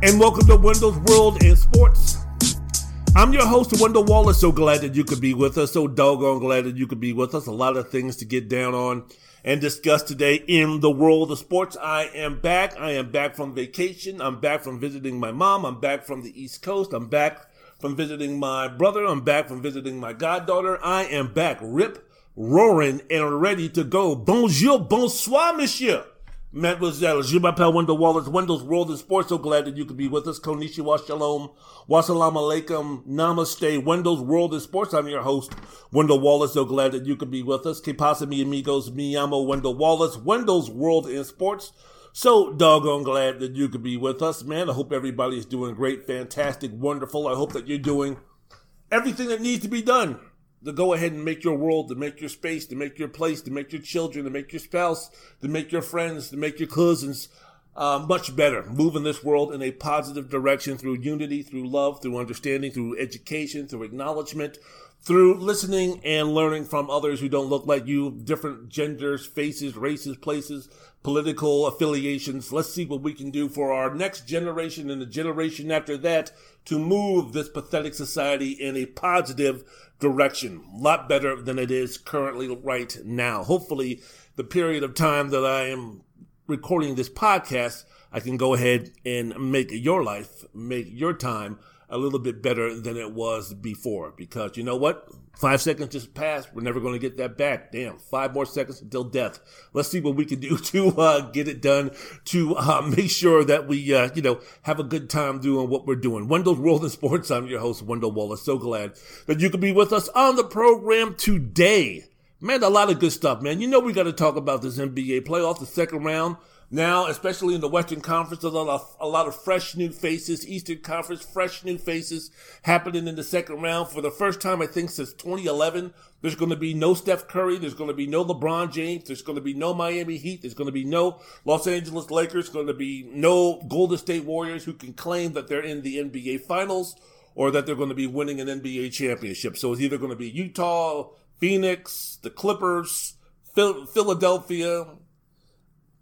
And welcome to Wendell's World in Sports. I'm your host, Wendell Wallace. So glad that you could be with us. So doggone glad that you could be with us. A lot of things to get down on and discuss today in the world of sports. I am back. I am back from vacation. I'm back from visiting my mom. I'm back from the East Coast. I'm back from visiting my brother. I'm back from visiting my goddaughter. I am back, rip, roaring, and ready to go. Bonjour, bonsoir, monsieur. Mademoiselle, je m'appelle Wendell Wallace, Wendell's World in Sports. So glad that you could be with us. Konnichiwa, shalom, wassalam alaikum, namaste. Wendell's World in Sports. I'm your host, Wendell Wallace. So glad that you could be with us. Que mi amigos? Mi amo Wendell Wallace, Wendell's World in Sports. So doggone glad that you could be with us, man. I hope everybody is doing great, fantastic, wonderful. I hope that you're doing everything that needs to be done to go ahead and make your world, to make your space, to make your place, to make your children, to make your spouse, to make your friends, to make your cousins uh, much better. Moving this world in a positive direction through unity, through love, through understanding, through education, through acknowledgement, through listening and learning from others who don't look like you, different genders, faces, races, places, political affiliations. Let's see what we can do for our next generation and the generation after that to move this pathetic society in a positive direction. A lot better than it is currently right now. Hopefully, the period of time that I am recording this podcast, I can go ahead and make your life, make your time a little bit better than it was before. Because you know what? Five seconds just passed. We're never going to get that back. Damn, five more seconds until death. Let's see what we can do to uh, get it done to uh, make sure that we, uh, you know, have a good time doing what we're doing. Wendell's World in Sports. I'm your host, Wendell Wallace. So glad that you could be with us on the program today. Man, a lot of good stuff, man. You know, we got to talk about this NBA playoff, the second round. Now, especially in the Western Conference, a lot of, a lot of fresh new faces. Eastern Conference, fresh new faces happening in the second round for the first time, I think, since 2011. There's going to be no Steph Curry. There's going to be no LeBron James. There's going to be no Miami Heat. There's going to be no Los Angeles Lakers. There's going to be no Golden State Warriors who can claim that they're in the NBA Finals or that they're going to be winning an NBA championship. So it's either going to be Utah, Phoenix, the Clippers, Philadelphia,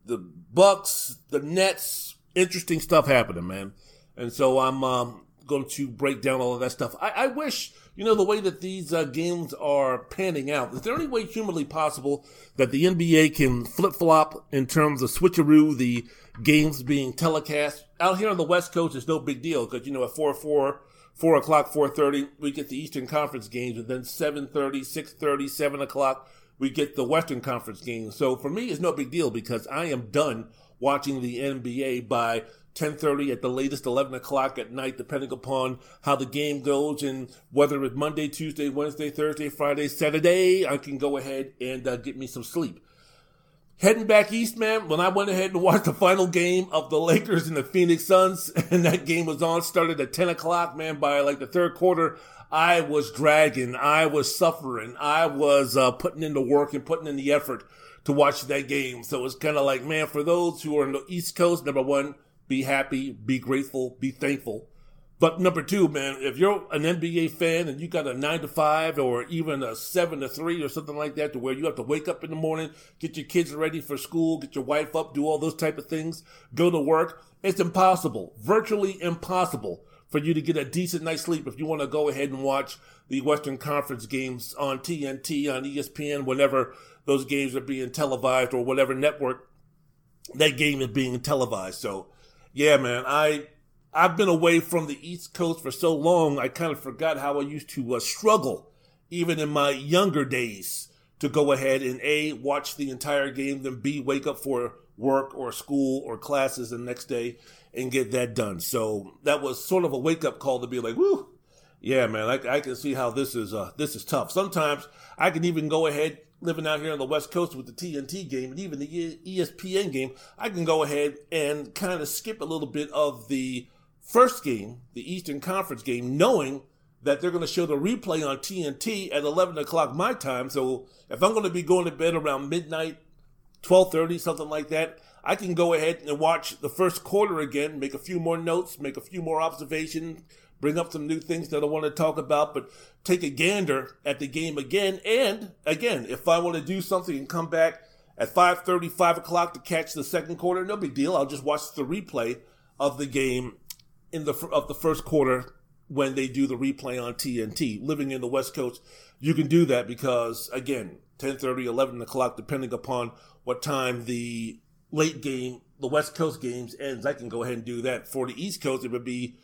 the Bucks, the Nets. Interesting stuff happening, man. And so I'm um, going to break down all of that stuff. I, I wish, you know, the way that these uh, games are panning out. Is there any way humanly possible that the NBA can flip flop in terms of switcheroo the games being telecast? Out here on the West Coast, it's no big deal because you know at four four. 4 o'clock, 4.30, we get the Eastern Conference games, and then 7.30, 6.30, 7 o'clock, we get the Western Conference games. So for me, it's no big deal because I am done watching the NBA by 10:30 at the latest 11 o'clock at night, depending upon how the game goes and whether it's Monday, Tuesday, Wednesday, Thursday, Friday, Saturday. I can go ahead and uh, get me some sleep. Heading back east, man, when I went ahead and watched the final game of the Lakers and the Phoenix Suns, and that game was on, started at 10 o'clock, man, by like the third quarter, I was dragging, I was suffering, I was uh, putting in the work and putting in the effort to watch that game. So it's kind of like, man, for those who are on the East Coast, number one, be happy, be grateful, be thankful. But number two, man, if you're an NBA fan and you got a nine to five or even a seven to three or something like that to where you have to wake up in the morning, get your kids ready for school, get your wife up, do all those type of things, go to work, it's impossible, virtually impossible for you to get a decent night's sleep if you want to go ahead and watch the Western Conference games on TNT, on ESPN, whenever those games are being televised or whatever network that game is being televised. So, yeah, man, I I've been away from the East Coast for so long, I kind of forgot how I used to uh, struggle, even in my younger days, to go ahead and A, watch the entire game, then B, wake up for work or school or classes the next day and get that done. So that was sort of a wake up call to be like, whoo, yeah, man, I, I can see how this is, uh, this is tough. Sometimes I can even go ahead, living out here on the West Coast with the TNT game and even the ESPN game, I can go ahead and kind of skip a little bit of the first game, the Eastern Conference game, knowing that they're going to show the replay on TNT at 11 o'clock my time. So if I'm going to be going to bed around midnight, 12:30, something like that, I can go ahead and watch the first quarter again, make a few more notes, make a few more observations, bring up some new things that I want to talk about, but take a gander at the game again. And again, if I want to do something and come back at 5.30, 5 o'clock to catch the second quarter, no big deal. I'll just watch the replay of the game in the of the first quarter when they do the replay on TNT. Living in the West Coast, you can do that because again, 10:30, 11 o'clock, depending upon what time the late game, the West Coast games ends. I can go ahead and do that. For the East Coast, it would be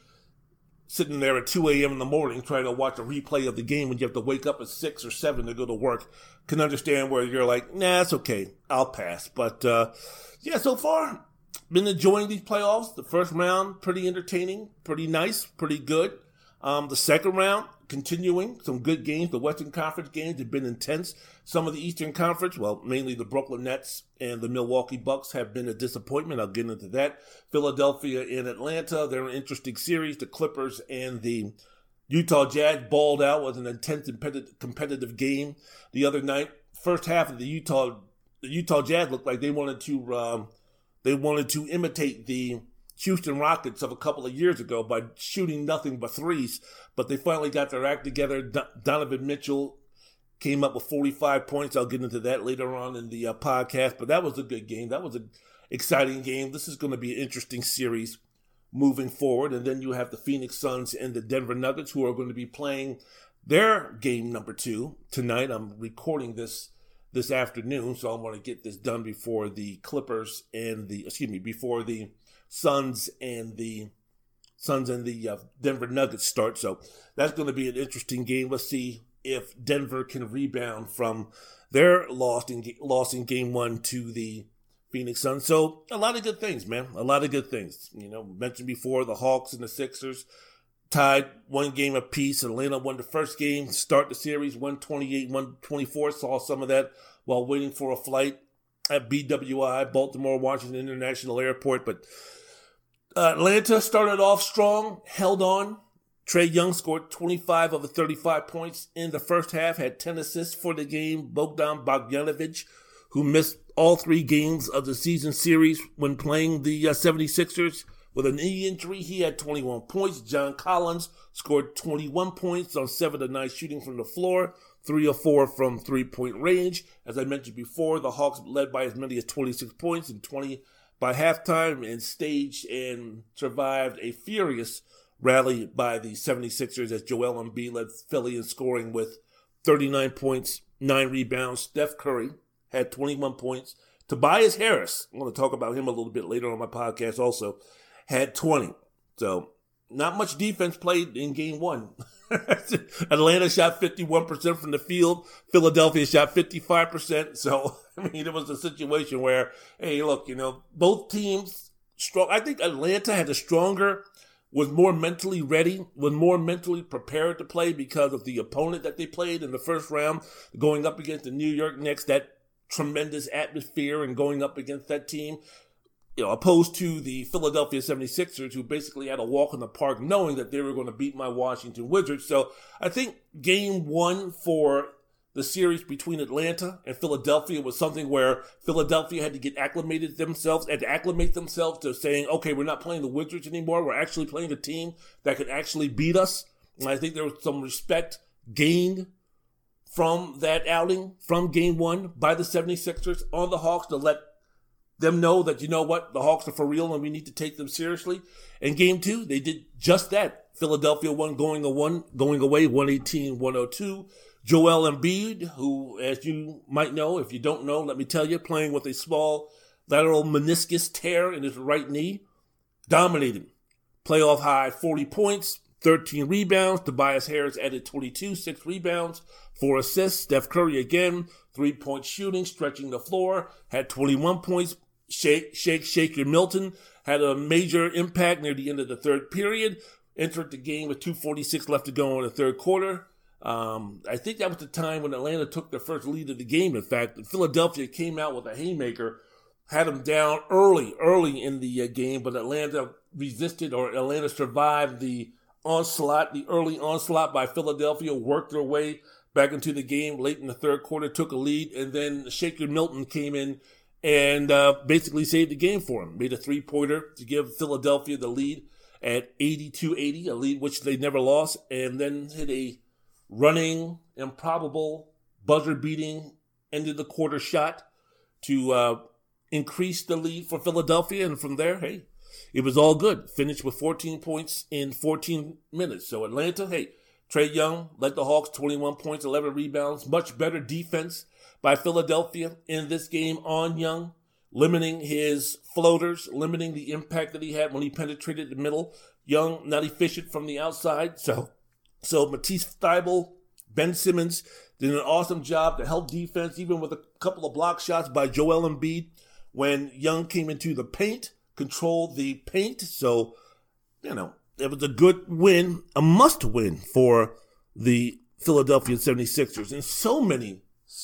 sitting there at 2 a.m. in the morning trying to watch a replay of the game when you have to wake up at 6 or 7 to go to work. Can understand where you're like, nah, it's okay. I'll pass. But, uh, yeah, so far, been enjoying these playoffs. The first round, pretty entertaining, pretty nice, pretty good. Um, the second round, continuing some good games. The Western Conference games have been intense. Some of the Eastern Conference, well, mainly the Brooklyn Nets and the Milwaukee Bucks have been a disappointment. I'll get into that. Philadelphia and Atlanta, they're an interesting series. The Clippers and the Utah Jazz balled out with an intense competitive game the other night. First half of the Utah the Utah Jazz looked like they wanted to um, they wanted to imitate the Houston Rockets of a couple of years ago by shooting nothing but threes, but they finally got their act together. Donovan Mitchell came up with 45 points. I'll get into that later on in the uh, podcast, but that was a good game. That was an exciting game. This is going to be an interesting series moving forward. And then you have the Phoenix Suns and the Denver Nuggets who are going to be playing their game number two tonight. I'm recording this this afternoon, so I want to get this done before the Clippers and the excuse me before the Suns and the Suns and the uh, Denver Nuggets start. So that's going to be an interesting game. Let's see if Denver can rebound from their loss in loss in game one to the Phoenix Suns. So a lot of good things, man. A lot of good things. You know, mentioned before the Hawks and the Sixers tied one game apiece. Atlanta won the first game, start the series 128, 124. Saw some of that while waiting for a flight at BWI, Baltimore Washington International Airport. But Atlanta started off strong, held on. Trae Young scored 25 of the 35 points in the first half, had 10 assists for the game. Bogdan Bogdanovic, who missed all three games of the season series when playing the uh, 76ers with an knee injury, he had 21 points. John Collins scored 21 points on 7 to 9 shooting from the floor, 3 or 4 from three point range. As I mentioned before, the Hawks led by as many as 26 points and 20 by halftime and staged and survived a furious rally by the 76ers as Joel Embiid led Philly in scoring with 39 points, 9 rebounds. Seth Curry had 21 points. Tobias Harris, I'm going to talk about him a little bit later on my podcast also, had 20. So not much defense played in game one. Atlanta shot 51% from the field. Philadelphia shot 55%. So, I mean, it was a situation where, hey, look, you know, both teams strong. I think Atlanta had a stronger, was more mentally ready, was more mentally prepared to play because of the opponent that they played in the first round, going up against the New York Knicks, that tremendous atmosphere and going up against that team you know, opposed to the Philadelphia 76ers, who basically had a walk in the park knowing that they were going to beat my Washington Wizards. So I think game one for the series between Atlanta and Philadelphia was something where Philadelphia had to get acclimated themselves and to acclimate themselves to saying, okay, we're not playing the Wizards anymore. We're actually playing a team that could actually beat us. And I think there was some respect gained from that outing from game one by the 76ers on the Hawks to let them know that you know what the Hawks are for real and we need to take them seriously. In game two, they did just that. Philadelphia won going a one going away 118-102. Joel Embiid, who as you might know, if you don't know, let me tell you, playing with a small lateral meniscus tear in his right knee, dominated. Playoff high 40 points, 13 rebounds. Tobias Harris added 22, 6 rebounds, 4 assists. Seth Curry again, 3 point shooting, stretching the floor, had 21 points, Shake, Shake, Shaker Milton had a major impact near the end of the third period. Entered the game with 2.46 left to go in the third quarter. Um, I think that was the time when Atlanta took their first lead of the game. In fact, Philadelphia came out with a haymaker, had them down early, early in the uh, game, but Atlanta resisted or Atlanta survived the onslaught, the early onslaught by Philadelphia, worked their way back into the game late in the third quarter, took a lead, and then Shake Milton came in and uh, basically saved the game for him. Made a three pointer to give Philadelphia the lead at 82 80, a lead which they never lost, and then hit a running, improbable, buzzer beating, end of the quarter shot to uh, increase the lead for Philadelphia. And from there, hey, it was all good. Finished with 14 points in 14 minutes. So Atlanta, hey, Trae Young led the Hawks 21 points, 11 rebounds, much better defense by Philadelphia in this game on Young, limiting his floaters, limiting the impact that he had when he penetrated the middle. Young not efficient from the outside, so so Matisse Thybulle, Ben Simmons did an awesome job to help defense, even with a couple of block shots by Joel Embiid when Young came into the paint, controlled the paint. So you know it was a good win, a must win for the Philadelphia 76ers in so many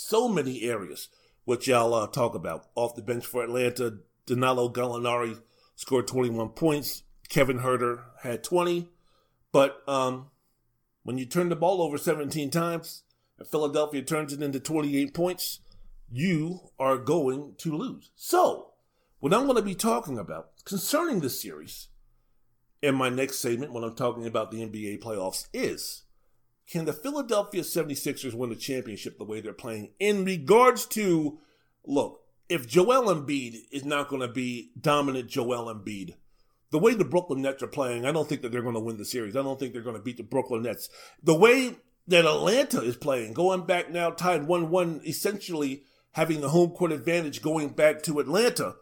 so many areas, which I'll uh, talk about. Off the bench for Atlanta, Danilo Gallinari scored 21 points. Kevin Huerter had 20. But um, when you turn the ball over 17 times and Philadelphia turns it into 28 points, you are going to lose. So, what I'm going to be talking about concerning this series in my next segment when I'm talking about the NBA playoffs is can the Philadelphia 76ers win the championship the way they're playing in regards to look, if Joel Embiid is not going to be dominant Joel Embiid, the way the Brooklyn Nets are playing, I don't think that they're going to win the series. I don't think they're going to beat the Brooklyn Nets. The way that Atlanta is playing, going back now, tied 1 1, essentially having the home court advantage going back to Atlanta.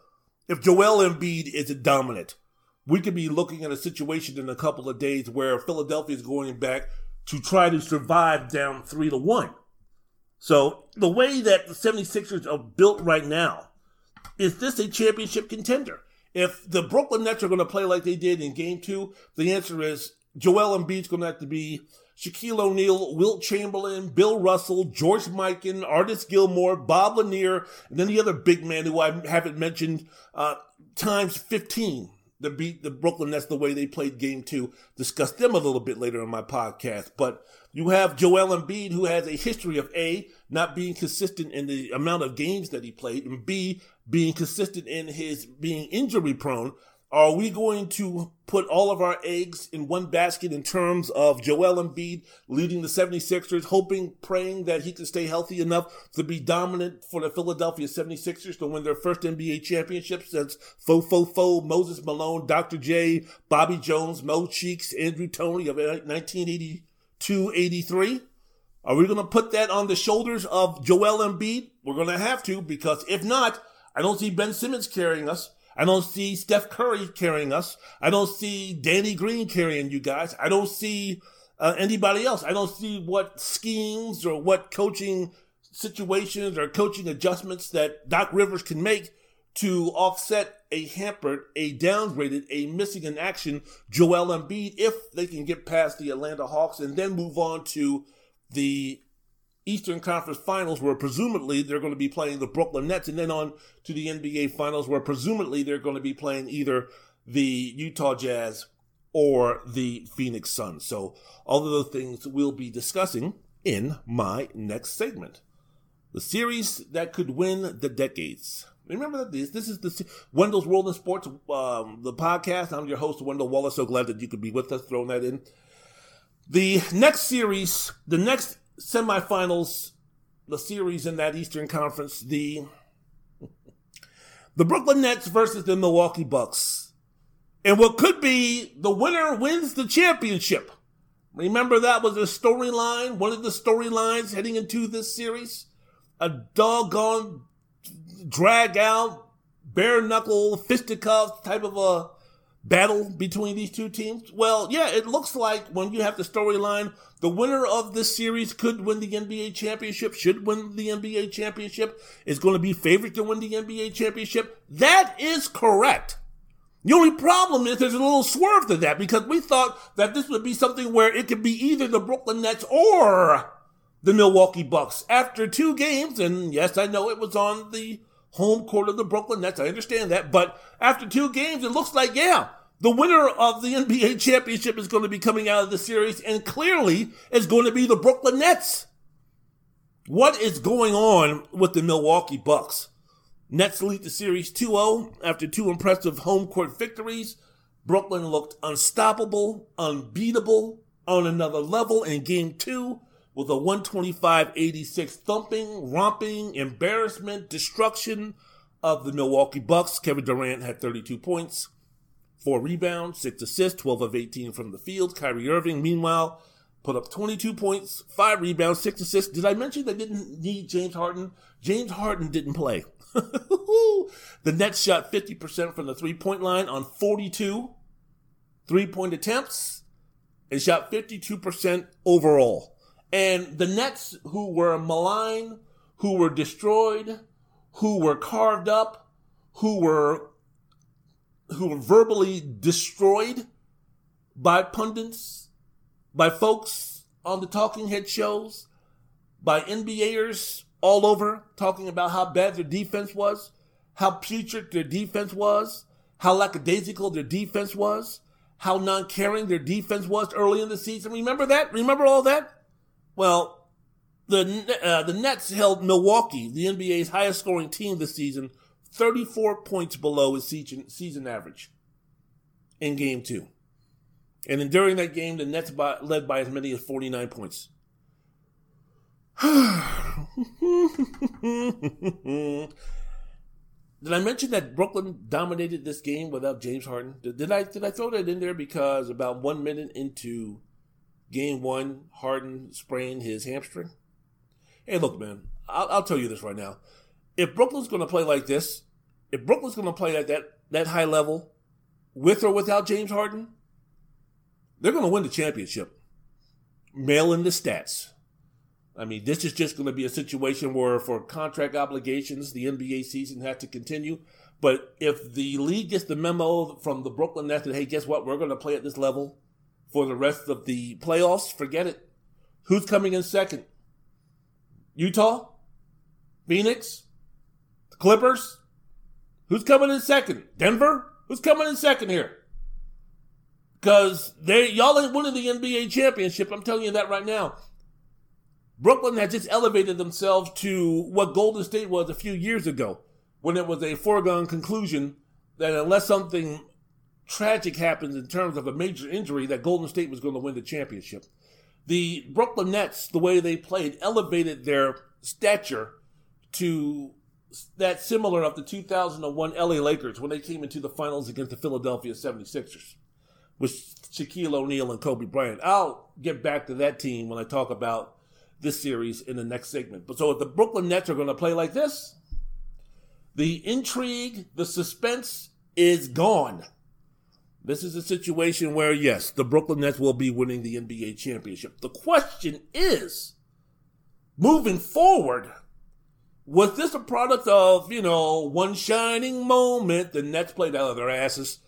If Joel Embiid is dominant, we could be looking at a situation in a couple of days where Philadelphia is going back to try to survive down three to one. So the way that the 76ers are built right now, is this a championship contender? If the Brooklyn Nets are going to play like they did in game two, the answer is Joel Embiid's going to have to be Shaquille O'Neal, Wilt Chamberlain, Bill Russell, George Mikan, Artis Gilmore, Bob Lanier, and then the other big man who I haven't mentioned, uh, times 15 to beat the Brooklyn Nets the way they played game two. Discuss them a little bit later in my podcast. But you have Joel Embiid, who has a history of A, not being consistent in the amount of games that he played, and B, being consistent in his being injury prone. Are we going to put all of our eggs in one basket in terms of Joel Embiid leading the 76ers, hoping, praying that he can stay healthy enough to be dominant for the Philadelphia 76ers to win their first NBA championship since Fo Fo Fo, Moses Malone, Dr. J, Bobby Jones, Mo Cheeks, Andrew Toney of 1982-83? Are we going to put that on the shoulders of Joel Embiid? We're going to have to because if not, I don't see Ben Simmons carrying us. I don't see Seth Curry carrying us. I don't see Danny Green carrying you guys. I don't see uh, anybody else. I don't see what schemes or what coaching situations or coaching adjustments that Doc Rivers can make to offset a hampered, a downgraded, a missing in action Joel Embiid if they can get past the Atlanta Hawks and then move on to the Eastern Conference Finals, where presumably they're going to be playing the Brooklyn Nets, and then on to the NBA Finals, where presumably they're going to be playing either the Utah Jazz or the Phoenix Suns. So, all of those things we'll be discussing in my next segment. The series that could win the decades. Remember that this this is the Wendell's World in Sports, um, the podcast. I'm your host, Wendell Wallace. So glad that you could be with us, throwing that in. The next series, the next semifinals, the series in that Eastern Conference, the the Brooklyn Nets versus the Milwaukee Bucks. And what could be the winner wins the championship. Remember that was a storyline, one of the storylines heading into this series. A doggone drag out, bare knuckle, fisticuffs type of a battle between these two teams? Well, yeah, it looks like when you have the storyline, the winner of this series could win the NBA championship, should win the NBA championship, is going to be favored to win the NBA championship. That is correct. The only problem is there's a little swerve to that because we thought that this would be something where it could be either the Brooklyn Nets or the Milwaukee Bucks. After two games, and yes, I know it was on the home court of the Brooklyn Nets, I understand that, but after two games, it looks like, yeah, the winner of the NBA championship is going to be coming out of the series, and clearly is going to be the Brooklyn Nets. What is going on with the Milwaukee Bucks? Nets lead the series 2-0 after two impressive home court victories. Brooklyn looked unstoppable, unbeatable, on another level in game two with a 125-86 thumping, romping, embarrassment, destruction of the Milwaukee Bucks. Kevin Durant had 32 points, four rebounds, six assists, 12 of 18 from the field. Kyrie Irving, meanwhile, put up 22 points, five rebounds, six assists. Did I mention they didn't need James Harden? James Harden didn't play. the Nets shot 50% from the three point line on 42 three point attempts and shot 52% overall. And the Nets, who were maligned, who were destroyed, who were carved up, who were who were verbally destroyed by pundits, by folks on the talking head shows, by NBAers all over talking about how bad their defense was, how putrid their defense was, how lackadaisical their defense was, how non-caring their defense was early in the season. Remember that? Remember all that? Well, the uh, the Nets held Milwaukee, the NBA's highest scoring team this season, 34 points below his season, season average in game two. And then during that game, the Nets by, led by as many as 49 points. Did I mention that Brooklyn dominated this game without James Harden? Did, did, I did I throw that in there because about one minute into game one, Harden sprained his hamstring? Hey, look, man, I'll, I'll tell you this right now. If Brooklyn's going to play like this, if Brooklyn's going to play at that, that high level, with or without James Harden, they're going to win the championship. Mail in the stats. I mean, this is just going to be a situation where, for contract obligations, the NBA season has to continue. But if the league gets the memo from the Brooklyn Nets that, hey, guess what? We're going to play at this level for the rest of the playoffs, forget it. Who's coming in second? Utah? Phoenix? Clippers? Who's coming in second? Denver? Who's coming in second here? Because they y'all ain't winning the NBA championship. I'm telling you that right now. Brooklyn has just elevated themselves to what Golden State was a few years ago, when it was a foregone conclusion that unless something tragic happens in terms of a major injury, that Golden State was going to win the championship. The Brooklyn Nets, the way they played, elevated their stature to that similar of the 2001 LA Lakers when they came into the finals against the Philadelphia 76ers with Shaquille O'Neal and Kobe Bryant. I'll get back to that team when I talk about this series in the next segment. But so if the Brooklyn Nets are going to play like this, the intrigue, the suspense is gone. This is a situation where, yes, the Brooklyn Nets will be winning the NBA championship. The question is, moving forward, was this a product of, you know, one shining moment, the Nets played out of their asses,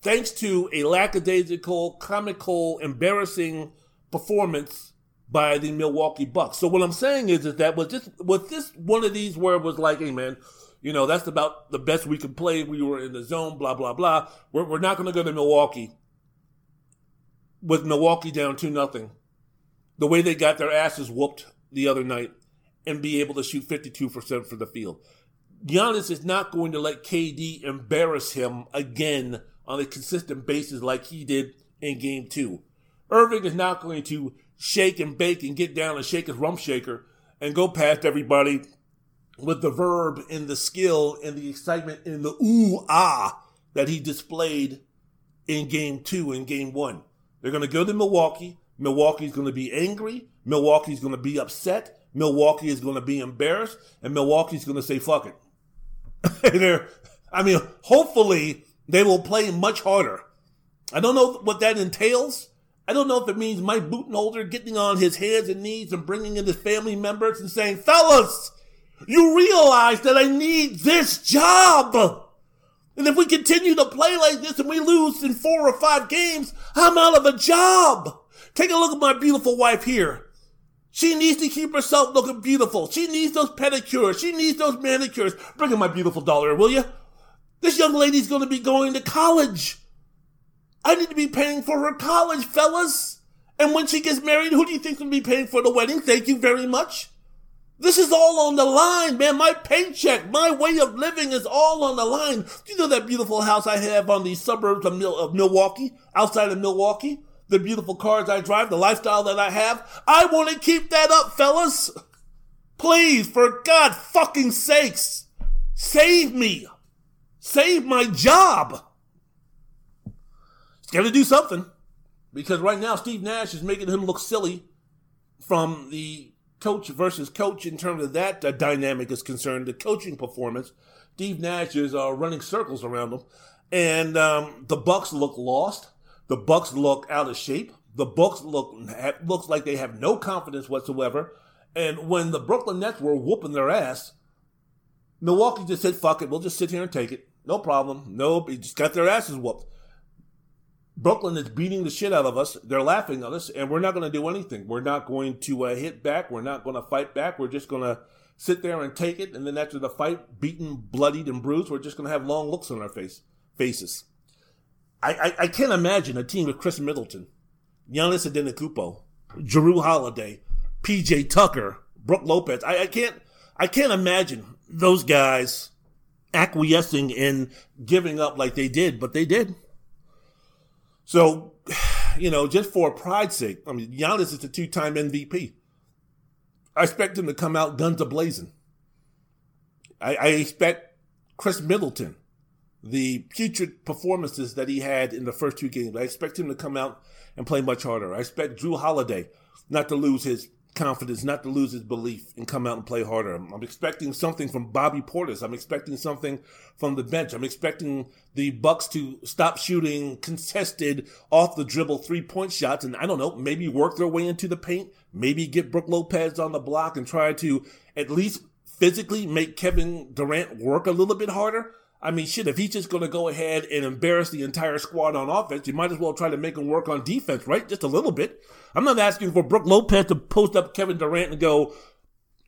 thanks to a lackadaisical, comical, embarrassing performance by the Milwaukee Bucks. So what I'm saying is, is that was this was this one of these where it was like, hey man, you know, that's about the best we could play. We were in the zone, blah blah blah. We're, we're not going to go to Milwaukee with Milwaukee down two nothing. The way they got their asses whooped the other night and be able to shoot 52% for the field. Giannis is not going to let KD embarrass him again on a consistent basis like he did in game two. Irving is not going to shake and bake and get down and shake his rump shaker and go past everybody with the verb and the skill and the excitement and the ooh ah that he displayed in game two and game one. They're going to go to Milwaukee. Milwaukee's going to be angry. Milwaukee's going to be upset. Milwaukee is going to be embarrassed and Milwaukee's going to say, fuck it. I mean, hopefully they will play much harder. I don't know what that entails. I don't know if it means Mike Budenholzer getting on his hands and knees and bringing in his family members and saying, fellas, you realize that I need this job. And if we continue to play like this and we lose in four or five games, I'm out of a job. Take a look at my beautiful wife here. She needs to keep herself looking beautiful. She needs those pedicures. She needs those manicures. Bring in my beautiful daughter, will you? This young lady's going to be going to college. I need to be paying for her college, fellas. And when she gets married, who do you think's going to be paying for the wedding? Thank you very much. This is all on the line, man. My paycheck, my way of living is all on the line. Do you know that beautiful house I have on the suburbs of, Mil- of Milwaukee, outside of Milwaukee? The beautiful cars I drive, the lifestyle that I have. I want to keep that up, fellas. Please, for God fucking sakes, save me. Save my job. It's got to do something. Because right now, Steve Nash is making him look silly from the coach versus coach in terms of that uh, dynamic is concerned. The coaching performance, Steve Nash is uh, running circles around him, and um, the Bucks look lost. The Bucks look out of shape. The Bucks look looks like they have no confidence whatsoever. And when the Brooklyn Nets were whooping their ass, Milwaukee just said, "Fuck it, we'll just sit here and take it. No problem. Nope, just got their asses whooped." Brooklyn is beating the shit out of us. They're laughing at us, and we're not going to do anything. We're not going to uh, hit back. We're not going to fight back. We're just going to sit there and take it. And then after the fight, beaten, bloodied, and bruised, we're just going to have long looks on our face faces. I, I, I can't imagine a team with Khris Middleton, Giannis Antetokounmpo, Jrue Holiday, PJ Tucker, Brook Lopez. I, I can't I can't imagine those guys acquiescing and giving up like they did, but they did. So, you know, just for pride's sake, I mean, Giannis is a two time MVP. I expect him to come out guns a blazing. I, I expect Chris Middleton, the putrid performances that he had in the first two games, I expect him to come out and play much harder. I expect Jrue Holiday not to lose his confidence, not to lose his belief and come out and play harder. I'm expecting something from Bobby Portis. I'm expecting something from the bench. I'm expecting the Bucks to stop shooting contested off the dribble three point shots and I don't know, maybe work their way into the paint, maybe get Brook Lopez on the block and try to at least physically make Kevin Durant work a little bit harder. I mean, shit, if he's just going to go ahead and embarrass the entire squad on offense, you might as well try to make him work on defense, right? Just a little bit. I'm not asking for Brook Lopez to post up Kevin Durant and go,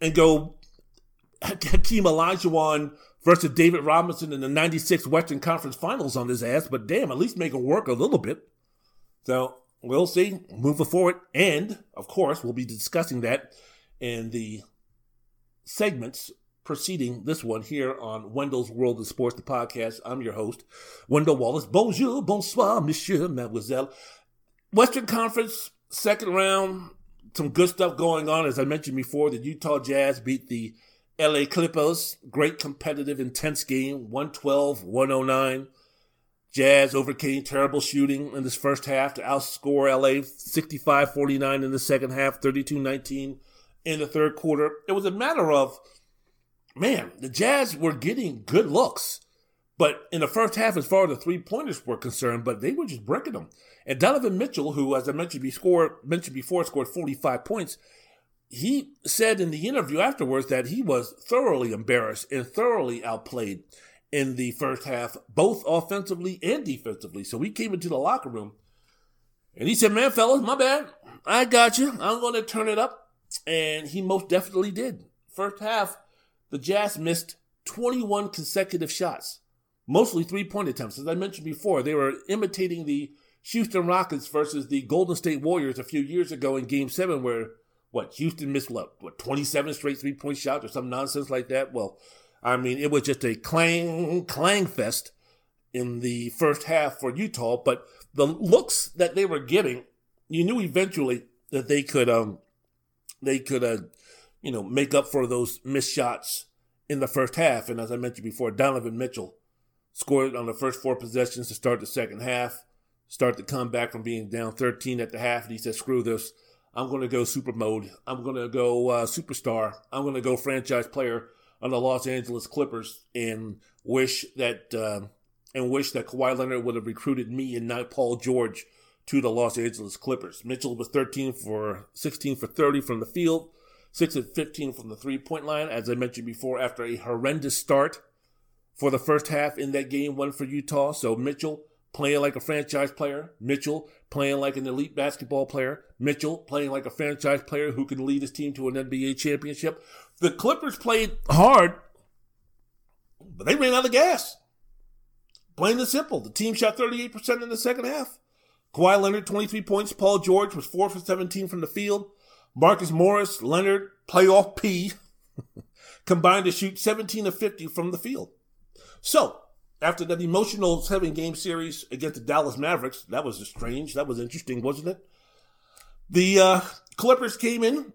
and go Hakeem Olajuwon versus David Robinson in the 96 Western Conference Finals on his ass, but damn, at least make him work a little bit. So we'll see moving forward. And of course, we'll be discussing that in the segments preceding this one here on Wendell's World of Sports, the podcast. I'm your host, Wendell Wallace. Bonjour, bonsoir, monsieur, mademoiselle. Western Conference, second round, some good stuff going on. As I mentioned before, the Utah Jazz beat the LA Clippers. Great competitive, intense game, 112 109. Jazz overcame terrible shooting in this first half to outscore LA 65 49 in the second half, 32 19 in the third quarter. It was a matter of man, the Jazz were getting good looks. But in the first half, as far as the three pointers were concerned, but they were just breaking them. And Donovan Mitchell, who, as I mentioned before, mentioned before, scored 45 points, he said in the interview afterwards that he was thoroughly embarrassed and thoroughly outplayed in the first half, both offensively and defensively. So he came into the locker room and he said, Man, fellas, my bad. I got you. I'm going to turn it up. And he most definitely did. First half, the Jazz missed 21 consecutive shots, mostly three point attempts. As I mentioned before, they were imitating the Houston Rockets versus the Golden State Warriors a few years ago in Game 7, where what Houston missed what, what 27 straight three point shots or some nonsense like that. Well, I mean, it was just a clang clang fest in the first half for Utah, but the looks that they were getting, you knew eventually that they could um they could uh, you know, make up for those missed shots in the first half. And as I mentioned before, Donovan Mitchell scored on the first four possessions to start the second half, start to come back from being down 13 at the half. And he said, screw this. I'm going to go super mode. I'm going to go uh, superstar. I'm going to go franchise player on the Los Angeles Clippers and wish that, uh, and wish that Kawhi Leonard would have recruited me and not Paul George to the Los Angeles Clippers. Mitchell was 13 for 16 for 30 from the field, 6 of 15 from the three point line, as I mentioned before, after a horrendous start for the first half in that game one for Utah. So Mitchell playing like a franchise player, Mitchell playing like an elite basketball player, Mitchell playing like a franchise player who can lead his team to an NBA championship. The Clippers played hard, but they ran out of gas. Plain and simple. The team shot 38% in the second half. Kawhi Leonard, 23 points. Paul George was 4 for 17 from the field. Marcus Morris, Leonard, playoff P, combined to shoot 17 of 50 from the field. So, after that emotional seven game series against the Dallas Mavericks, that was strange. That was interesting, wasn't it? The uh, Clippers came in,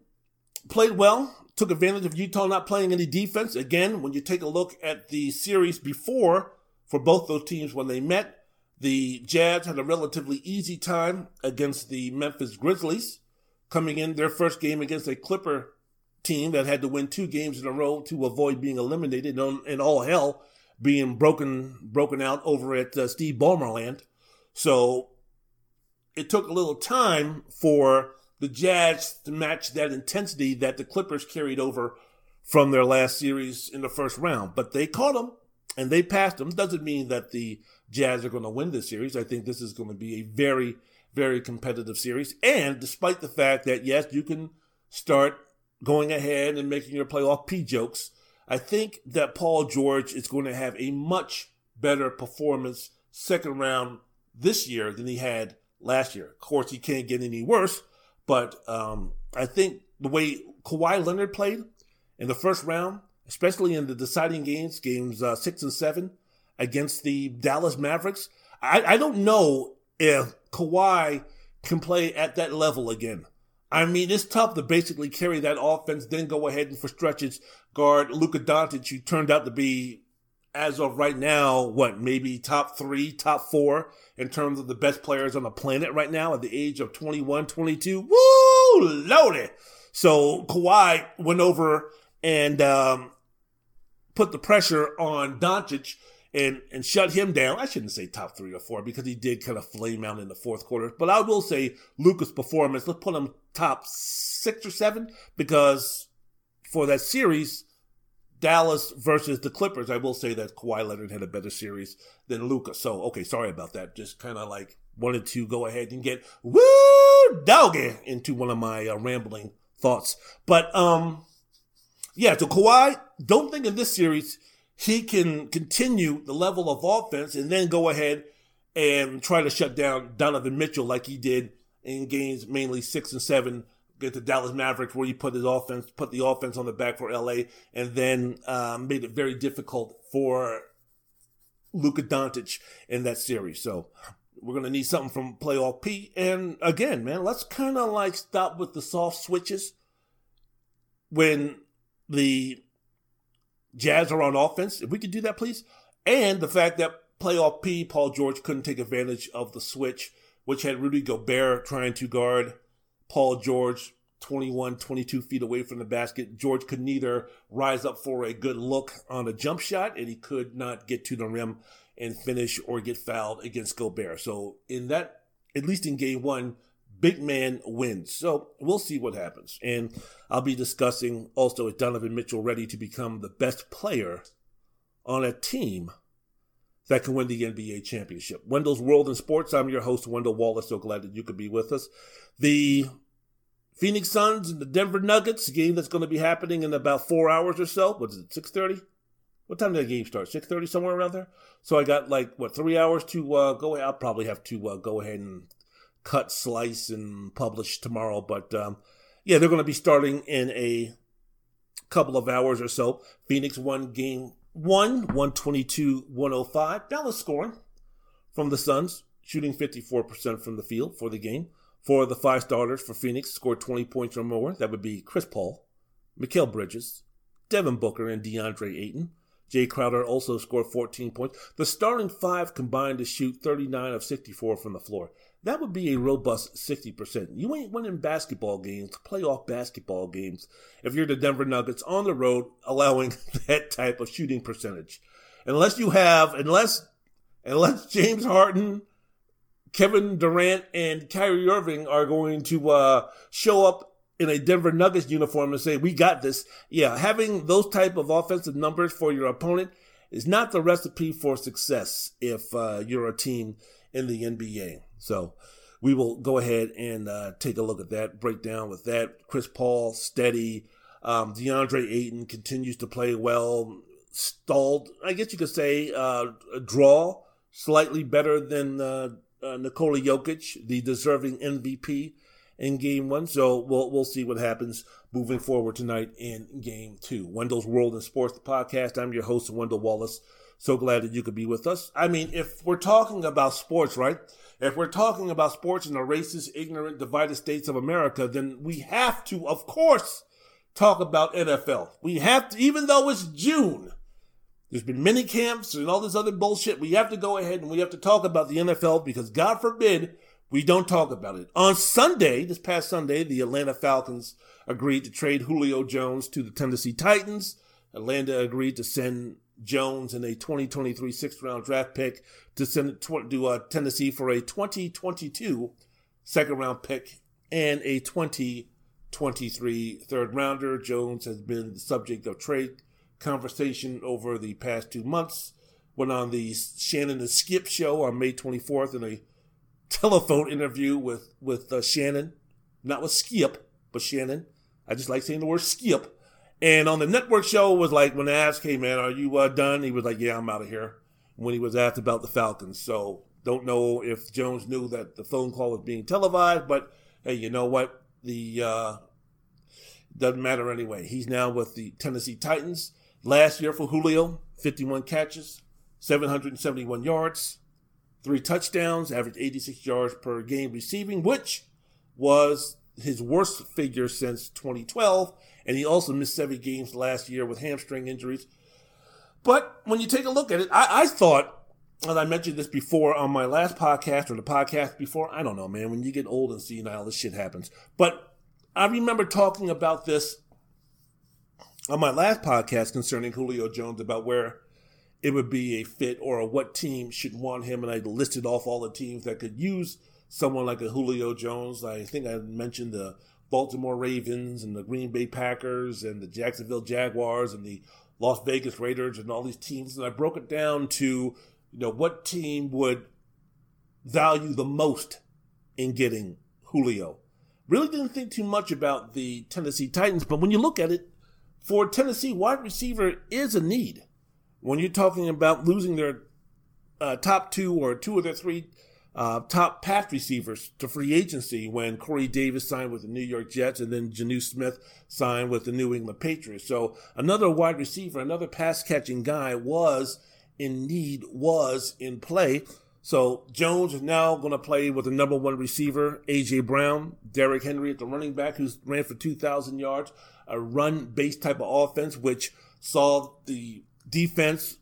played well, took advantage of Utah not playing any defense. Again, when you take a look at the series before for both those teams when they met, the Jazz had a relatively easy time against the Memphis Grizzlies, coming in their first game against a Clipper team that had to win two games in a row to avoid being eliminated and all hell being broken broken out over at uh, Steve Ballmer land. So it took a little time for the Jazz to match that intensity that the Clippers carried over from their last series in the first round. But they caught them and they passed them. Doesn't mean that the Jazz are going to win this series. I think this is going to be a very, very competitive series. And despite the fact that, yes, you can start going ahead and making your playoff P jokes, I think that Paul George is going to have a much better performance second round this year than he had last year. Of course, he can't get any worse, but um, I think the way Kawhi Leonard played in the first round, especially in the deciding games, games uh, six and seven against the Dallas Mavericks, I, I don't know if Kawhi can play at that level again. I mean, it's tough to basically carry that offense, then go ahead and for stretches guard Luka Doncic, who turned out to be, as of right now, what, maybe top three, top four in terms of the best players on the planet right now at the age of 21, 22. Woo! Loaded! So Kawhi went over and um, put the pressure on Doncic and and shut him down. I shouldn't say top three or four because he did kind of flame out in the fourth quarter. But I will say Luka's performance. Let's put him top six or seven because for that series, Dallas versus the Clippers, I will say that Kawhi Leonard had a better series than Luka. So okay, sorry about that. Just kind of like wanted to go ahead and get woo doggy into one of my uh, rambling thoughts. But um, yeah. So Kawhi, don't think in this series he can continue the level of offense and then go ahead and try to shut down Donovan Mitchell like he did in games mainly six and seven against the Dallas Mavericks, where he put his offense, put the offense on the back for LA, and then um, made it very difficult for Luka Doncic in that series. So we're gonna need something from playoff P. And again, man, let's kind of like stop with the soft switches when the Jazz are on offense. If we could do that, please. And the fact that playoff P, Paul George couldn't take advantage of the switch, which had Rudy Gobert trying to guard Paul George 21, 22 feet away from the basket. George could neither rise up for a good look on a jump shot, and he could not get to the rim and finish or get fouled against Gobert. So in that, at least in game one, big man wins. So we'll see what happens. And I'll be discussing also is Donovan Mitchell ready to become the best player on a team that can win the NBA championship. Wendell's World in Sports. I'm your host, Wendell Wallace. So glad that you could be with us. The Phoenix Suns and the Denver Nuggets game that's going to be happening in about four hours or so. What is it? Six thirty. What time did the game start? Six thirty, somewhere around there. So I got like what three hours to uh, go. I'll probably have to uh, go ahead and cut, slice, and publish tomorrow. But um, yeah, they're going to be starting in a couple of hours or so. Phoenix won game one, 122 105. Dallas scoring from the Suns, shooting 54% from the field for the game. Four of the five starters for Phoenix scored 20 points or more. That would be Chris Paul, Mikal Bridges, Devin Booker, and DeAndre Ayton. Jae Crowder also scored 14 points. The starting five combined to shoot 39 of 64 from the floor. That would be a robust 60%. You ain't winning basketball games, playoff basketball games, if you're the Denver Nuggets on the road allowing that type of shooting percentage. Unless you have, unless, unless James Harden, Kevin Durant, and Kyrie Irving are going to uh, show up in a Denver Nuggets uniform and say, we got this. Yeah, having those type of offensive numbers for your opponent is not the recipe for success if uh, you're a team in the NBA. So we will go ahead and uh, take a look at that breakdown with that. Chris Paul, steady. Um, DeAndre Ayton continues to play well. Stalled, I guess you could say, uh, a draw slightly better than uh, uh, Nikola Jokic, the deserving MVP in Game One. So we'll we'll see what happens moving forward tonight in Game Two. Wendell's World in Sports podcast. I'm your host, Wendell Wallace. So glad that you could be with us. I mean, if we're talking about sports, right? If we're talking about sports in the racist, ignorant, divided states of America, then we have to, of course, talk about NFL. We have to, even though it's June, there's been many camps and all this other bullshit. We have to go ahead and we have to talk about the NFL because God forbid we don't talk about it. On Sunday, this past Sunday, the Atlanta Falcons agreed to trade Julio Jones to the Tennessee Titans. Atlanta agreed to send Jones and a 2023 sixth round draft pick to send to uh, Tennessee for a 2022 second round pick and a 2023 third rounder. Jones has been the subject of trade conversation over the past two months. Went on the Shannon and Skip show on May 24th in a telephone interview with with uh, Shannon, not with Skip, but Shannon. I just like saying the word Skip. And on the network show was like when they asked, "Hey man, are you uh, done?" He was like, "Yeah, I'm out of here." When he was asked about the Falcons, so don't know if Jones knew that the phone call was being televised, but hey, you know what? The uh, doesn't matter anyway. He's now with the Tennessee Titans. Last year for Julio, 51 catches, 771 yards, three touchdowns, averaged 86 yards per game receiving, which was his worst figure since 2012. And he also missed seven games last year with hamstring injuries. But when you take a look at it, I, I thought, as I mentioned this before on my last podcast or the podcast before, I don't know, man, when you get old and senile, this shit happens. But I remember talking about this on my last podcast concerning Julio Jones about where it would be a fit or what team should want him. And I listed off all the teams that could use someone like a Julio Jones. I think I mentioned the Baltimore Ravens and the Green Bay Packers and the Jacksonville Jaguars and the Las Vegas Raiders and all these teams. And I broke it down to, you know, what team would value the most in getting Julio. Really didn't think too much about the Tennessee Titans, but when you look at it, for Tennessee, wide receiver is a need. When you're talking about losing their uh, top two or two of their three uh, top pass receivers to free agency when Corey Davis signed with the New York Jets and then Jonnu Smith signed with the New England Patriots. So another wide receiver, another pass catching guy was in need, was in play. So Jones is now going to play with the number one receiver, AJ Brown, Derrick Henry at the running back, who's ran for 2,000 yards a run based type of offense, which saw the defense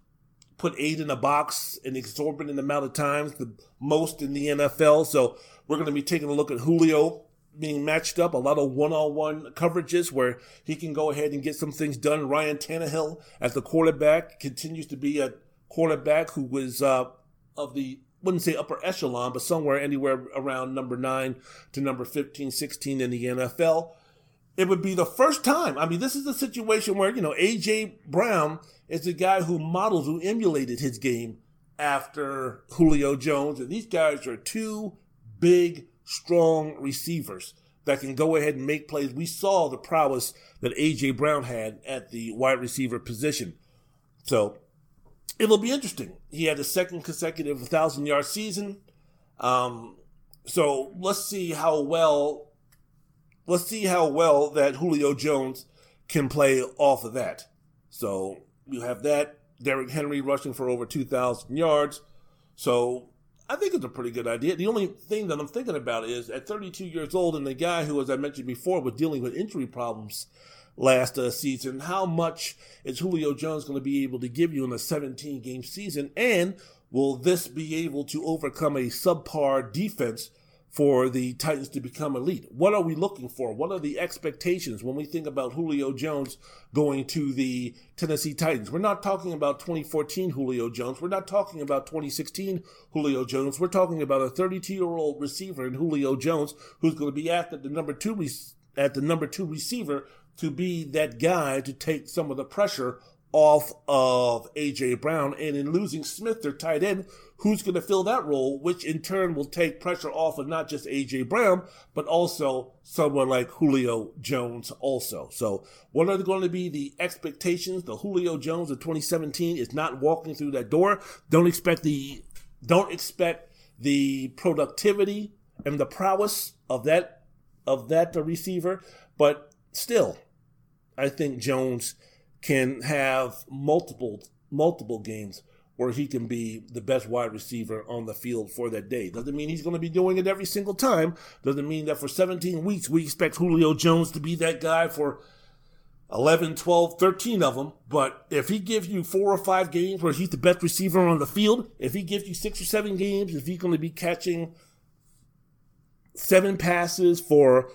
put eight in a box an exorbitant amount of times, the most in the NFL. So we're going to be taking a look at Julio being matched up, a lot of one-on-one coverages where he can go ahead and get some things done. Ryan Tannehill as the quarterback continues to be a quarterback who was uh, of the wouldn't say upper echelon, but somewhere anywhere around number nine to number 15, 16 in the NFL it would be the first time. I mean, this is a situation where, you know, AJ Brown is the guy who models, who emulated his game after Julio Jones. And these guys are two big, strong receivers that can go ahead and make plays. We saw the prowess that AJ Brown had at the wide receiver position. So it'll be interesting. He had a second consecutive 1,000 yard season. Um, so let's see how well let's see how well that Julio Jones can play off of that. So you have that. Derrick Henry rushing for over 2,000 yards. So I think it's a pretty good idea. The only thing that I'm thinking about is at 32 years old, and the guy who, as I mentioned before, was dealing with injury problems last uh, season, how much is Julio Jones going to be able to give you in a 17 game season? And will this be able to overcome a subpar defense for the Titans to become elite. What are we looking for? What are the expectations when we think about Julio Jones going to the Tennessee Titans? We're not talking about 2014 Julio Jones. We're not talking about 2016 Julio Jones. We're talking about a 32 year old receiver in Julio Jones who's going to be at the number two re- at the number two receiver to be that guy to take some of the pressure off of A.J. Brown, and in losing Smith, their tight end, who's going to fill that role, which in turn will take pressure off of not just A.J. Brown, but also someone like Julio Jones also. So what are going to be the expectations? The Julio Jones of 2017 is not walking through that door. Don't expect the, don't expect the productivity and the prowess of that, of that receiver, but still, I think Jones can have multiple multiple games where he can be the best wide receiver on the field for that day. Doesn't mean he's going to be doing it every single time. Doesn't mean that for 17 weeks we expect Julio Jones to be that guy for 11, 12, 13 of them. But if he gives you four or five games where he's the best receiver on the field, if he gives you six or seven games, if he's going to be catching seven passes for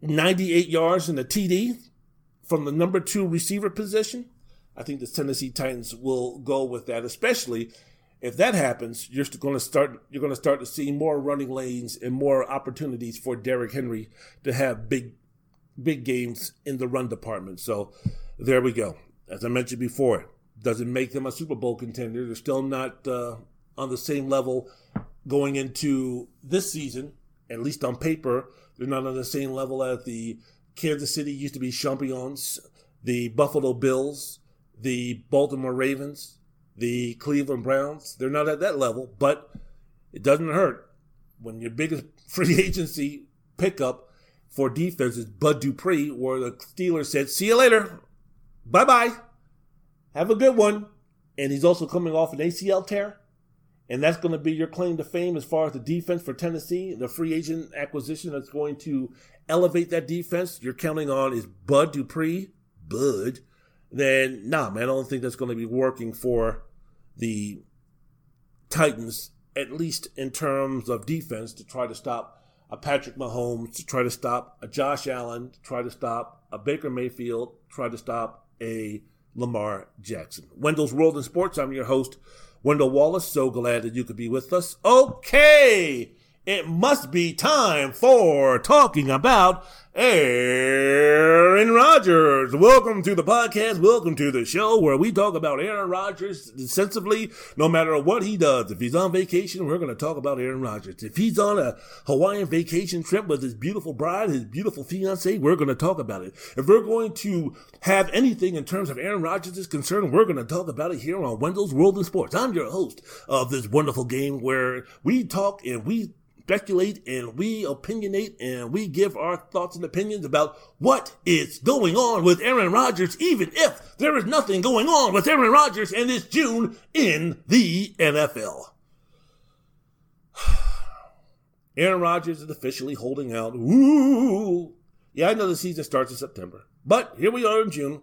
98 yards in a TD from the number two receiver position, I think the Tennessee Titans will go with that, especially if that happens, you're going to start you're going to start to see more running lanes and more opportunities for Derrick Henry to have big big games in the run department. So there we go. As I mentioned before, doesn't make them a Super Bowl contender. They're still not uh, on the same level going into this season, at least on paper. They're not on the same level as the Kansas City used to be champions, the Buffalo Bills, the Baltimore Ravens, the Cleveland Browns. They're not at that level, but it doesn't hurt when your biggest free agency pickup for defense is Bud Dupree, where the Steelers said, See you later. Bye bye. Have a good one. And he's also coming off an ACL tear. And that's going to be your claim to fame as far as the defense for Tennessee. The free agent acquisition that's going to elevate that defense you're counting on is Bud Dupree. Bud then nah, man, I don't think that's going to be working for the Titans, at least in terms of defense, to try to stop a Patrick Mahomes, to try to stop a Josh Allen, to try to stop a Baker Mayfield, try to stop a Lamar Jackson. Wendell's World in Sports. I'm your host, Wendell Wallace. So glad that you could be with us. Okay, it must be time for talking about Aaron Rodgers. Welcome to the podcast. Welcome to the show where we talk about Aaron Rodgers sensibly, no matter what he does. If he's on vacation, we're going to talk about Aaron Rodgers. If he's on a Hawaiian vacation trip with his beautiful bride, his beautiful fiance, we're going to talk about it. If we're going to have anything in terms of Aaron Rodgers is concerned, we're going to talk about it here on Wendell's World in Sports. I'm your host of this wonderful game where we talk and we speculate and we opinionate and we give our thoughts and opinions about what is going on with Aaron Rodgers, even if there is nothing going on with Aaron Rodgers and it's June in the NFL. Aaron Rodgers is officially holding out. Ooh. Yeah, I know the season starts in September, but here we are in June.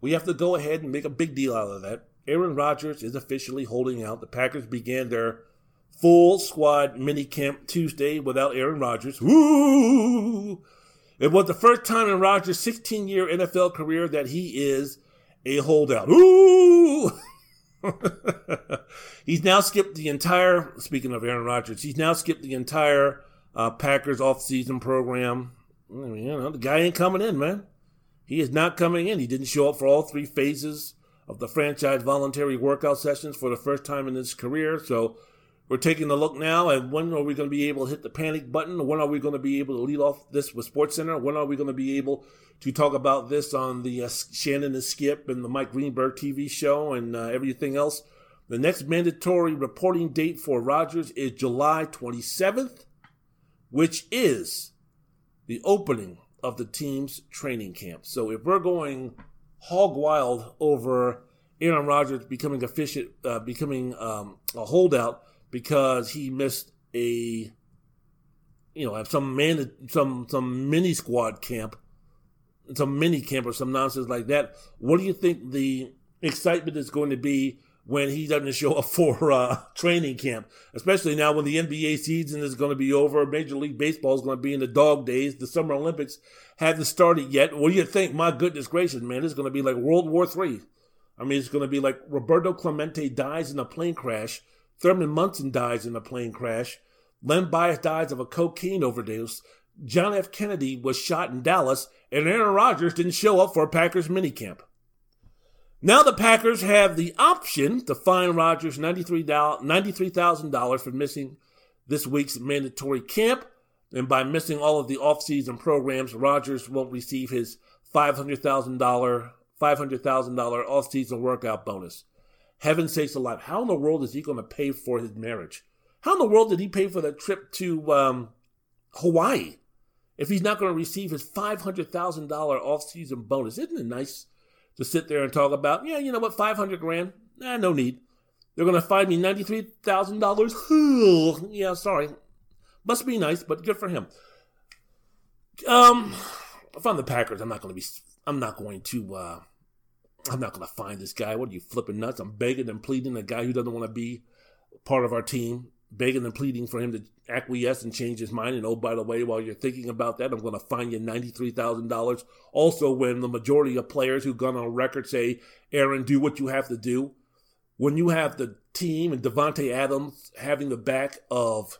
We have to go ahead and make a big deal out of that. Aaron Rodgers is officially holding out. The Packers began their full squad mini camp Tuesday without Aaron Rodgers. Woo! It was the first time in Rodgers' 16 year NFL career that he is a holdout. Ooh! he's now skipped the entire, speaking of Aaron Rodgers, he's now skipped the entire uh, Packers off-season program. You know, the guy ain't coming in, man. He is not coming in. He didn't show up for all three phases of the franchise voluntary workout sessions for the first time in his career. So we're taking a look now at when are we going to be able to hit the panic button? When are we going to be able to lead off this with SportsCenter? When are we going to be able to talk about this on the uh, Shannon and Skip and the Mike Greenberg TV show and uh, everything else? The next mandatory reporting date for Rodgers is July 27th, which is the opening of the team's training camp. So if we're going hog wild over Aaron Rodgers becoming efficient, uh, becoming um, a holdout because he missed a you know some man some some mini squad camp some mini camp or some nonsense like that. What do you think the excitement is going to be when he doesn't show up for uh, training camp? Especially now when the nba season is going to be over major league baseball is going to be in the dog days the summer olympics haven't started yet. What do you think? My goodness gracious man it's going to be like world war three. I mean it's going to be like roberto clemente dies in a plane crash Thurman Munson dies in a plane crash. Len Bias dies of a cocaine overdose. John F. Kennedy was shot in Dallas, and Aaron Rodgers didn't show up for Packers minicamp. Now the Packers have the option to fine Rodgers $93,000 for missing this week's mandatory camp. And by missing all of the offseason programs, Rodgers won't receive his $500,000 $500,000 offseason workout bonus. Heaven sakes alive. How in the world is he going to pay for his marriage? How in the world did he pay for that trip to um, Hawaii if he's not going to receive his $500,000 offseason bonus? Isn't it nice to sit there and talk about, yeah, you know what, 500 grand? Nah, no need. They're going to find me $93,000. yeah, sorry. Must be nice, but good for him. Um, if I'm the Packers, I'm not going to be, I'm not going to, uh, I'm not going to find this guy. What are you flipping nuts? I'm begging and pleading a guy who doesn't want to be part of our team, begging and pleading for him to acquiesce and change his mind. And oh, by the way, while you're thinking about that, I'm going to fine you $93,000. Also, when the majority of players who've gone on record say, Aaron, do what you have to do. When you have the team and Davante Adams having the back of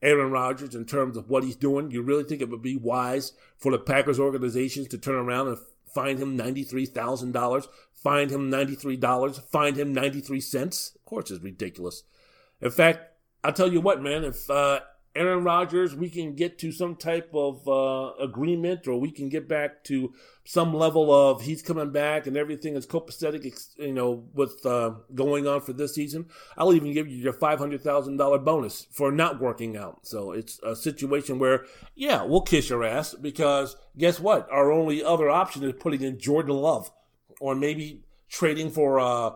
Aaron Rodgers in terms of what he's doing, you really think it would be wise for the Packers organizations to turn around and find him $93,000, find him $93, find him 93 cents. Of course, it's ridiculous. In fact, I'll tell you what, man, if uh, Aaron Rodgers, we can get to some type of uh, agreement or we can get back to some level of he's coming back and everything is copacetic, you know, with uh, going on for this season. I'll even give you your $500,000 bonus for not working out. So it's a situation where, yeah, we'll kiss your ass because guess what? Our only other option is putting in Jordan Love or maybe trading for, uh,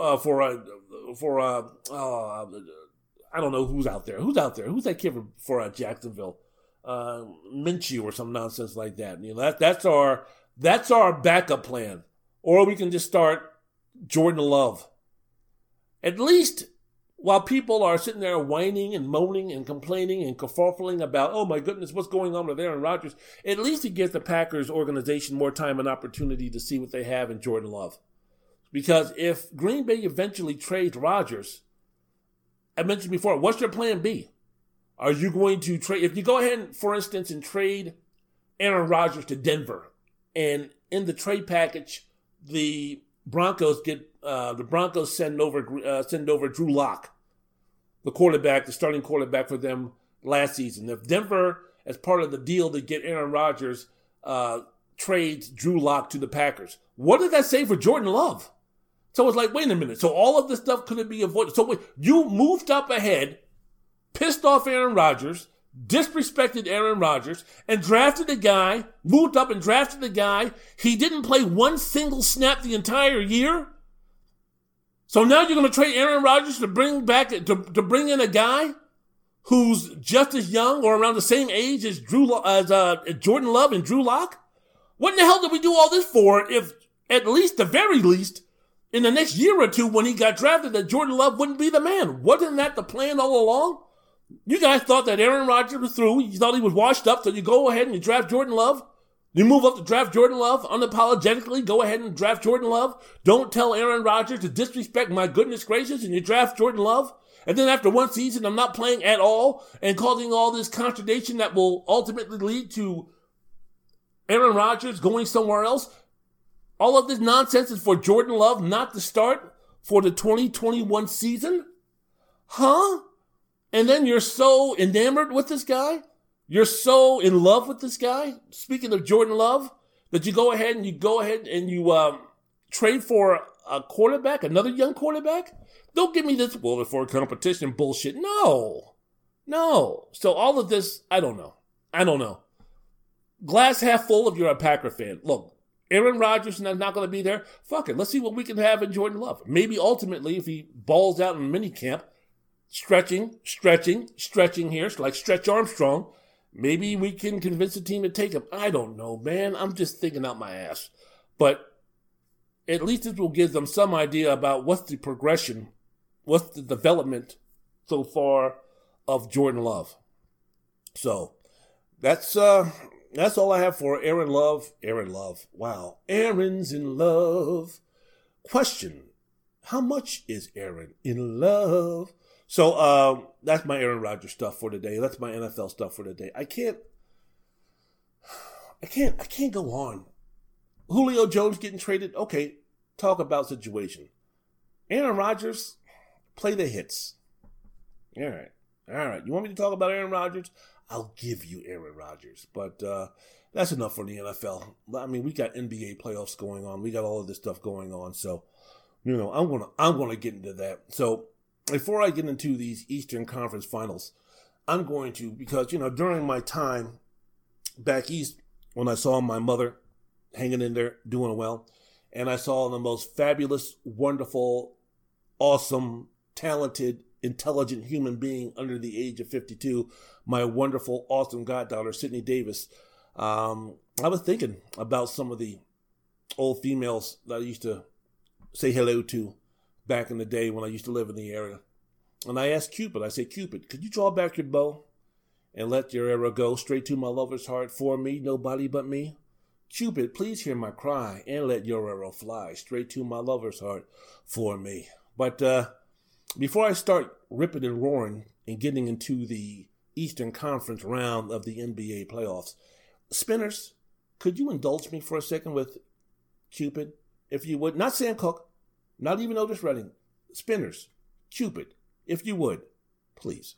uh for, uh, for, uh, uh I don't know who's out there. Who's out there? Who's that kid for, for uh, Jacksonville? Uh, Minshew or some nonsense like that. You know, that that's our that's our backup plan. Or we can just start Jordan Love. At least while people are sitting there whining and moaning and complaining and kerfuffling about, oh my goodness, what's going on with Aaron Rodgers, at least it gives the Packers organization more time and opportunity to see what they have in Jordan Love. Because if Green Bay eventually trades Rodgers, I mentioned before, what's your plan B? Are you going to trade? If you go ahead, and, for instance, and trade Aaron Rodgers to Denver, and in the trade package, the Broncos get uh, the Broncos send over uh, send over Drew Lock, the quarterback, the starting quarterback for them last season. If Denver, as part of the deal to get Aaron Rodgers, uh, trades Drew Lock to the Packers, what does that say for Jordan Love? So it's like, wait a minute. So all of this stuff couldn't be avoided. So wait, you moved up ahead, pissed off Aaron Rodgers, disrespected Aaron Rodgers, and drafted a guy, moved up and drafted a guy. He didn't play one single snap the entire year. So now you're going to trade Aaron Rodgers to bring back to, to bring in a guy who's just as young or around the same age as Drew as uh, Jordan Love and Drew Lock. What in the hell did we do all this for? If at least the very least in the next year or two when he got drafted that Jordan Love wouldn't be the man. Wasn't that the plan all along? You guys thought that Aaron Rodgers was through. You thought he was washed up, so you go ahead and you draft Jordan Love. You move up to draft Jordan Love unapologetically. Go ahead and draft Jordan Love. Don't tell Aaron Rodgers to disrespect my goodness gracious, and you draft Jordan Love. And then after one season, I'm not playing at all and causing all this contradiction that will ultimately lead to Aaron Rodgers going somewhere else. All of this nonsense is for Jordan Love not to start for the 2021 season? Huh? And then you're so enamored with this guy? You're so in love with this guy? Speaking of Jordan Love, that you go ahead and you go ahead and you um, trade for a quarterback, another young quarterback? Don't give me this, well, for competition bullshit. No. No. So all of this, I don't know. I don't know. Glass half full if you're a Packer fan. Look, Aaron Rodgers is not going to be there. Fuck it. Let's see what we can have in Jordan Love. Maybe ultimately, if he balls out in minicamp, stretching, stretching, stretching here, like Stretch Armstrong, maybe we can convince the team to take him. I don't know, man. I'm just thinking out my ass. But at least this will give them some idea about what's the progression, what's the development so far of Jordan Love. So that's uh that's all I have for Aaron Love. Aaron Love. Wow. Aaron's in love. Question. How much is Aaron in love? So um, that's my Aaron Rodgers stuff for today. That's my NFL stuff for today. I can't I can't I can't go on. Julio Jones getting traded. Okay. talk about situation. Aaron Rodgers, play the hits. All right. All right. You want me to talk about Aaron Rodgers? I'll give you Aaron Rodgers. But uh, that's enough for the NFL. I mean, we got NBA playoffs going on. We got all of this stuff going on. So, you know, I'm gonna I'm gonna get into that. So before I get into these Eastern Conference finals, I'm going to because you know during my time back east when I saw my mother hanging in there doing well, and I saw the most fabulous, wonderful, awesome, talented, intelligent human being under the age of 52, my wonderful, awesome goddaughter Sydney Davis. Um, I was thinking about some of the old females that I used to say hello to back in the day when I used to live in the area. And I asked Cupid, I said, Cupid, could you draw back your bow and let your arrow go straight to my lover's heart for me, nobody but me? Cupid, please hear my cry and let your arrow fly straight to my lover's heart for me. But uh, before I start ripping and roaring and getting into the Eastern Conference round of the NBA playoffs, Spinners, could you indulge me for a second with Cupid, if you would? Not Sam Cooke, not even Otis Redding. Spinners, Cupid, if you would, please.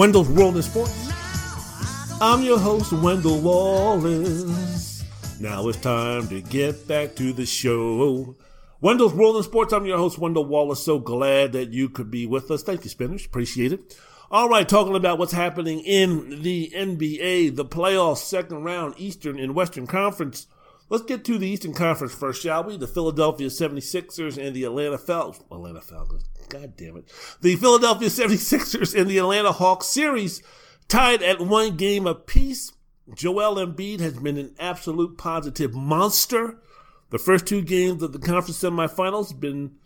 Wendell's World in Sports. I'm your host, Wendell Wallace. Now it's time to get back to the show. Wendell's World in Sports. I'm your host, Wendell Wallace. So glad that you could be with us. Thank you, Spinners. Appreciate it. All right, talking about what's happening in the NBA, the playoffs, second round, Eastern and Western Conference. Let's get to the Eastern Conference first, shall we? The Philadelphia 76ers and the Atlanta Falcons. Atlanta Falcons. God damn it. The Philadelphia 76ers and the Atlanta Hawks series tied at one game apiece. Joel Embiid has been an absolute positive monster. The first two games of the conference semifinals have been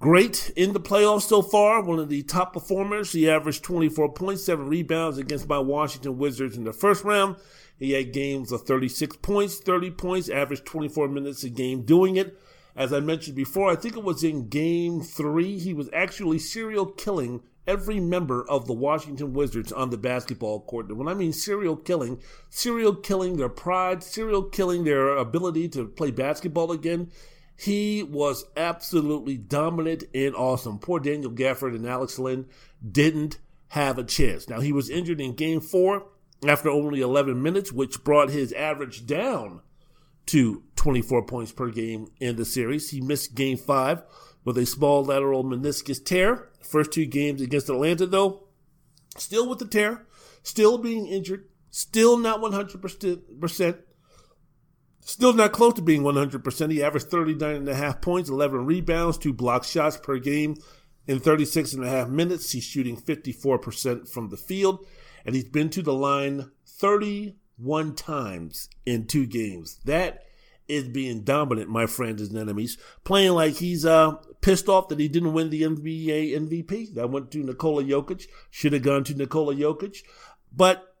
great in the playoffs so far. One of the top performers. He averaged 24.7 rebounds against my Washington Wizards in the first round. He had games of 36 points, 30 points, averaged 24 minutes a game doing it. As I mentioned before, I think it was in game three, he was actually serial killing every member of the Washington Wizards on the basketball court. And when I mean serial killing, serial killing their pride, serial killing their ability to play basketball again. He was absolutely dominant and awesome. Poor Daniel Gafford and Alex Len didn't have a chance. Now, he was injured in game four after only 11 minutes, which brought his average down to 24 points per game in the series. He missed game five with a small lateral meniscus tear. First two games against Atlanta, though, still with the tear, still being injured, still not 100%, still not close to being 100%. He averaged 39 and a half points, 11 rebounds, two block shots per game in 36 and a half minutes. He's shooting 54% from the field, and he's been to the line 31 times in two games. That is being dominant, my friends and enemies, playing like he's uh, pissed off that he didn't win the NBA MVP. That went to Nikola Jokic. Should have gone to Nikola Jokic. But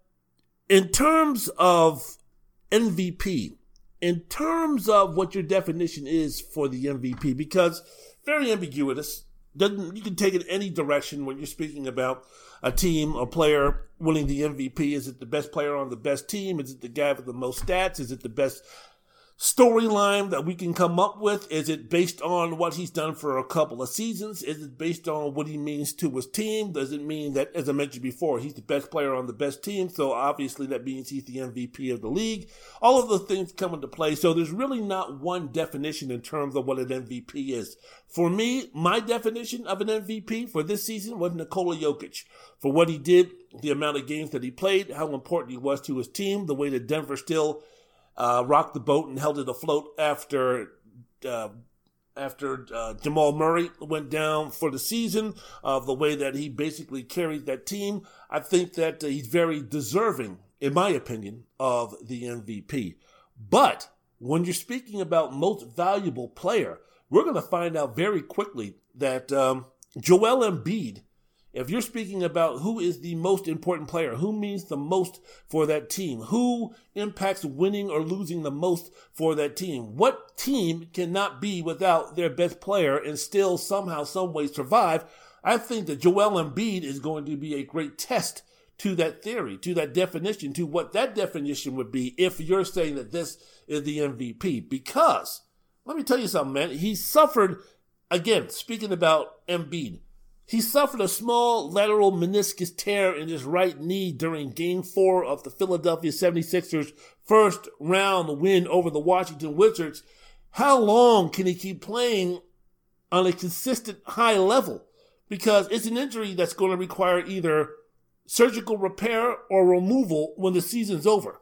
in terms of MVP, in terms of what your definition is for the MVP, because very ambiguous. Doesn't you can take it any direction when you're speaking about a team, a player winning the MVP. Is it the best player on the best team? Is it the guy with the most stats? Is it the best storyline that we can come up with? Is it based on what he's done for a couple of seasons? Is it based on what he means to his team? Does it mean that, as I mentioned before, he's the best player on the best team? So obviously that means he's the MVP of the league. All of those things come into play. So there's really not one definition in terms of what an MVP is. For me, my definition of an MVP for this season was Nikola Jokic. For what he did, the amount of games that he played, how important he was to his team, the way that Denver still uh, rocked the boat and held it afloat after uh, after uh, Jamal Murray went down for the season. Of the way that he basically carried that team, I think that uh, he's very deserving, in my opinion, of the MVP. But when you're speaking about most valuable player, we're going to find out very quickly that um, Joel Embiid if you're speaking about who is the most important player, who means the most for that team, who impacts winning or losing the most for that team, what team cannot be without their best player and still somehow, some way survive? I think that Joel Embiid is going to be a great test to that theory, to that definition, to what that definition would be if you're saying that this is the MVP. Because, let me tell you something, man, he suffered, again, speaking about Embiid, he suffered a small lateral meniscus tear in his right knee during game four of the Philadelphia 76ers first round win over the Washington Wizards. How long can he keep playing on a consistent high level? Because it's an injury that's going to require either surgical repair or removal when the season's over.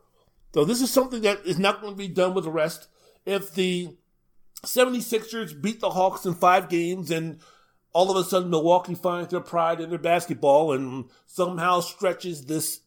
So this is something that is not going to be done with the rest. If the 76ers beat the Hawks in five games and all of a sudden Milwaukee finds their pride in their basketball and somehow stretches this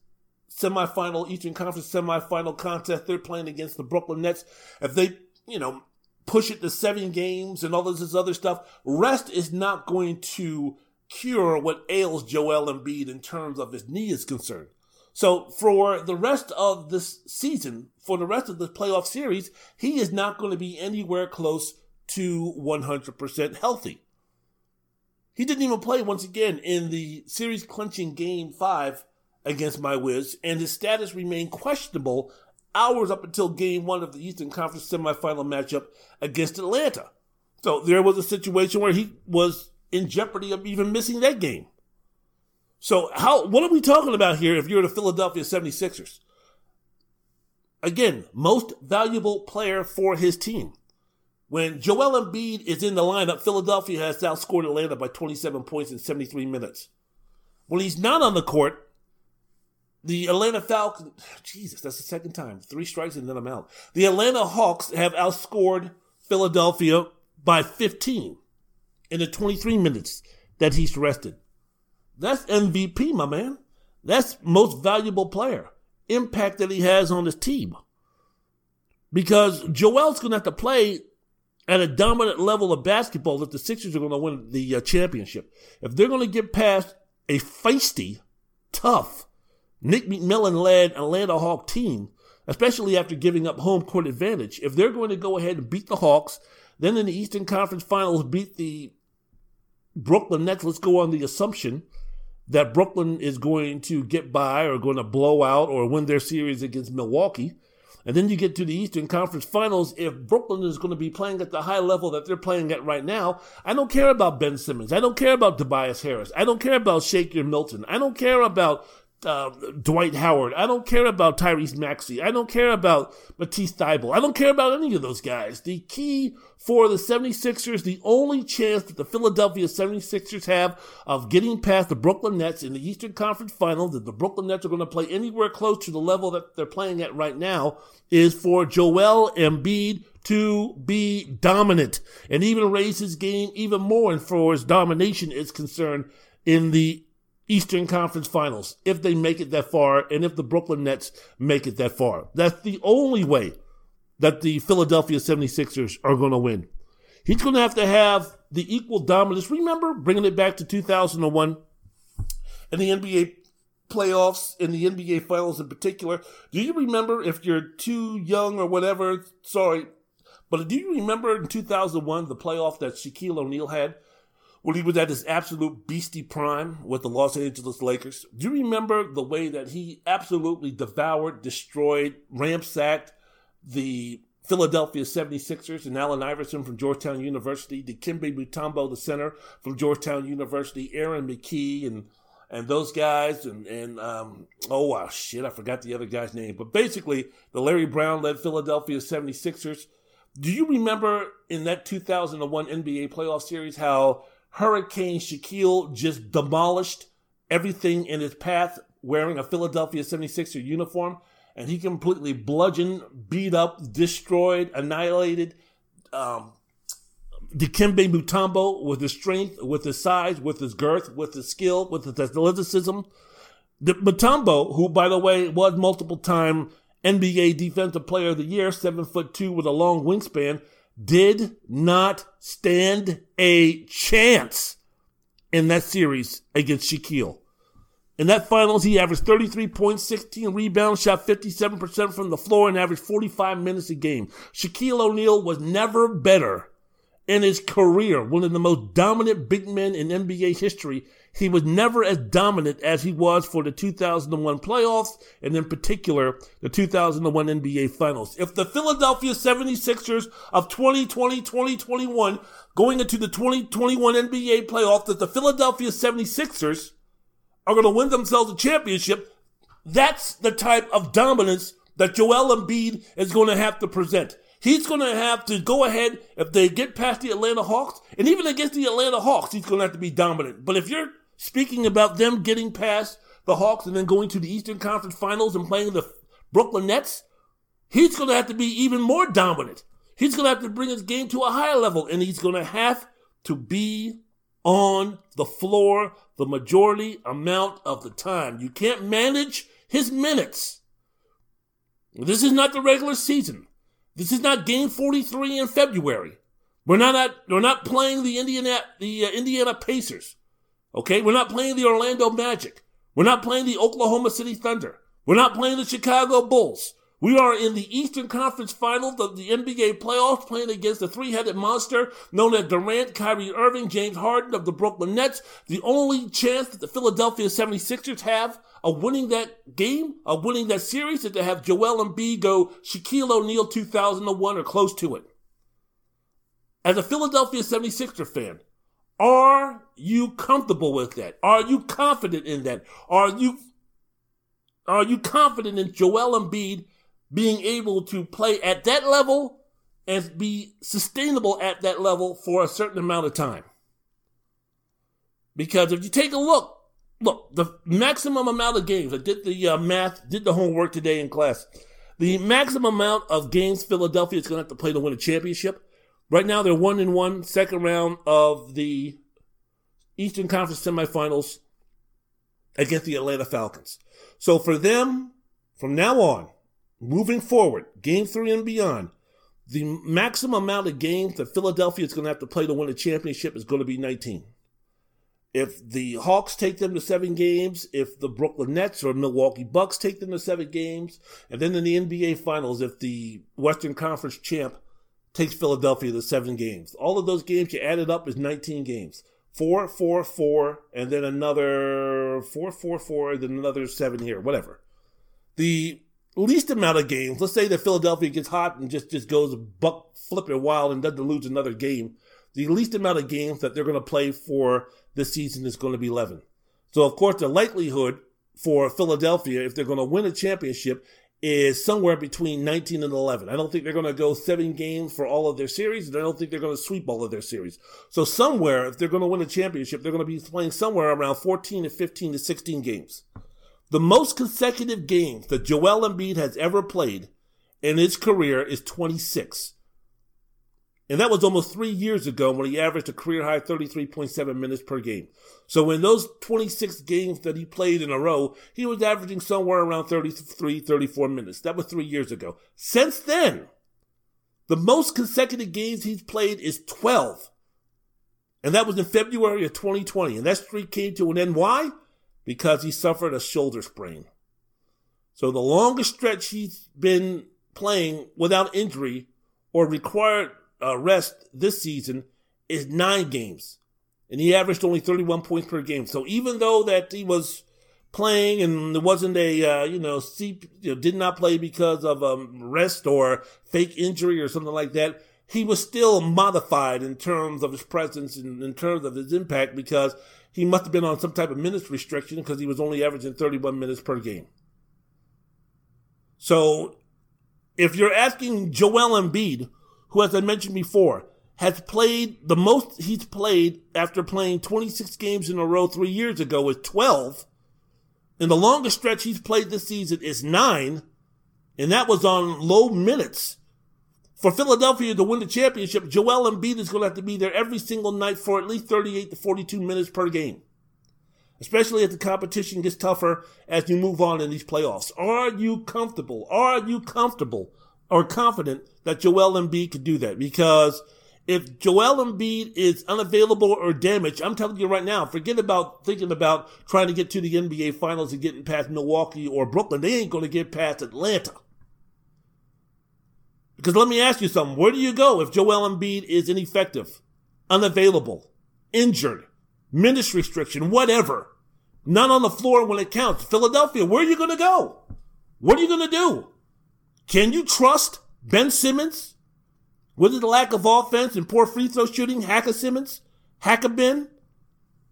semifinal Eastern Conference semifinal contest they're playing against the Brooklyn Nets. If they, you know, push it to seven games and all this other stuff, rest is not going to cure what ails Joel Embiid in terms of his knee is concerned. So for the rest of this season, for the rest of the playoff series, he is not going to be anywhere close to 100% healthy. He didn't even play once again in the series clinching game five against my Wiz, and his status remained questionable hours up until game one of the Eastern Conference semifinal matchup against Atlanta. So there was a situation where he was in jeopardy of even missing that game. So how what are we talking about here if you're the Philadelphia 76ers? Again, most valuable player for his team. When Joel Embiid is in the lineup, Philadelphia has outscored Atlanta by 27 points in 73 minutes. When he's not on the court, the Atlanta Falcons, Jesus, that's the second time. Three strikes and then I'm out. The Atlanta Hawks have outscored Philadelphia by 15 in the 23 minutes that he's rested. That's MVP, my man. That's most valuable player. Impact that he has on his team. Because Joel's going to have to play at a dominant level of basketball that the Sixers are going to win the uh, championship. If they're going to get past a feisty, tough, Nick McMillan led Atlanta Hawk team, especially after giving up home court advantage, if they're going to go ahead and beat the Hawks, then in the Eastern Conference Finals beat the Brooklyn Nets, let's go on the assumption that Brooklyn is going to get by or going to blow out or win their series against Milwaukee. And then you get to the Eastern Conference Finals. If Brooklyn is going to be playing at the high level that they're playing at right now, I don't care about Ben Simmons. I don't care about Tobias Harris. I don't care about Shake Milton. I don't care about uh, Dwight Howard. I don't care about Tyrese Maxey. I don't care about Matisse Thybulle. I don't care about any of those guys. The key for the 76ers, the only chance that the Philadelphia 76ers have of getting past the Brooklyn Nets in the Eastern Conference Finals, that the Brooklyn Nets are going to play anywhere close to the level that they're playing at right now, is for Joel Embiid to be dominant and even raise his game even more and for his domination is concerned in the Eastern Conference Finals if they make it that far and if the Brooklyn Nets make it that far. That's the only way that the Philadelphia 76ers are going to win. He's going to have to have the equal dominance. Remember bringing it back to 2001 and the NBA playoffs, in the NBA finals in particular. Do you remember if you're too young or whatever? Sorry. But do you remember in 2001 the playoff that Shaquille O'Neal had? When he was at his absolute beastie prime with the Los Angeles Lakers. Do you remember the way that he absolutely devoured, destroyed, ransacked the Philadelphia 76ers and Allen Iverson from Georgetown University, Dikembe Mutombo, the center from Georgetown University, Aaron McKie, and and those guys, and and um, oh wow, shit, I forgot the other guy's name. But basically, the Larry Brown led Philadelphia 76ers. Do you remember in that 2001 NBA playoff series how Hurricane Shaquille just demolished everything in his path wearing a Philadelphia 76er uniform? And he completely bludgeoned, beat up, destroyed, annihilated um, Dikembe Mutombo with his strength, with his size, with his girth, with his skill, with his athleticism. The Mutombo, who by the way was multiple time NBA Defensive Player of the Year, seven foot two with a long wingspan, did not stand a chance in that series against Shaquille. In that finals, he averaged 33 points, 16 rebounds, shot 57% from the floor, and averaged 45 minutes a game. Shaquille O'Neal was never better in his career, one of the most dominant big men in NBA history, he was never as dominant as he was for the 2001 playoffs, and in particular, the 2001 NBA Finals. If the Philadelphia 76ers of 2020 2021 going into the 2021 NBA playoffs, that the Philadelphia 76ers are going to win themselves a championship, that's the type of dominance that Joel Embiid is going to have to present. He's going to have to go ahead if they get past the Atlanta Hawks, and even against the Atlanta Hawks, he's going to have to be dominant. But if you're speaking about them getting past the Hawks and then going to the Eastern Conference Finals and playing the Brooklyn Nets, he's going to have to be even more dominant. He's going to have to bring his game to a higher level, and he's going to have to be on the floor the majority amount of the time. You can't manage his minutes. This is not the regular season. This is not game 43 in February. We're not at, we're not playing the Indiana the uh, Indiana Pacers. Okay? We're not playing the Orlando Magic. We're not playing the Oklahoma City Thunder. We're not playing the Chicago Bulls. We are in the Eastern Conference Finals of the NBA playoffs playing against the three-headed monster known as Durant, Kyrie Irving, James Harden of the Brooklyn Nets. The only chance that the Philadelphia 76ers have of winning that game, of winning that series, is to have Joel and Embiid go Shaquille O'Neal 2001 or close to it. As a Philadelphia 76er fan, are you comfortable with that? Are you confident in that? Are you are you confident in Joel and Embiid being able to play at that level and be sustainable at that level for a certain amount of time. Because if you take a look, look, the maximum amount of games, I did the uh, math, did the homework today in class. The maximum amount of games Philadelphia is going to have to play to win a championship. Right now, they're one in one, second round of the Eastern Conference semifinals against the Atlanta Falcons. So for them, from now on, moving forward, game three and beyond, the maximum amount of games that Philadelphia is going to have to play to win a championship is going to be 19. If the Hawks take them to seven games, if the Brooklyn Nets or Milwaukee Bucks take them to seven games, and then in the NBA Finals, if the Western Conference champ takes Philadelphia to seven games, all of those games you add it up is 19 games. Four, four, four, and then another four, four, four, and then another seven here, whatever. The least amount of games. Let's say that Philadelphia gets hot and just, just goes buck flipping wild and doesn't lose another game. The least amount of games that they're going to play for this season is going to be 11. So, of course, the likelihood for Philadelphia, if they're going to win a championship, is somewhere between 19 and 11. I don't think they're going to go seven games for all of their series, and I don't think they're going to sweep all of their series. So, somewhere, if they're going to win a championship, they're going to be playing somewhere around 14 to 15 to 16 games. The most consecutive games that Joel Embiid has ever played in his career is 26. And that was almost three years ago when he averaged a career high 33.7 minutes per game. So in those 26 games that he played in a row, he was averaging somewhere around 33, 34 minutes. That was three years ago. Since then, the most consecutive games he's played is 12. And that was in February of 2020. And that streak came to an end. Why? because he suffered a shoulder sprain. So the longest stretch he's been playing without injury or required uh, rest this season is nine games. And he averaged only 31 points per game. So even though that he was playing and it wasn't a, uh, you know, C, you know, did not play because of um, rest or fake injury or something like that, he was still modified in terms of his presence and in terms of his impact because he must have been on some type of minutes restriction because he was only averaging 31 minutes per game. So if you're asking Joel Embiid, who, as I mentioned before, has played the most he's played after playing 26 games in a row three years ago is 12. And the longest stretch he's played this season is nine, and that was on low minutes. For Philadelphia to win the championship, Joel Embiid is going to have to be there every single night for at least 38 to 42 minutes per game. Especially as the competition gets tougher as you move on in these playoffs. Are you comfortable? Are you comfortable or confident that Joel Embiid could do that? Because if Joel Embiid is unavailable or damaged, I'm telling you right now, forget about thinking about trying to get to the NBA Finals and getting past Milwaukee or Brooklyn. They ain't going to get past Atlanta. Because let me ask you something. Where do you go if Joel Embiid is ineffective, unavailable, injured, minutes restriction, whatever? Not on the floor when it counts. Philadelphia, where are you going to go? What are you going to do? Can you trust Ben Simmons? Was it the lack of offense and poor free throw shooting? Hacker Simmons? Hacker Ben?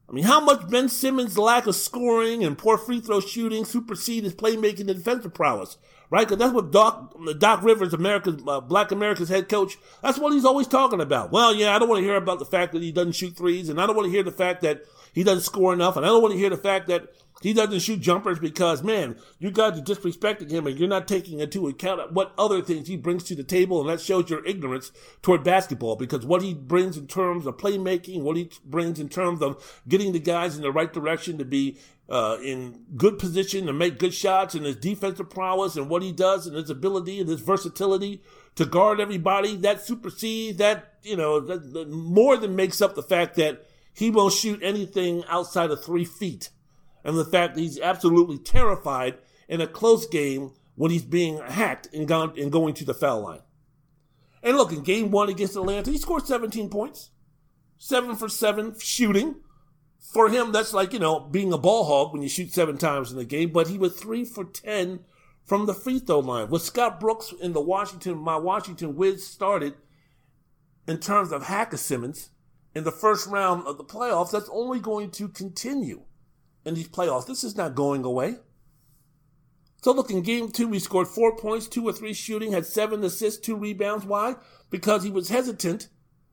I mean, how much Ben Simmons' lack of scoring and poor free throw shooting supersede his playmaking and defensive prowess? Right? Because that's what Doc, Doc Rivers, America's, uh, Black America's head coach, that's what he's always talking about. Well, yeah, I don't want to hear about the fact that he doesn't shoot threes, and I don't want to hear the fact that he doesn't score enough, and I don't want to hear the fact that he doesn't shoot jumpers because, man, you guys are disrespecting him and you're not taking into account what other things he brings to the table. And that shows your ignorance toward basketball because what he brings in terms of playmaking, what he brings in terms of getting the guys in the right direction to be uh, in good position to make good shots and his defensive prowess and what he does and his ability and his versatility to guard everybody, that supersedes that, you know, that, that more than makes up the fact that he won't shoot anything outside of three feet and the fact that he's absolutely terrified in a close game when he's being hacked and, gone, and going to the foul line. And look, in game one against Atlanta, he scored 17 points. Seven for seven shooting. For him, that's like, you know, being a ball hog when you shoot seven times in the game, but he was three for 10 from the free throw line. With Scott Brooks in the Washington, my Washington Wiz started in terms of Hacker Simmons in the first round of the playoffs, that's only going to continue in these playoffs. This is not going away. So look, in game two, he scored four points, two or three shooting, had seven assists, two rebounds. Why? Because he was hesitant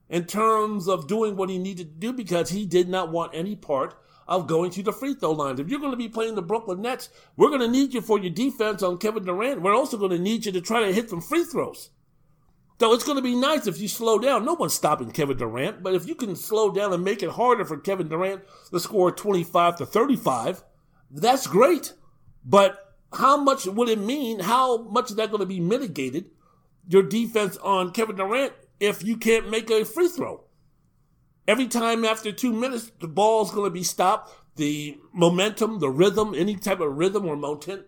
in terms of doing what he needed to do because he did not want any part of going to the free throw line. If you're going to be playing the Brooklyn Nets, we're going to need you for your defense on Kevin Durant. We're also going to need you to try to hit some free throws. So it's going to be nice if you slow down. No one's stopping Kevin Durant, but if you can slow down and make it harder for Kevin Durant to score 25 to 35, that's great. But how much would it mean? How much is that going to be mitigated? Your defense on Kevin Durant if you can't make a free throw. Every time after two minutes, the ball's going to be stopped. The momentum, the rhythm, any type of rhythm or,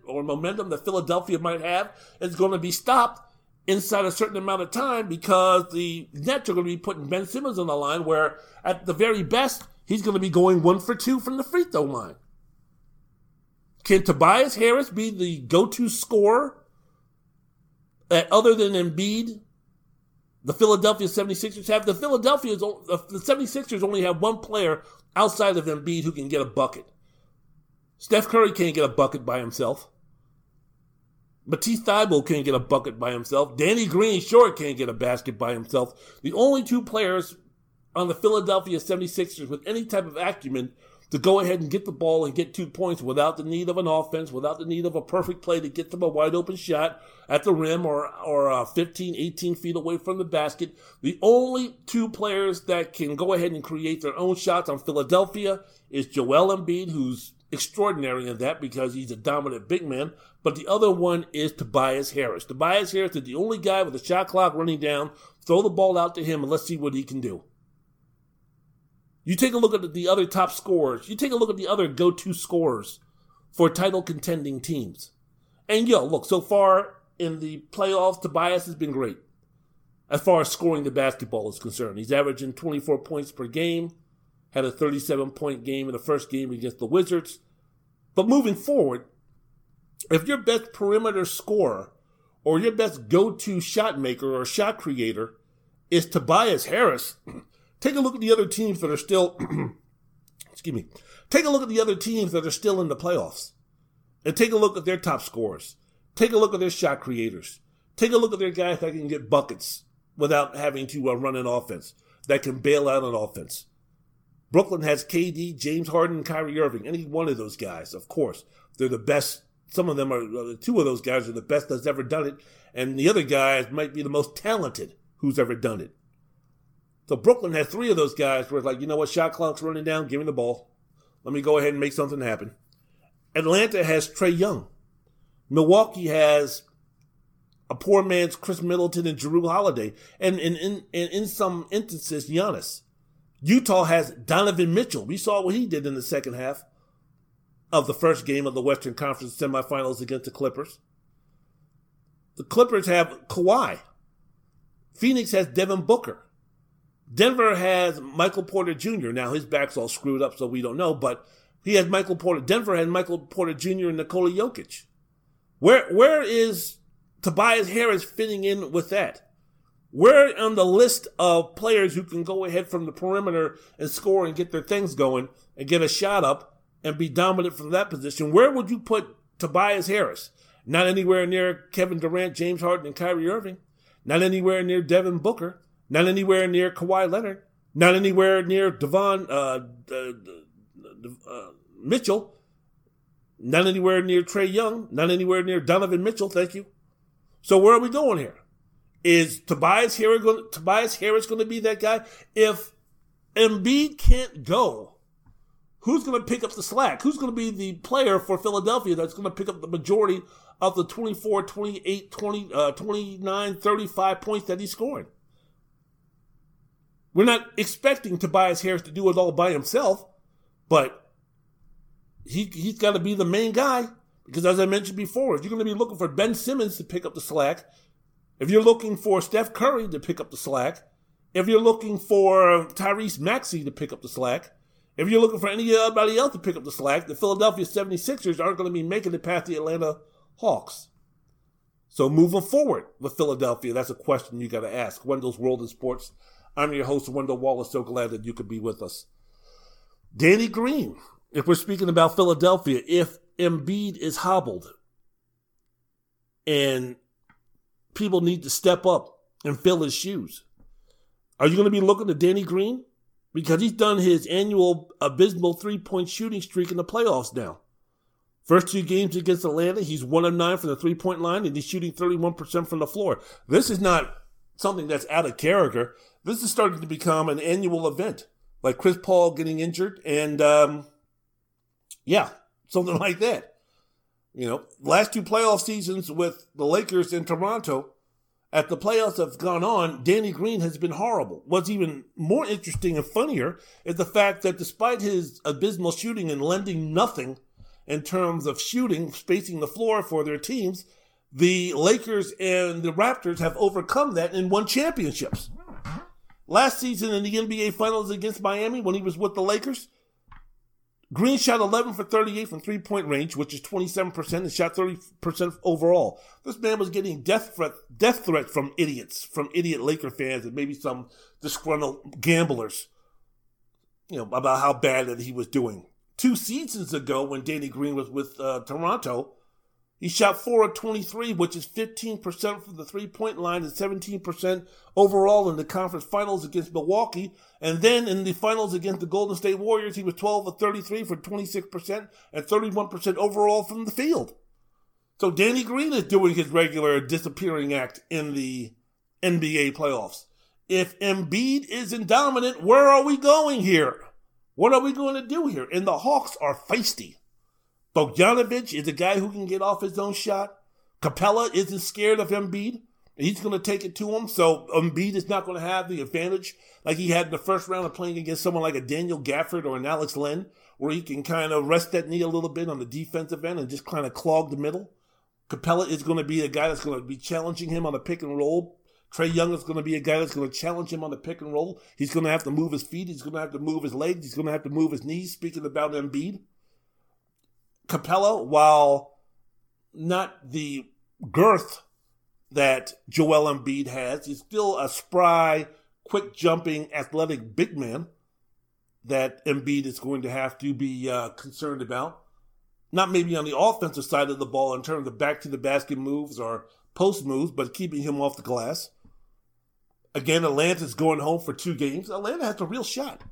or momentum that Philadelphia might have is going to be stopped inside a certain amount of time because the Nets are going to be putting Ben Simmons on the line where at the very best, he's going to be going one for two from the free throw line. Can Tobias Harris be the go-to scorer that other than Embiid, the Philadelphia 76ers have? The Philadelphia, the 76ers only have one player outside of Embiid who can get a bucket. Seth Curry can't get a bucket by himself. Matisse Thybulle can't get a bucket by himself. Danny Green sure can't get a basket by himself. The only two players on the Philadelphia 76ers with any type of acumen to go ahead and get the ball and get two points without the need of an offense, without the need of a perfect play to get them a wide open shot at the rim or, or uh, 15, 18 feet away from the basket. The only two players that can go ahead and create their own shots on Philadelphia is Joel Embiid, who's extraordinary in that because he's a dominant big man. But the other one is Tobias Harris. Tobias Harris is the only guy with a shot clock running down. Throw the ball out to him and let's see what he can do. You take a look at the other top scorers. You take a look at the other go-to scorers for title contending teams. And yo, look, so far in the playoffs, Tobias has been great as far as scoring the basketball is concerned. He's averaging 24 points per game, had a 37 point game in the first game against the Wizards. But moving forward, if your best perimeter scorer or your best go-to shot maker or shot creator is Tobias Harris, take a look at the other teams that are still excuse me. Take a look at the other teams that are still in the playoffs. And take a look at their top scorers. Take a look at their shot creators. Take a look at their guys that can get buckets without having to uh, run an offense, that can bail out an offense. Brooklyn has KD, James Harden, Kyrie Irving. Any one of those guys, of course. They're the best some of them are, two of those guys are the best that's ever done it, and the other guys might be the most talented who's ever done it. So Brooklyn has three of those guys where it's like, you know what, shot clock's running down, give me the ball. Let me go ahead and make something happen. Atlanta has Trae Young. Milwaukee has a poor man's Khris Middleton and Jrue Holiday, and in, in, in, in some instances, Giannis. Utah has Donovan Mitchell. We saw what he did in the second half of the first game of the Western Conference semifinals against the Clippers. The Clippers have Kawhi. Phoenix has Devin Booker. Denver has Michael Porter Jr. Now his back's all screwed up, so we don't know, but he has Michael Porter. Denver had Michael Porter Jr. and Nikola Jokic. Where where is Tobias Harris fitting in with that? Where on the list of players who can go ahead from the perimeter and score and get their things going and get a shot up and be dominant from that position, where would you put Tobias Harris? Not anywhere near Kevin Durant, James Harden, and Kyrie Irving. Not anywhere near Devin Booker. Not anywhere near Kawhi Leonard. Not anywhere near Devon uh, uh, uh, Mitchell. Not anywhere near Trae Young. Not anywhere near Donovan Mitchell. Thank you. So where are we going here? Is Tobias Harris going, Tobias Harris going to be that guy? If Embiid can't go, who's going to pick up the slack? Who's going to be the player for Philadelphia that's going to pick up the majority of the 24, 28, 20, uh, 29, 35 points that he's scoring? We're not expecting Tobias Harris to do it all by himself, but he, he's got to be the main guy. Because as I mentioned before, if you're going to be looking for Ben Simmons to pick up the slack, if you're looking for Seth Curry to pick up the slack, if you're looking for Tyrese Maxey to pick up the slack, if you're looking for uh, anybody else to pick up the slack, the Philadelphia 76ers aren't going to be making it past the Atlanta Hawks. So moving forward with Philadelphia, that's a question you got to ask. Wendell's World in Sports. I'm your host, Wendell Wallace. So glad that you could be with us. Danny Green, if we're speaking about Philadelphia, if Embiid is hobbled and people need to step up and fill his shoes, are you going to be looking to Danny Green? Because he's done his annual abysmal three point shooting streak in the playoffs now. First two games against Atlanta, he's one of nine from the three point line and he's shooting 31% from the floor. This is not something that's out of character. This is starting to become an annual event, like Chris Paul getting injured and, um, yeah, something like that. You know, last two playoff seasons with the Lakers in Toronto, at the playoffs have gone on, Danny Green has been horrible. What's even more interesting and funnier is the fact that despite his abysmal shooting and lending nothing in terms of shooting, spacing the floor for their teams, the Lakers and the Raptors have overcome that and won championships. Last season in the NBA Finals against Miami, when he was with the Lakers, Green shot 11 for 38 from three point range, which is 27%, and shot 30% overall. This man was getting death threat, death threats from idiots, from idiot Laker fans, and maybe some disgruntled gamblers, you know, about how bad that he was doing. Two seasons ago, when Danny Green was with uh, Toronto, he shot 4 of 23, which is 15% from the three point line and 17% overall in the conference finals against Milwaukee. And then in the finals against the Golden State Warriors, he was 12 of 33 for 26% and 31% overall from the field. So Danny Green is doing his regular disappearing act in the NBA playoffs. If Embiid isn't dominant, where are we going here? What are we going to do here? And the Hawks are feisty. Bogdanovich is a guy who can get off his own shot. Capela isn't scared of Embiid. He's going to take it to him. So Embiid is not going to have the advantage like he had in the first round of playing against someone like a Daniel Gafford or an Alex Len, where he can kind of rest that knee a little bit on the defensive end and just kind of clog the middle. Capela is going to be a guy that's going to be challenging him on the pick and roll. Trae Young is going to be a guy that's going to challenge him on the pick and roll. He's going to have to move his feet. He's going to have to move his legs. He's going to have to move his knees. Speaking about Embiid. Capela, while not the girth that Joel Embiid has, he's still a spry, quick jumping, athletic big man that Embiid is going to have to be uh, concerned about. Not maybe on the offensive side of the ball in terms of back to the basket moves or post moves, but keeping him off the glass. Again, Atlanta's going home for two games. Atlanta has a real shot.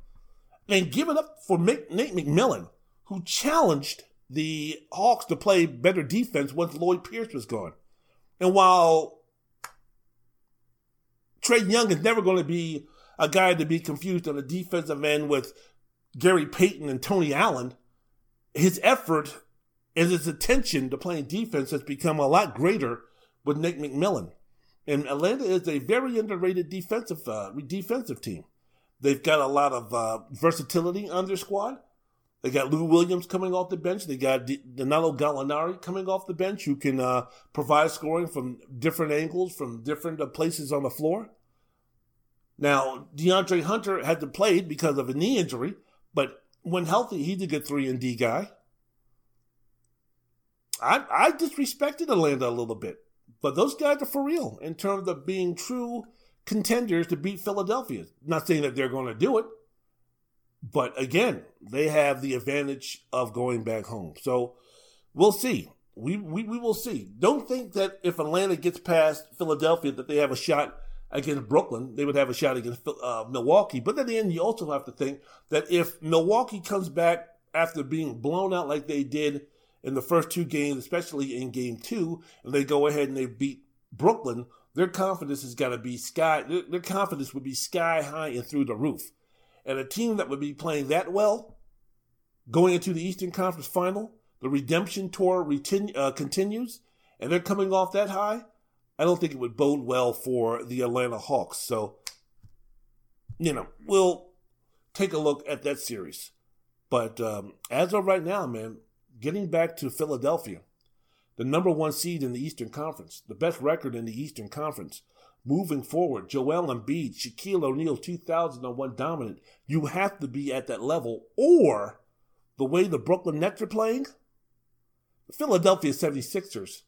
And give it up for Nate McMillan, who challenged the Hawks to play better defense once Lloyd Pierce was gone. And while Trae Young is never going to be a guy to be confused on the defensive end with Gary Payton and Tony Allen, his effort and his attention to playing defense has become a lot greater with Nick McMillan. And Atlanta is a very underrated defensive uh, defensive team. They've got a lot of uh, versatility on their squad. They got Lou Williams coming off the bench. They got Danilo Gallinari coming off the bench who can uh, provide scoring from different angles, from different uh, places on the floor. Now, DeAndre Hunter had to play because of a knee injury, but when healthy, he's a good 3 and D guy. I, I disrespected Atlanta a little bit, but those guys are for real in terms of being true contenders to beat Philadelphia. Not saying that they're going to do it, but again, they have the advantage of going back home. So we'll see. We, we, we will see. Don't think that if Atlanta gets past Philadelphia that they have a shot against Brooklyn, they would have a shot against uh, Milwaukee. But at the end, you also have to think that if Milwaukee comes back after being blown out like they did in the first two games, especially in game two, and they go ahead and they beat Brooklyn, their confidence has got to be sky, their, their confidence would be sky high and through the roof. And a team that would be playing that well, going into the Eastern Conference final, the redemption tour uh, continues, and they're coming off that high, I don't think it would bode well for the Atlanta Hawks. So, you know, we'll take a look at that series. But um, as of right now, man, getting back to Philadelphia, the number one seed in the Eastern Conference, the best record in the Eastern Conference. Moving forward, Joel Embiid, Shaquille O'Neal, 2001 dominant. You have to be at that level, or the way the Brooklyn Nets are playing, the Philadelphia 76ers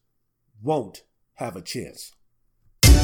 won't have a chance. Get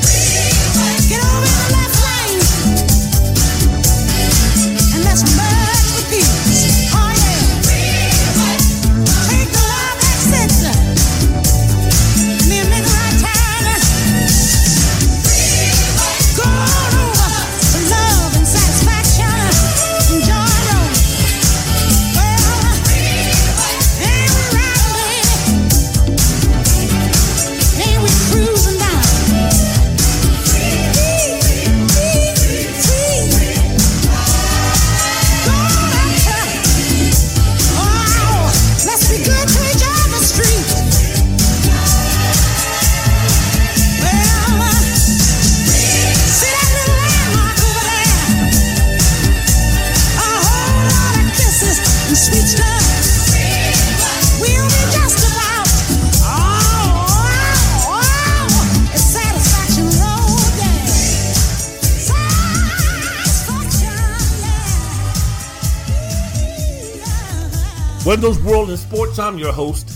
Wendell's World in Sports, I'm your host.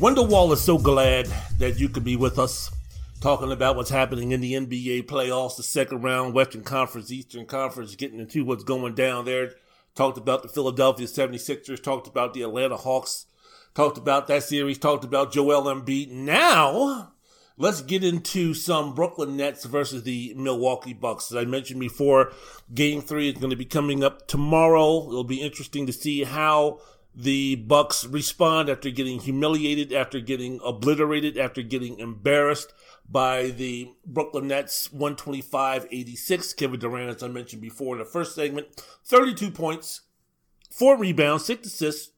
Wendell Wallace so glad that you could be with us talking about what's happening in the NBA playoffs, the second round, Western Conference, Eastern Conference, getting into what's going down there. Talked about the Philadelphia 76ers, talked about the Atlanta Hawks, talked about that series, talked about Joel Embiid. Now, let's get into some Brooklyn Nets versus the Milwaukee Bucks. As I mentioned before, game three is going to be coming up tomorrow. It'll be interesting to see how the Bucks respond after getting humiliated, after getting obliterated, after getting embarrassed by the Brooklyn Nets 125-86. Kevin Durant, as I mentioned before in the first segment, 32 points, 4 rebounds, 6 assists,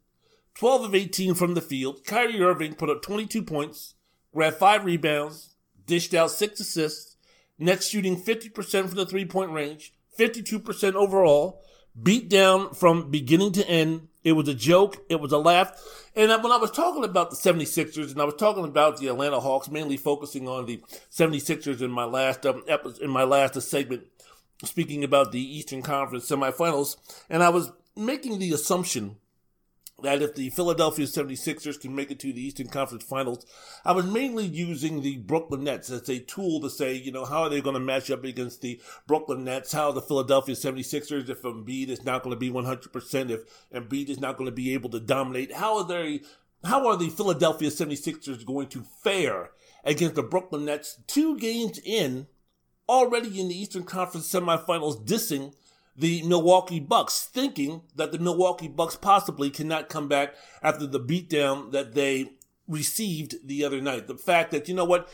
12 of 18 from the field. Kyrie Irving put up 22 points, grabbed 5 rebounds, dished out 6 assists. Nets shooting 50% from the three-point range, 52% overall. Beat down from beginning to end it was a joke. It was a laugh. And when I was talking about the 76ers and I was talking about the Atlanta Hawks, mainly focusing on the 76ers in my last um, episode, in my last segment, speaking about the Eastern Conference semifinals, and I was making the assumption that if the Philadelphia 76ers can make it to the Eastern Conference Finals, I was mainly using the Brooklyn Nets as a tool to say, you know, how are they going to match up against the Brooklyn Nets? How the Philadelphia 76ers, if Embiid is not going to be 100%, if Embiid is not going to be able to dominate, how are they, how are the Philadelphia 76ers going to fare against the Brooklyn Nets two games in, already in the Eastern Conference semifinals, dissing the Milwaukee Bucks, thinking that the Milwaukee Bucks possibly cannot come back after the beatdown that they received the other night. The fact that, you know what,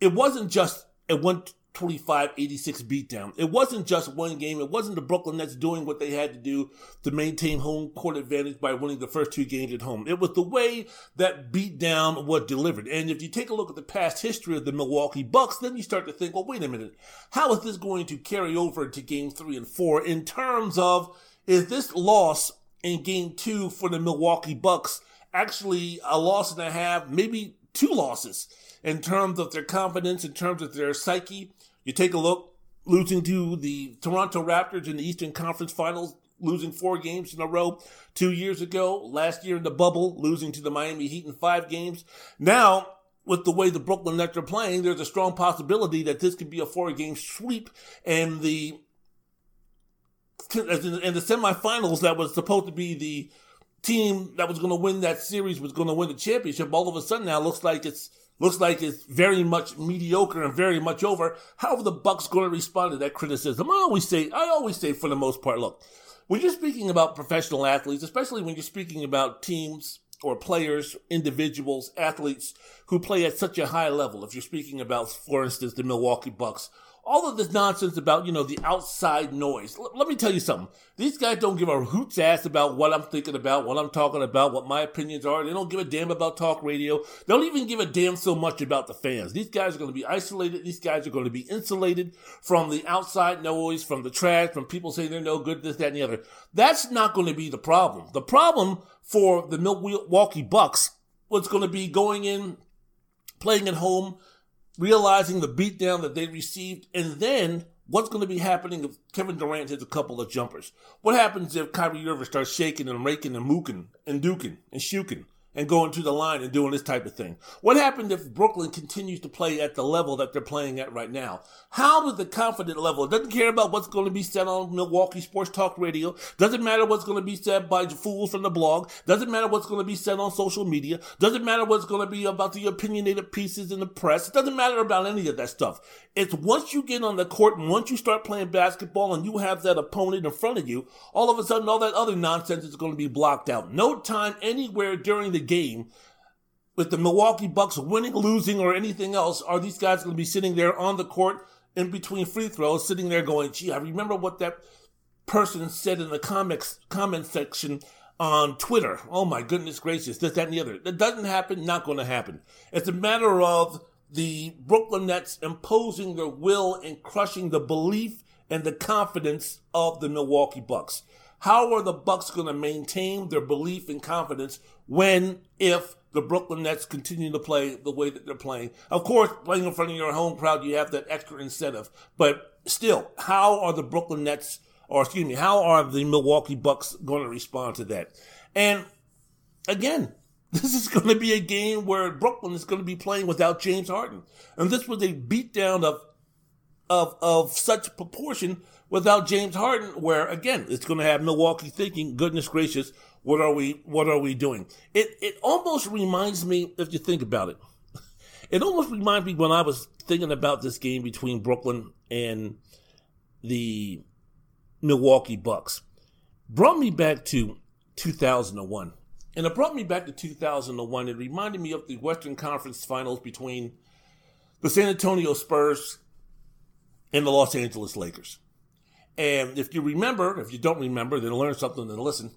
it wasn't just a one 25 86 beatdown. It wasn't just one game. It wasn't the Brooklyn Nets doing what they had to do to maintain home court advantage by winning the first two games at home. It was the way that beatdown was delivered. And if you take a look at the past history of the Milwaukee Bucks, then you start to think, well, wait a minute. How is this going to carry over to game three and four in terms of is this loss in game two for the Milwaukee Bucks actually a loss and a half, maybe two losses? in terms of their confidence, in terms of their psyche. You take a look, losing to the Toronto Raptors in the Eastern Conference Finals, losing four games in a row two years ago. Last year in the bubble, losing to the Miami Heat in five games. Now, with the way the Brooklyn Nets are playing, there's a strong possibility that this could be a four game sweep and the in the semifinals that was supposed to be the team that was going to win that series was going to win the championship. All of a sudden now looks like it's looks like it's very much mediocre and very much over. How are the Bucks going to respond to that criticism? I always say, I always say for the most part, look, when you're speaking about professional athletes, especially when you're speaking about teams or players, individuals, athletes who play at such a high level, if you're speaking about, for instance, the Milwaukee Bucks all of this nonsense about, you know, the outside noise. L- let me tell you something. These guys don't give a hoot's ass about what I'm thinking about, what I'm talking about, what my opinions are. They don't give a damn about talk radio. They don't even give a damn so much about the fans. These guys are going to be isolated. These guys are going to be insulated from the outside noise, from the trash, from people saying they're no good, this, that, and the other. That's not going to be the problem. The problem for the Milwaukee Bucks was going to be going in, playing at home, realizing the beatdown that they received, and then what's going to be happening if Kevin Durant hits a couple of jumpers? What happens if Kyrie Irving starts shaking and raking and mooking and duking and shuking? And going to the line and doing this type of thing. What happened if Brooklyn continues to play at the level that they're playing at right now? How is the confident level? It doesn't care about what's going to be said on Milwaukee Sports Talk Radio. Doesn't matter what's going to be said by fools from the blog. Doesn't matter what's going to be said on social media. Doesn't matter what's going to be about the opinionated pieces in the press. It doesn't matter about any of that stuff. It's once you get on the court and once you start playing basketball and you have that opponent in front of you, all of a sudden all that other nonsense is going to be blocked out. No time anywhere during the the game with the Milwaukee Bucks winning, losing, or anything else, are these guys going to be sitting there on the court in between free throws, sitting there going, gee, I remember what that person said in the comics comment section on Twitter. Oh my goodness gracious, this, that, and the other. That doesn't happen, not going to happen. It's a matter of the Brooklyn Nets imposing their will and crushing the belief and the confidence of the Milwaukee Bucks. How are the Bucks going to maintain their belief and confidence when, if the Brooklyn Nets continue to play the way that they're playing? Of course, playing in front of your home crowd, you have that extra incentive. But still, how are the Brooklyn Nets, or excuse me, how are the Milwaukee Bucks going to respond to that? And again, this is going to be a game where Brooklyn is going to be playing without James Harden. And this was a beatdown of of of such proportion without James Harden, where again it's going to have Milwaukee thinking, "Goodness gracious, what are we what are we doing?" It it almost reminds me, if you think about it, it almost reminds me when I was thinking about this game between Brooklyn and the Milwaukee Bucks. Brought me back to 2001. And it brought me back to 2001. It reminded me of the Western Conference Finals between the San Antonio Spurs and the Los Angeles Lakers. And if you remember, if you don't remember, then learn something and listen.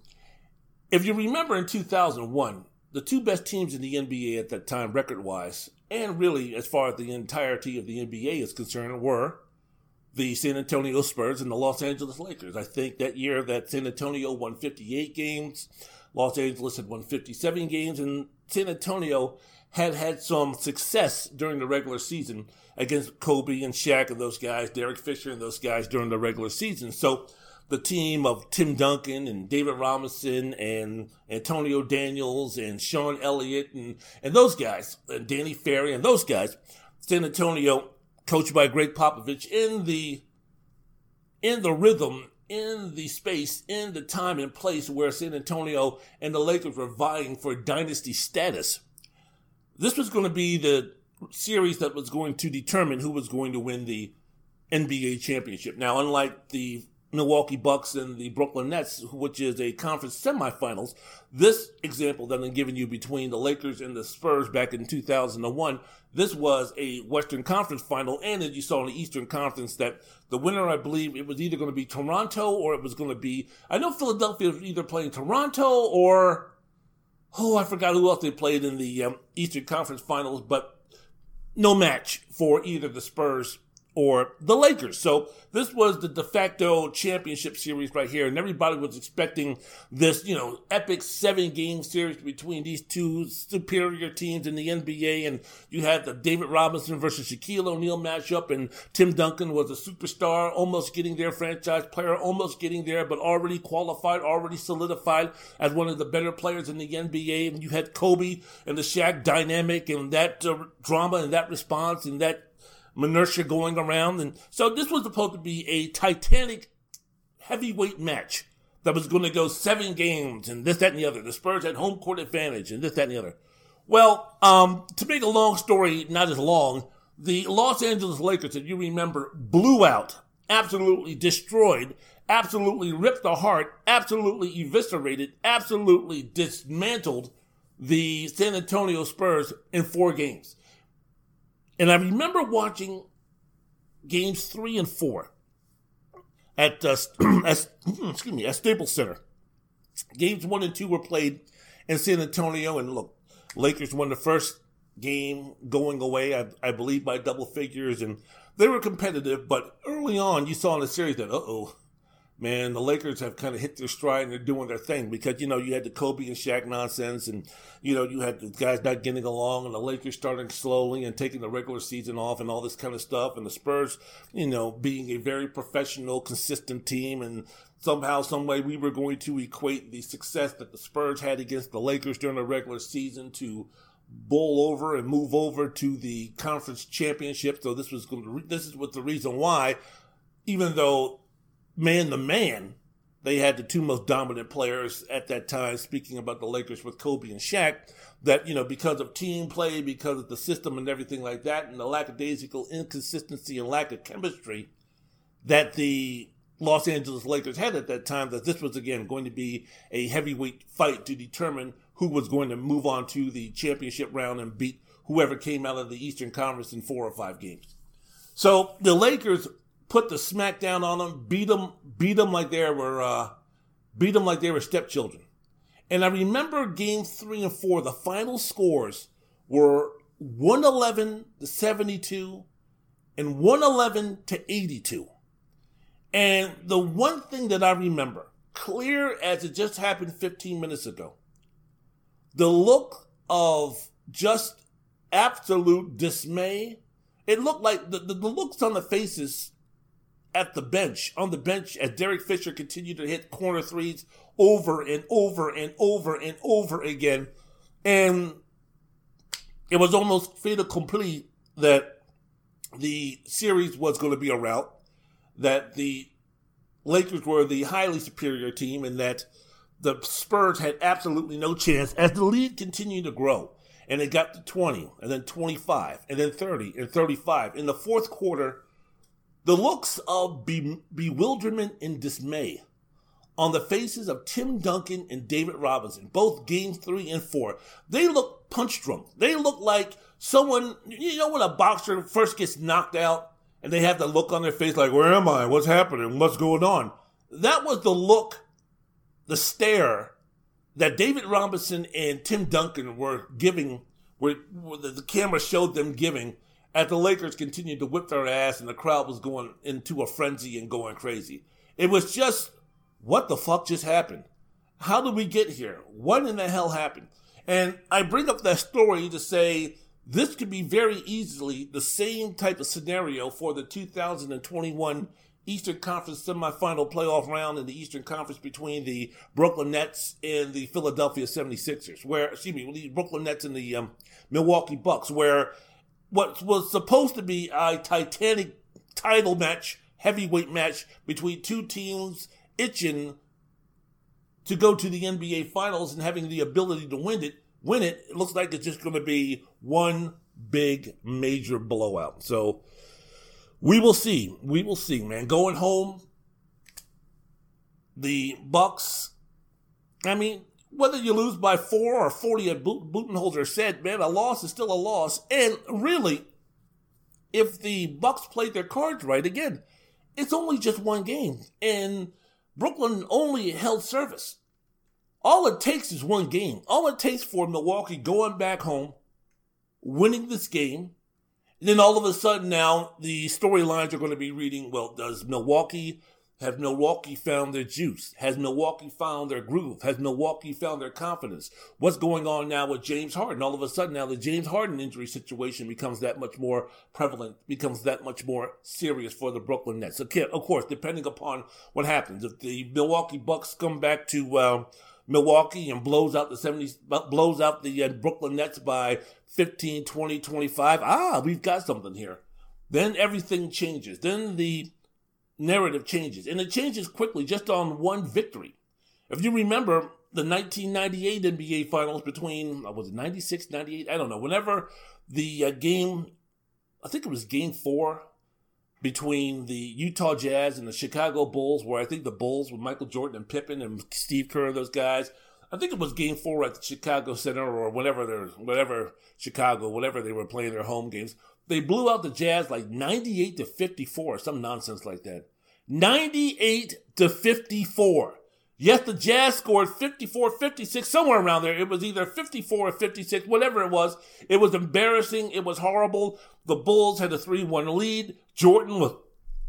If you remember in 2001, the two best teams in the NBA at that time, record wise, and really as far as the entirety of the NBA is concerned, were the San Antonio Spurs and the Los Angeles Lakers. I think that year that San Antonio won 58 games, Los Angeles had won 57 games, and San Antonio had had some success during the regular season against Kobe and Shaq and those guys, Derek Fisher and those guys during the regular season. So the team of Tim Duncan and David Robinson and Antonio Daniels and Sean Elliott and, and those guys, and Danny Ferry and those guys, San Antonio, coached by Gregg Popovich, in the in the rhythm, in the space, in the time and place where San Antonio and the Lakers were vying for dynasty status. This was going to be the series that was going to determine who was going to win the NBA championship. Now, unlike the Milwaukee Bucks and the Brooklyn Nets, which is a conference semifinals. This example that I'm giving you between the Lakers and the Spurs back in 2001, this was a Western Conference final, and as you saw in the Eastern Conference, that the winner, I believe, it was either going to be Toronto or it was going to be, I know Philadelphia was either playing Toronto or, oh, I forgot who else they played in the um, Eastern Conference finals, but no match for either the Spurs or the Lakers. So this was the de facto championship series right here, and everybody was expecting this, you know, epic seven game series between these two superior teams in the NBA. And you had the David Robinson versus Shaquille O'Neal matchup, and Tim Duncan was a superstar, almost getting their franchise player, almost getting there, but already qualified, already solidified as one of the better players in the NBA. And you had Kobe and the Shaq dynamic and that uh, drama and that response and that minutia going around. And so this was supposed to be a titanic heavyweight match that was going to go seven games and this, that, and the other. The Spurs had home court advantage and this, that, and the other. Well, um, to make a long story not as long, the Los Angeles Lakers, if you remember, blew out, absolutely destroyed, absolutely ripped apart, absolutely eviscerated, absolutely dismantled the San Antonio Spurs in four games. And I remember watching games three and four at, uh, at excuse me at Staples Center. Games one and two were played in San Antonio, and look, Lakers won the first game going away, I, I believe, by double figures, and they were competitive. But early on, you saw in the series that, uh oh, man, the Lakers have kind of hit their stride and they're doing their thing because, you know, you had the Kobe and Shaq nonsense and, you know, you had the guys not getting along and the Lakers starting slowly and taking the regular season off and all this kind of stuff. And the Spurs, you know, being a very professional, consistent team and somehow, some way we were going to equate the success that the Spurs had against the Lakers during the regular season to bowl over and move over to the conference championship. So this was going to, this is what the reason why, even though man to man, they had the two most dominant players at that time, speaking about the Lakers with Kobe and Shaq, that, you know, because of team play, because of the system and everything like that, and the lackadaisical inconsistency and lack of chemistry that the Los Angeles Lakers had at that time, that this was again going to be a heavyweight fight to determine who was going to move on to the championship round and beat whoever came out of the Eastern Conference in four or five games. So the Lakers put the smack down on them, beat them, beat them like they were, uh, beat them like they were stepchildren. And I remember game three and four, the final scores were 111 to 72 and 111 to 82. And the one thing that I remember, clear as it just happened 15 minutes ago, the look of just absolute dismay. It looked like the, the, the looks on the faces at the bench, on the bench, as Derek Fisher continued to hit corner threes over and over and over and over again. And it was almost fait accompli that the series was going to be a rout, that the Lakers were the highly superior team, and that the Spurs had absolutely no chance as the lead continued to grow. And it got to 20, and then 25, and then 30, and 35. In the fourth quarter, the looks of be- bewilderment and dismay on the faces of Tim Duncan and David Robinson, both games three and four, they look punch drunk. They look like someone, you know, when a boxer first gets knocked out and they have the look on their face like, where am I? What's happening? What's going on? That was the look, the stare that David Robinson and Tim Duncan were giving, where, where the camera showed them giving as the Lakers continued to whip their ass and the crowd was going into a frenzy and going crazy. It was just, what the fuck just happened? How did we get here? What in the hell happened? And I bring up that story to say this could be very easily the same type of scenario for the 2021 Eastern Conference semifinal playoff round in the Eastern Conference between the Brooklyn Nets and the Philadelphia 76ers, where, excuse me, the Brooklyn Nets and the um, Milwaukee Bucks, where what was supposed to be a titanic title match, heavyweight match between two teams itching to go to the NBA finals and having the ability to win it, win it, it looks like it's just going to be one big major blowout. So, we will see. We will see, man. Going home, the Bucks. I mean, whether you lose by four or forty, at Budenholzer said, man, a loss is still a loss. And really, if the Bucks played their cards right, again, it's only just one game, and Brooklyn only held service. All it takes is one game. All it takes for Milwaukee going back home, winning this game, and then all of a sudden now the storylines are going to be reading, well, does Milwaukee have Milwaukee found their juice? Has Milwaukee found their groove? Has Milwaukee found their confidence? What's going on now with James Harden? All of a sudden now the James Harden injury situation becomes that much more prevalent, becomes that much more serious for the Brooklyn Nets. Of course, depending upon what happens, if the Milwaukee Bucks come back to uh, Milwaukee and blows out the 70s, blows out the uh, Brooklyn Nets by 15, 20, 25. Ah, we've got something here. Then everything changes. Then the narrative changes. And it changes quickly just on one victory. If you remember the 1998 NBA Finals between, was it 96, 98? I don't know. Whenever the uh, game, I think it was game four between the Utah Jazz and the Chicago Bulls, where I think the Bulls with Michael Jordan and Pippen and Steve Kerr, those guys. I think it was Game Four at the Chicago Center or whatever whatever Chicago, whatever they were playing their home games. They blew out the Jazz like ninety-eight to fifty-four, some nonsense like that. Ninety-eight to fifty-four. Yes, the Jazz scored 54, 56, somewhere around there. It was either 54 or 56, whatever it was. It was embarrassing. It was horrible. The Bulls had a 3-1 lead. Jordan was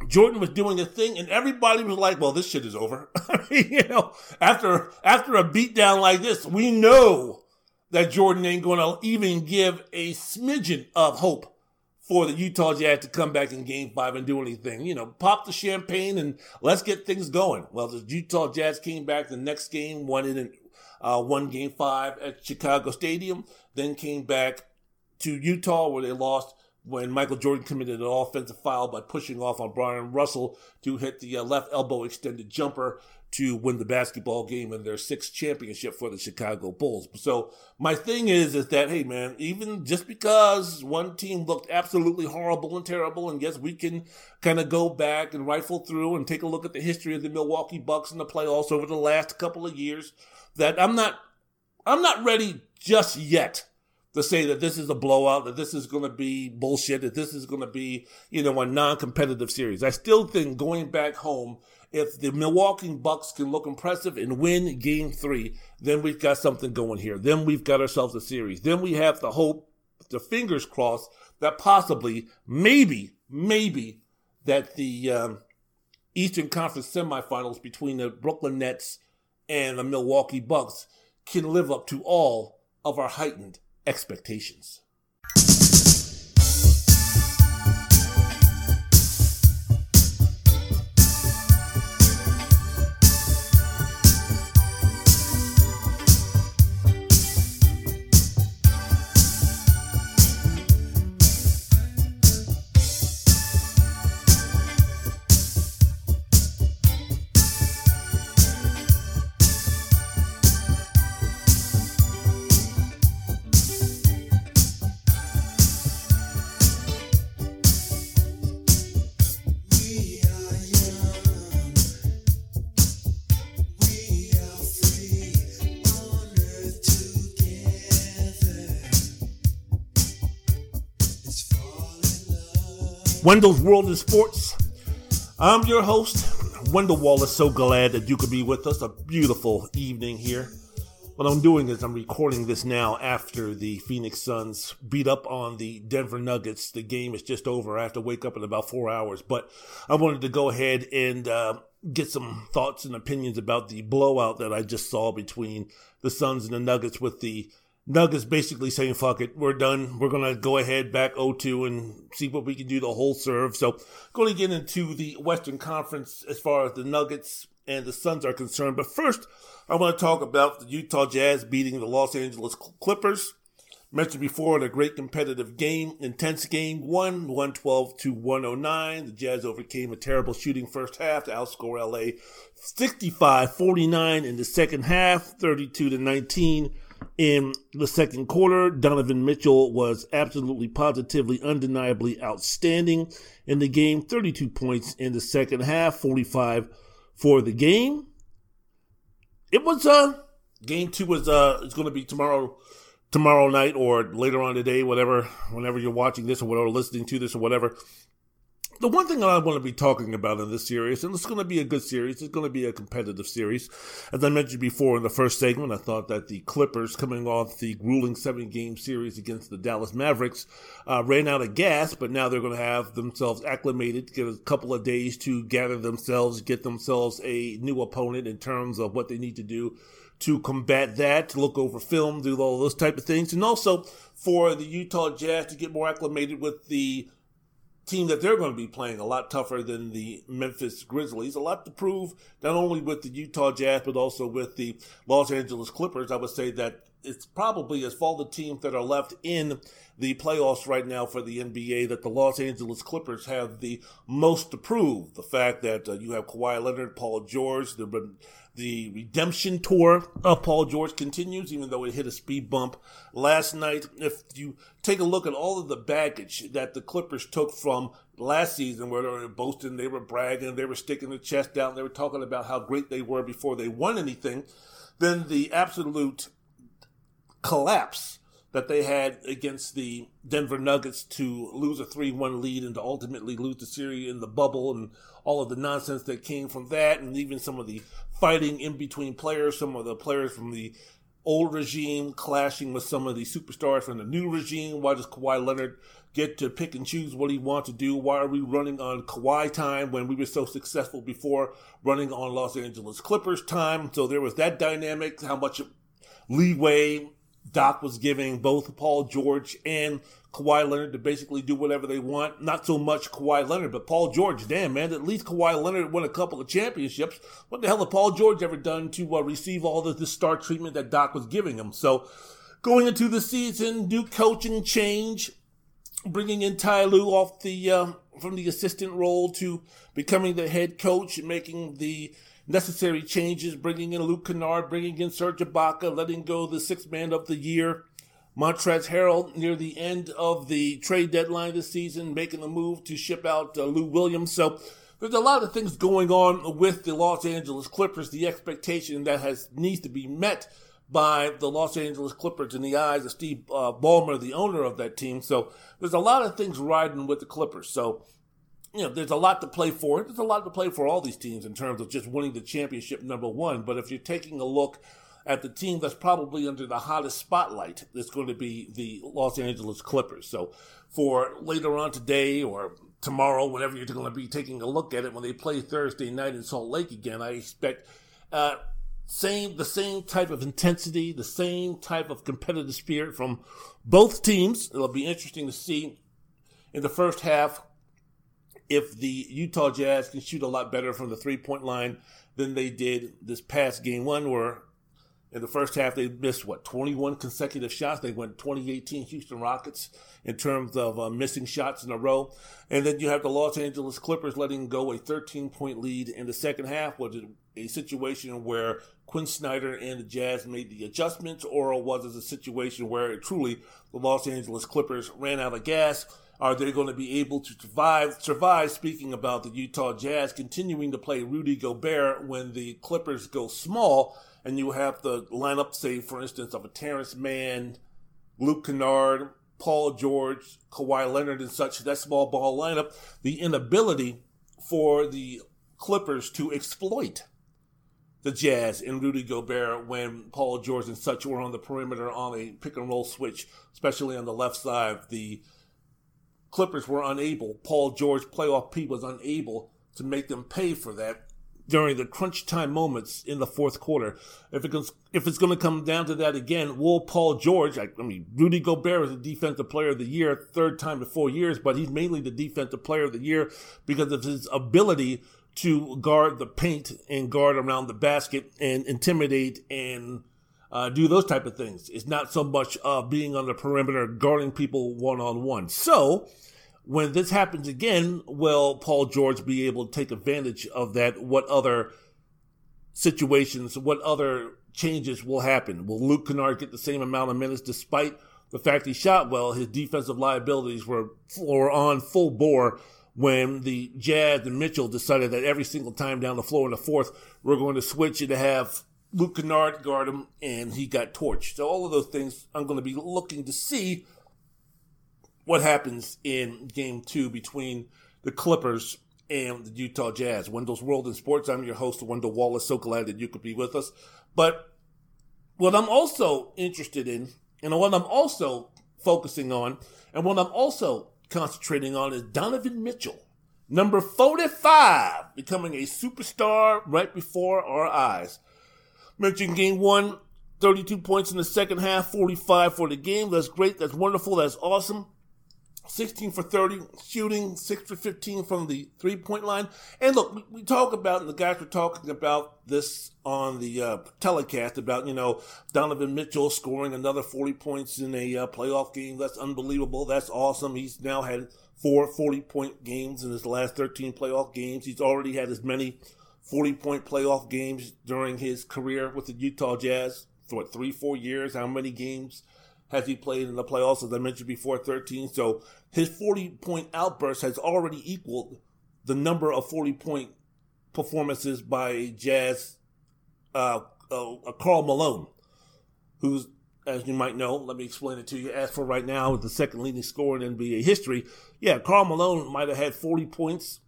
Jordan was doing a thing, and everybody was like, "Well, this shit is over." You know, after after a beatdown like this, we know that Jordan ain't going to even give a smidgen of hope for the Utah Jazz to come back in game five and do anything. You know, pop the champagne and let's get things going. Well, the Utah Jazz came back the next game, won it in uh, one game five at Chicago Stadium, then came back to Utah where they lost when Michael Jordan committed an offensive foul by pushing off on Bryon Russell to hit the uh, left elbow extended jumper to win the basketball game in their sixth championship for the Chicago Bulls. So my thing is, is that, hey man, even just because one team looked absolutely horrible and terrible, and yes, we can kind of go back and rifle through and take a look at the history of the Milwaukee Bucks in the playoffs over the last couple of years, that I'm not, I'm not ready just yet to say that this is a blowout, that this is going to be bullshit, that this is going to be, you know, a non-competitive series. I still think going back home if the Milwaukee Bucks can look impressive and win game three, then we've got something going here. Then we've got ourselves a series. Then we have the hope, the fingers crossed, that possibly, maybe, maybe, that the um, Eastern Conference semifinals between the Brooklyn Nets and the Milwaukee Bucks can live up to all of our heightened expectations. Wendell's World in Sports. I'm your host, Wendell Wallace. So glad that you could be with us. A beautiful evening here. What I'm doing is I'm recording this now after the Phoenix Suns beat up on the Denver Nuggets. The game is just over. I have to wake up in about four hours, but I wanted to go ahead and uh, get some thoughts and opinions about the blowout that I just saw between the Suns and the Nuggets with the Nuggets basically saying, fuck it, we're done. We're going to go ahead back 0-2 and see what we can do the whole serve. So going to get into the Western Conference as far as the Nuggets and the Suns are concerned. But first, I want to talk about the Utah Jazz beating the Los Angeles Clippers. Mentioned before, in a great competitive game, intense game, one 112 to 109. The Jazz overcame a terrible shooting first half to outscore LA 65 49 in the second half, 32 to 19 in the second quarter. Donovan Mitchell was absolutely, positively, undeniably outstanding in the game. 32 points in the second half, 45 for the game. It was uh game two was uh it's going to be tomorrow tomorrow night or later on today, whatever, whenever you're watching this or whatever, listening to this or whatever the one thing that I want to be talking about in this series, and it's going to be a good series, it's going to be a competitive series. As I mentioned before in the first segment, I thought that the Clippers, coming off the grueling seven game series against the Dallas Mavericks, uh, ran out of gas, but now they're going to have themselves acclimated, get a couple of days to gather themselves, get themselves a new opponent in terms of what they need to do to combat that, to look over film, do all those type of things, and also for the Utah Jazz to get more acclimated with the team that they're going to be playing a lot tougher than the Memphis Grizzlies. A lot to prove, not only with the Utah Jazz, but also with the Los Angeles Clippers. I would say that it's probably, as for all the teams that are left in the playoffs right now for the NBA, that the Los Angeles Clippers have the most to prove. The fact that uh, you have Kawhi Leonard, Paul George, the the redemption tour of Paul George continues, even though it hit a speed bump last night. If you take a look at all of the baggage that the Clippers took from last season, where they were boasting, they were bragging, they were sticking their chest down, they were talking about how great they were before they won anything, then the absolute collapse that they had against the Denver Nuggets to lose a 3 1 lead and to ultimately lose the series in the bubble and all of the nonsense that came from that, and even some of the fighting in between players, some of the players from the old regime clashing with some of the superstars from the new regime. Why does Kawhi Leonard get to pick and choose what he wants to do? Why are we running on Kawhi time when we were so successful before running on Los Angeles Clippers time? So there was that dynamic, how much leeway Doc was giving both Paul George and Kawhi Leonard to basically do whatever they want. Not so much Kawhi Leonard, but Paul George. Damn, man, at least Kawhi Leonard won a couple of championships. What the hell had Paul George ever done to uh, receive all of the star treatment that Doc was giving him? So, going into the season, new coaching change, bringing in Ty Lue off the uh, from the assistant role to becoming the head coach, and making the necessary changes, bringing in Luke Kennard, bringing in Serge Ibaka, letting go the sixth man of the year. Montrezl Harrell near the end of the trade deadline this season, making the move to ship out uh, Lou Williams. So there's a lot of things going on with the Los Angeles Clippers. The expectation that has needs to be met by the Los Angeles Clippers in the eyes of Steve uh, Ballmer, the owner of that team. So there's a lot of things riding with the Clippers. So you know, there's a lot to play for. There's a lot to play for all these teams in terms of just winning the championship number one. But if you're taking a look at the team that's probably under the hottest spotlight, it's going to be the Los Angeles Clippers. So for later on today or tomorrow, whenever you're going to be taking a look at it, when they play Thursday night in Salt Lake again, I expect uh, same the same type of intensity, the same type of competitive spirit from both teams. It'll be interesting to see in the first half if the Utah Jazz can shoot a lot better from the three point line than they did this past game one, where in the first half they missed what 21 consecutive shots. They went 2018 Houston Rockets in terms of uh, missing shots in a row, and then you have the Los Angeles Clippers letting go a 13 point lead in the second half. Was it a situation where Quin Snyder and the Jazz made the adjustments, or was it a situation where truly the Los Angeles Clippers ran out of gas? Are they going to be able to survive? Survive. Speaking about the Utah Jazz continuing to play Rudy Gobert when the Clippers go small, and you have the lineup, say for instance, of a Terance Mann, Luke Kennard, Paul George, Kawhi Leonard, and such. That small ball lineup, the inability for the Clippers to exploit the Jazz and Rudy Gobert when Paul George and such were on the perimeter on a pick and roll switch, especially on the left side. Of the Clippers were unable, Paul George, playoff P, was unable to make them pay for that during the crunch time moments in the fourth quarter. If it goes, if it's going to come down to that again, will Paul George? I, I mean, Rudy Gobert is the defensive player of the year, third time in four years, but he's mainly the defensive player of the year because of his ability to guard the paint and guard around the basket and intimidate and uh, do those type of things. It's not so much uh, being on the perimeter guarding people one on one. So when this happens again, will Paul George be able to take advantage of that? What other situations, what other changes will happen? Will Luke Kennard get the same amount of minutes despite the fact he shot well? His defensive liabilities were, were on full bore when the Jazz and Mitchell decided that every single time down the floor in the fourth, we're going to switch it to have Luke Kennard guard him, and he got torched. So all of those things I'm going to be looking to see what happens in game two between the Clippers and the Utah Jazz. Wendell's World in Sports. I'm your host, Wendell Wallace. So glad that you could be with us. But what I'm also interested in, and what I'm also focusing on, and what I'm also concentrating on is Donovan Mitchell, number 45, becoming a superstar right before our eyes. Mentioned game one, 32 points in the second half, 45 for the game. That's great. That's wonderful. That's awesome. 16 for 30 shooting, 6 for 15 from the three point line. And look, we, talk about, and the guys were talking about this on the uh, telecast about, you know, Donovan Mitchell scoring another 40 points in a uh, playoff game. That's unbelievable. That's awesome. He's now had four 40 point games in his last 13 playoff games. He's already had as many 40 point playoff games during his career with the Utah Jazz for what, three, four years. How many games? has he played in the playoffs, as I mentioned before, 13. So his 40 point outburst has already equaled the number of 40 point performances by Jazz, uh, uh, Karl Malone, who's, as you might know, let me explain it to you. As for right now, the second leading scorer in NBA history, yeah, Karl Malone might have had 40 points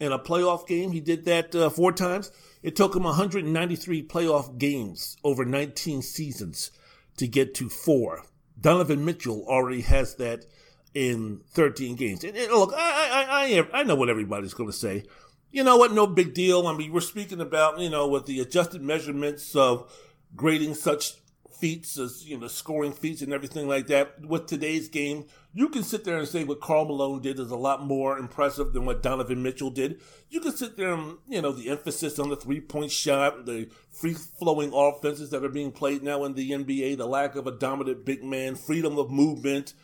in a playoff game. He did that uh, four times. It took him 193 playoff games over 19 seasons to get to four. Donovan Mitchell already has that in 13 games. And, and look, I, I, I, I know what everybody's going to say. You know what? No big deal. I mean, we're speaking about, you know, with the adjusted measurements of grading such feats as, you know, scoring feats and everything like that. With today's game, you can sit there and say what Karl Malone did is a lot more impressive than what Donovan Mitchell did. You can sit there and, you know, the emphasis on the three point shot, the free flowing offenses that are being played now in the NBA, the lack of a dominant big man, freedom of movement.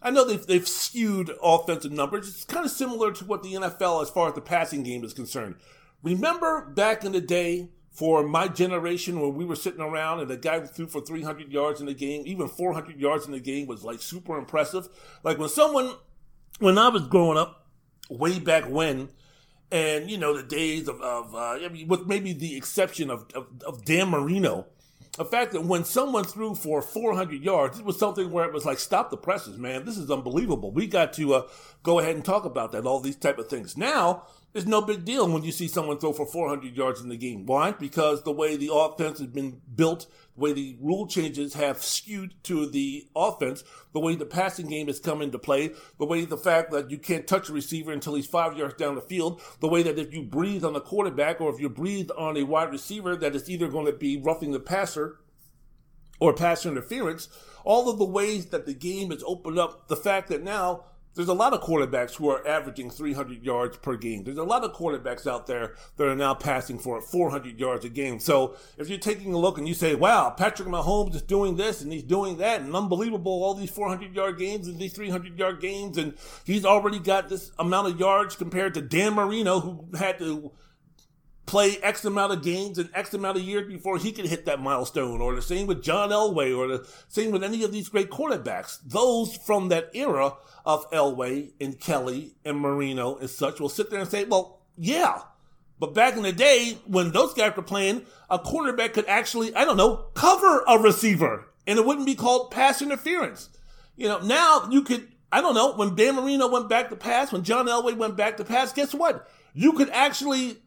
I know they've, they've skewed offensive numbers. It's kind of similar to what the NFL as far as the passing game is concerned. Remember back in the day for my generation when we were sitting around and the guy threw for 300 yards in the game, even 400 yards in the game was like super impressive. Like when someone, when I was growing up, way back when, and you know the days of, of uh, I mean, with maybe the exception of, of, of Dan Marino, the fact that when someone threw for 400 yards, it was something where it was like, stop the presses, man. This is unbelievable. We got to uh, go ahead and talk about that, all these type of things. Now, it's no big deal when you see someone throw for 400 yards in the game. Why? Because the way the offense has been built, the way the rule changes have skewed to the offense, the way the passing game has come into play, the way the fact that you can't touch a receiver until he's five yards down the field, the way that if you breathe on the quarterback or if you breathe on a wide receiver, that it's either going to be roughing the passer or pass interference. All of the ways that the game has opened up, the fact that now there's a lot of quarterbacks who are averaging 300 yards per game. There's a lot of quarterbacks out there that are now passing for 400 yards a game. So if you're taking a look and you say, wow, Patrick Mahomes is doing this and he's doing that and unbelievable, all these 400 yard games and these 300 yard games, and he's already got this amount of yards compared to Dan Marino, who had to play X amount of games and X amount of years before he could hit that milestone, or the same with John Elway, or the same with any of these great quarterbacks. Those from that era of Elway and Kelly and Marino and such will sit there and say, well, yeah. But back in the day, when those guys were playing, a quarterback could actually, I don't know, cover a receiver, and it wouldn't be called pass interference. You know, now you could, I don't know, when Dan Marino went back to pass, when John Elway went back to pass, guess what? You could actually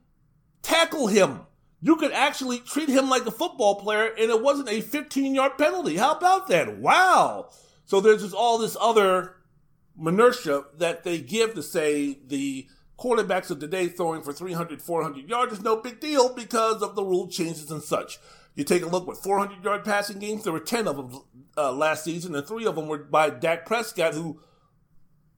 tackle him. You could actually treat him like a football player and it wasn't a 15 yard penalty. How about that? Wow. So there's just all this other minutia that they give to say the quarterbacks of today throwing for 300, 400 yards is no big deal because of the rule changes and such. You take a look with 400 yard passing games, there were 10 of them uh, last season, and three of them were by Dak Prescott, who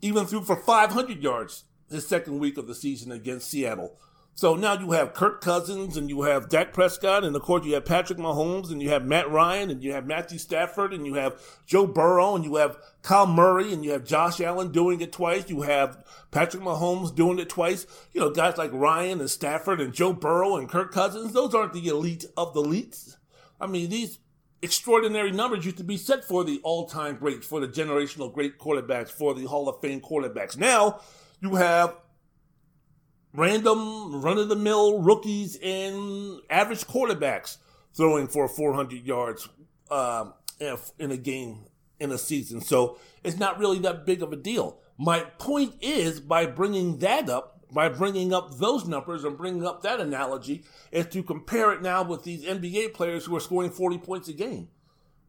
even threw for 500 yards his second week of the season against Seattle. So now you have Kirk Cousins and you have Dak Prescott, and of course you have Patrick Mahomes, and you have Matt Ryan, and you have Matthew Stafford, and you have Joe Burrow, and you have Kyler Murray, and you have Josh Allen doing it twice. You have Patrick Mahomes doing it twice. You know, guys like Ryan and Stafford and Joe Burrow and Kirk Cousins, those aren't the elite of the elites. I mean, these extraordinary numbers used to be set for the all-time greats, for the generational great quarterbacks, for the Hall of Fame quarterbacks. Now you have random run-of-the-mill rookies and average quarterbacks throwing for 400 yards uh, in a game in a season. So it's not really that big of a deal. My point is by bringing that up, by bringing up those numbers and bringing up that analogy, is to compare it now with these NBA players who are scoring 40 points a game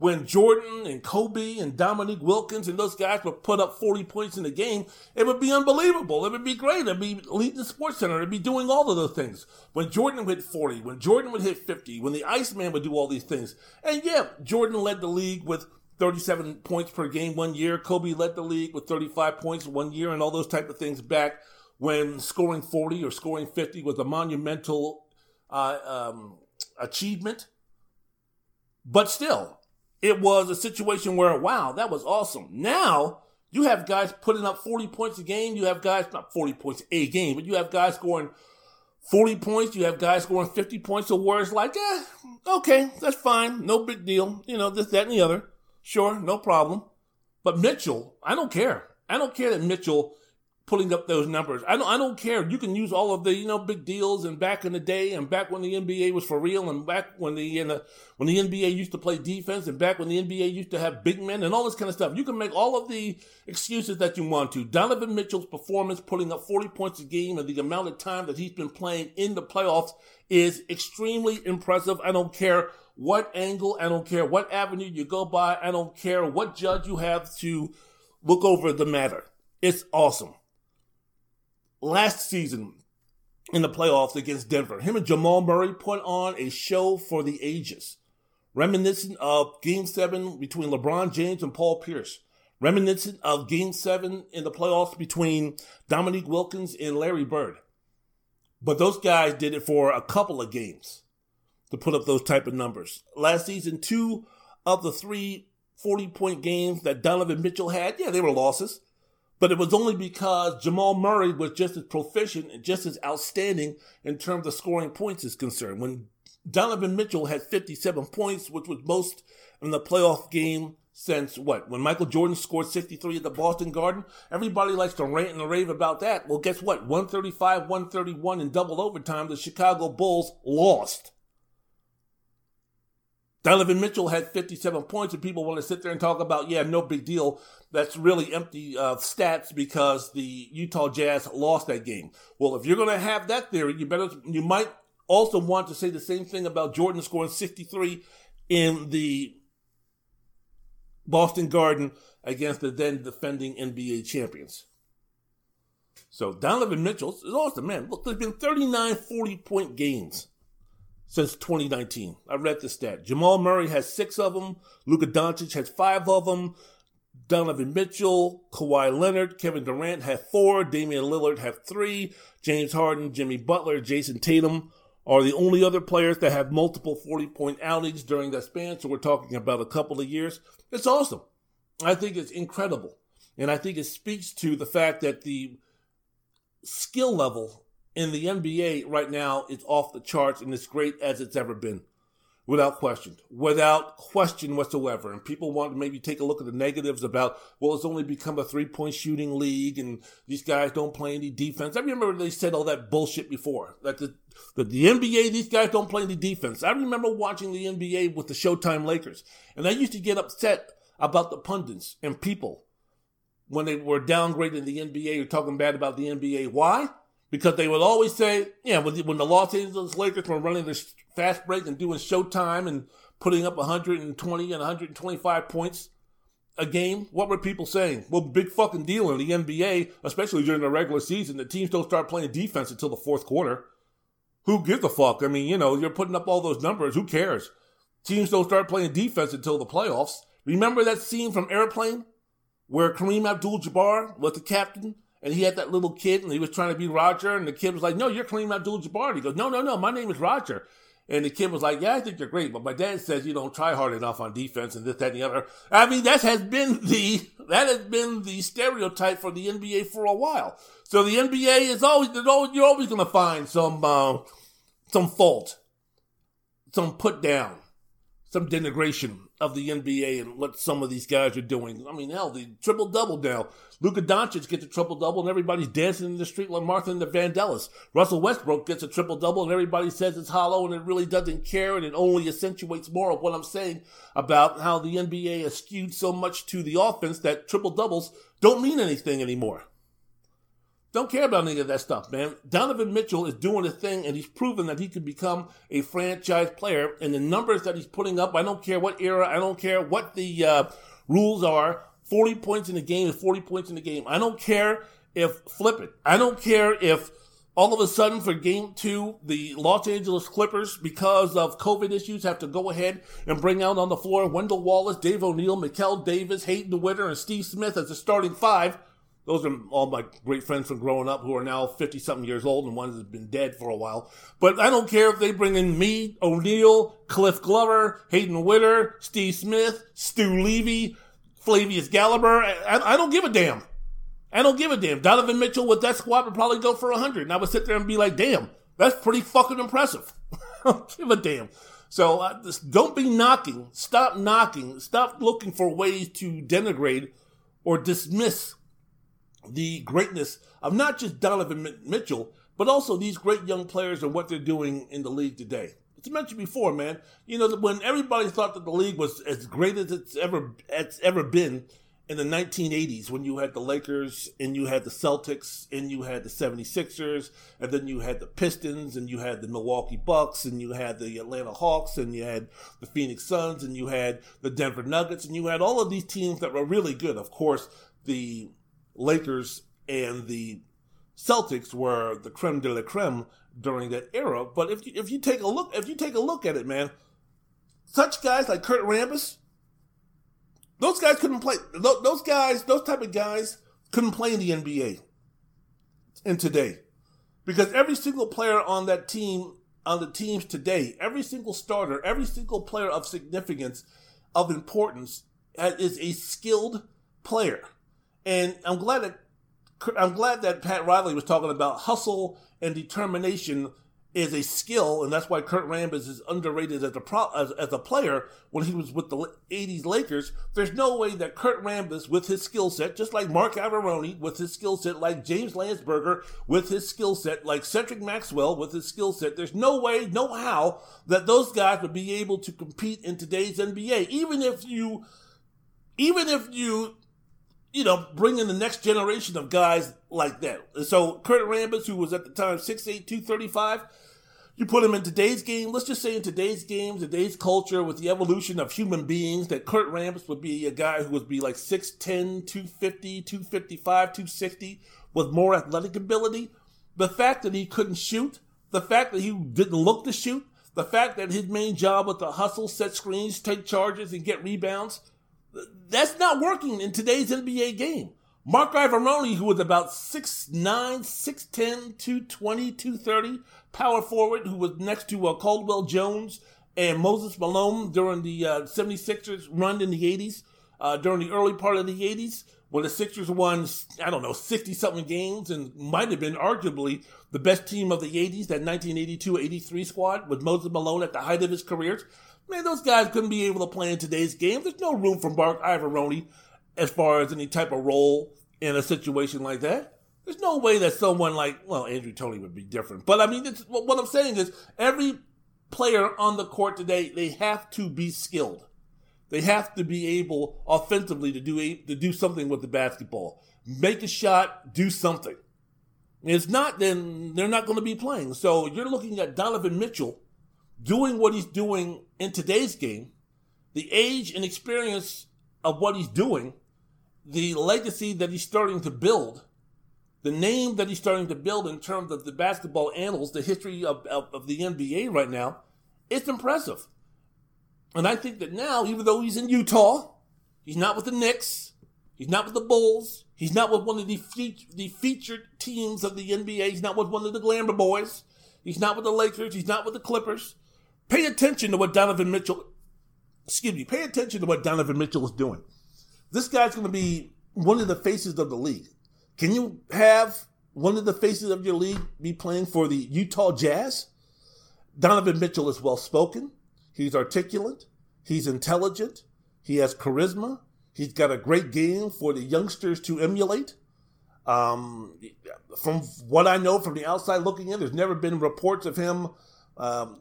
when Jordan and Kobe and Dominique Wilkins and those guys would put up 40 points in a game, it would be unbelievable. It would be great. It'd be leading the SportsCenter. It'd be doing all of those things. When Jordan would hit 40, when Jordan would hit 50, when the Iceman would do all these things. And yeah, Jordan led the league with 37 points per game one year. Kobe led the league with 35 points one year and all those type of things back when scoring 40 or scoring 50 was a monumental uh, um, achievement. But still, it was a situation where, wow, that was awesome. Now you have guys putting up 40 points a game. You have guys, not 40 points a game, but you have guys scoring 40 points. You have guys scoring 50 points. So where it's like, eh, okay, that's fine. No big deal. You know, this, that, and the other. Sure, no problem. But Mitchell, I don't care. I don't care that Mitchell putting up those numbers. I don't, I don't care. You can use all of the, you know, big deals and back in the day and back when the NBA was for real and back when the, the, when the NBA used to play defense and back when the NBA used to have big men and all this kind of stuff. You can make all of the excuses that you want to. Donovan Mitchell's performance putting up 40 points a game and the amount of time that he's been playing in the playoffs is extremely impressive. I don't care what angle, I don't care what avenue you go by, I don't care what judge you have to look over the matter. It's awesome last season in the playoffs against Denver. Him and Jamal Murray put on a show for the ages, reminiscent of Game 7 between LeBron James and Paul Pierce, reminiscent of Game 7 in the playoffs between Dominique Wilkins and Larry Bird. But those guys did it for a couple of games to put up those type of numbers. Last season, two of the three 40 point games that Donovan Mitchell had, yeah, they were losses. But it was only because Jamal Murray was just as proficient and just as outstanding in terms of scoring points is concerned. When Donovan Mitchell had 57 points, which was most in the playoff game since what? When Michael Jordan scored 63 at the Boston Garden? Everybody likes to rant and rave about that. Well, guess what? 135, 131 in double overtime, the Chicago Bulls lost. Donovan Mitchell had 57 points, and people want to sit there and talk about, yeah, no big deal. That's really empty uh, stats because the Utah Jazz lost that game. Well, if you're going to have that theory, you better, you might also want to say the same thing about Jordan scoring 63 in the Boston Garden against the then defending NBA champions. So Donovan Mitchell is awesome, man. Look, there's been 39 40 point games since 2019. I read the stat. Jamal Murray has six of them. Luka Doncic has five of them. Donovan Mitchell, Kawhi Leonard, Kevin Durant have four. Damian Lillard have three. James Harden, Jimmy Butler, Jayson Tatum are the only other players that have multiple 40 point outings during that span. So we're talking about a couple of years. It's awesome. I think it's incredible. And I think it speaks to the fact that the skill level in the NBA right now is off the charts and as great as it's ever been. Without question. Without question whatsoever. And people want to maybe take a look at the negatives about, well, it's only become a three point shooting league and these guys don't play any defense. I remember they said all that bullshit before. That the, the, the NBA, these guys don't play any defense. I remember watching the NBA with the Showtime Lakers. And I used to get upset about the pundits and people when they were downgrading the NBA or talking bad about the NBA. Why? Because they would always say, yeah, when the Los Angeles Lakers were running this fast break and doing Showtime and putting up 120 and 125 points a game, what were people saying? Well, big fucking deal in the NBA, especially during the regular season. The teams don't start playing defense until the fourth quarter. Who gives a fuck? I mean, you know, you're putting up all those numbers. Who cares? Teams don't start playing defense until the playoffs. Remember that scene from Airplane where Kareem Abdul-Jabbar was the captain and he had that little kid and he was trying to be Roger and the kid was like, "No, you're Kareem Abdul-Jabbar." And he goes, "No, no, no, my name is Roger." And the kid was like, "Yeah, I think you're great, but my dad says you don't try hard enough on defense and this, that, and the other." I mean, that has been the that has been the stereotype for the NBA for a while. So the NBA is always, always you're always going to find some uh, some fault, some put down, some denigration of the NBA and what some of these guys are doing. I mean, hell, the triple double now. Luka Doncic gets a triple double and everybody's dancing in the street like Martha and the Vandellas. Russell Westbrook gets a triple double and everybody says it's hollow and it really doesn't care and it only accentuates more of what I'm saying about how the NBA has skewed so much to the offense that triple doubles don't mean anything anymore. Don't care about any of that stuff, man. Donovan Mitchell is doing a thing and he's proven that he could become a franchise player. And the numbers that he's putting up, I don't care what era, I don't care what the uh, rules are. 40 points in the game is 40 points in the game. I don't care if, flip it, I don't care if all of a sudden for game two, the Los Angeles Clippers, because of COVID issues, have to go ahead and bring out on the floor Wendell Wallace, Dave O'Neal, Mikal Davis, Hayden DeWitter, and Steve Smith as the starting five those are all my great friends from growing up who are now 50 something years old and one has been dead for a while. But I don't care if they bring in me, O'Neal, Cliff Glover, Hayden Witter, Steve Smith, Stu Levy, Flavius Galliber. I, I, don't give a damn. I don't give a damn. Donovan Mitchell with that squad would probably go for 100. And I would sit there and be like, damn, that's pretty fucking impressive. I don't give a damn. So uh, don't be knocking. Stop knocking. Stop looking for ways to denigrate or dismiss the greatness of not just Donovan Mitchell, but also these great young players and what they're doing in the league today. As I mentioned before, man, you know, when everybody thought that the league was as great as it's ever it's ever been in the 1980s when you had the Lakers and you had the Celtics and you had the 76ers and then you had the Pistons and you had the Milwaukee Bucks and you had the Atlanta Hawks and you had the Phoenix Suns and you had the Denver Nuggets and you had all of these teams that were really good. Of course, the Lakers and the Celtics were the creme de la creme during that era. But if you, if you take a look, if you take a look at it, man, such guys like Kurt Rambis, those guys couldn't play. Those guys, those type of guys, couldn't play in the NBA in today, because every single player on that team, on the teams today, every single starter, every single player of significance, of importance, is a skilled player. And I'm glad that I'm glad that Pat Riley was talking about hustle and determination is a skill, and that's why Kurt Rambis is underrated as a pro, as, as, a player when he was with the '80s Lakers. There's no way that Kurt Rambis, with his skill set, just like Marc Iavaroni with his skill set, like James Landsberger with his skill set, like Cedric Maxwell with his skill set, there's no way, no how that those guys would be able to compete in today's NBA. Even if you, even if you you know, bring in the next generation of guys like that. so Kurt Rambis, who was at the time 6'8", 235, you put him in today's game, let's just say in today's game, today's culture, with the evolution of human beings, that Kurt Rambis would be a guy who would be like 6'10", 250, 255, 260, with more athletic ability. The fact that he couldn't shoot, the fact that he didn't look to shoot, the fact that his main job was to hustle, set screens, take charges, and get rebounds – that's not working in today's NBA game. Marc Iavaroni, who was about 6'9, 6'10, 220, 230, power forward, who was next to uh, Caldwell Jones and Moses Malone during the uh, 76ers run in the 80s, uh, during the early part of the 80s, when the Sixers won, I don't know, 60 something games and might have been arguably the best team of the 80s, that 1982 83 squad with Moses Malone at the height of his careers. Man, those guys couldn't be able to play in today's game. There's no room for Marc Iavaroni as far as any type of role in a situation like that. There's no way that someone like, well, Andrew Toney would be different. But I mean, what I'm saying is every player on the court today, they have to be skilled. They have to be able offensively to do a, to do something with the basketball. Make a shot, do something. It's not, then they're not going to be playing. So you're looking at Donovan Mitchell doing what he's doing in today's game, the age and experience of what he's doing, the legacy that he's starting to build, the name that he's starting to build in terms of the basketball annals, the history of, of, of the NBA right now, it's impressive. And I think that now, even though he's in Utah, he's not with the Knicks, he's not with the Bulls, he's not with one of the, fe- the featured teams of the NBA, he's not with one of the Glamour Boys, he's not with the Lakers, he's not with the Clippers. Pay attention to what Donovan Mitchell, excuse me, pay attention to what Donovan Mitchell is doing. This guy's going to be one of the faces of the league. Can you have one of the faces of your league be playing for the Utah Jazz? Donovan Mitchell is well spoken. He's articulate. He's intelligent. He has charisma. He's got a great game for the youngsters to emulate. Um, from what I know from the outside looking in, there's never been reports of him um,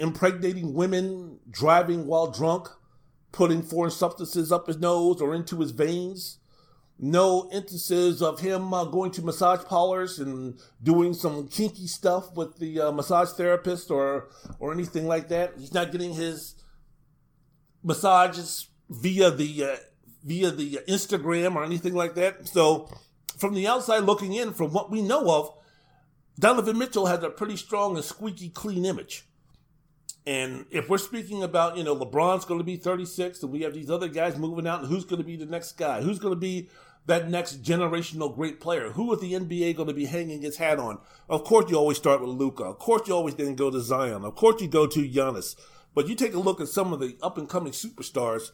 impregnating women, driving while drunk, putting foreign substances up his nose or into his veins no instances of him uh, going to massage parlors and doing some kinky stuff with the uh, massage therapist or or anything like that. He's not getting his massages via the uh, via the Instagram or anything like that. So, from the outside looking in, from what we know of, Donovan Mitchell has a pretty strong and squeaky clean image. And if we're speaking about, you know, LeBron's going to be 36 and we have these other guys moving out, and who's going to be the next guy? Who's going to be that next generational great player? Who is the NBA going to be hanging its hat on? Of course, you always start with Luka. Of course, you always then go to Zion. Of course, you go to Giannis. But you take a look at some of the up and coming superstars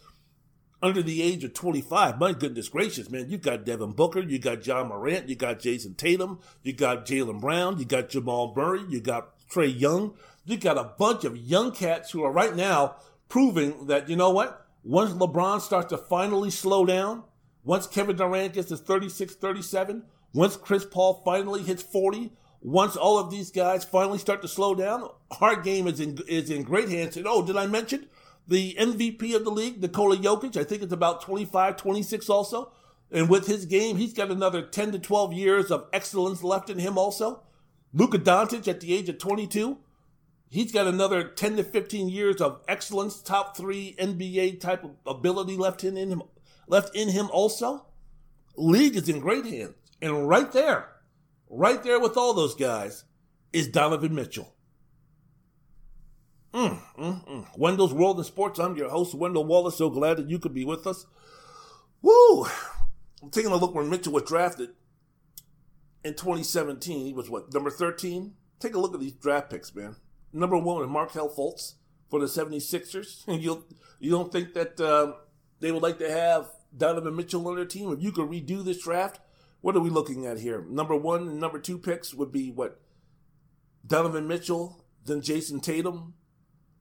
under the age of 25. My goodness gracious, man. You got Devin Booker. You got Ja Morant. You got Jayson Tatum. You got Jaylen Brown. You got Jamal Murray. You got Trae Young. You got a bunch of young cats who are right now proving that, you know what? Once LeBron starts to finally slow down, once Kevin Durant gets to 36, 37, once Chris Paul finally hits 40, once all of these guys finally start to slow down, our game is in is in great hands. And oh, did I mention the MVP of the league, Nikola Jokic? I think it's about 25, 26 also. And with his game, he's got another 10 to 12 years of excellence left in him also. Luka Doncic at the age of 22, he's got another 10 to 15 years of excellence, top three NBA type of ability left in him left in him also, league is in great hands. And right there, right there with all those guys, is Donovan Mitchell. Mm, mm, mm. Wendell's World in Sports. I'm your host, Wendell Wallace. So glad that you could be with us. Woo! I'm taking a look when Mitchell was drafted in 2017. He was what, number 13? Take a look at these draft picks, man. Number one was Markelle Fultz for the 76ers. And you you don't think that uh, they would like to have Donovan Mitchell on their team, if you could redo this draft, what are we looking at here? Number one and number two picks would be what? Donovan Mitchell, then Jayson Tatum,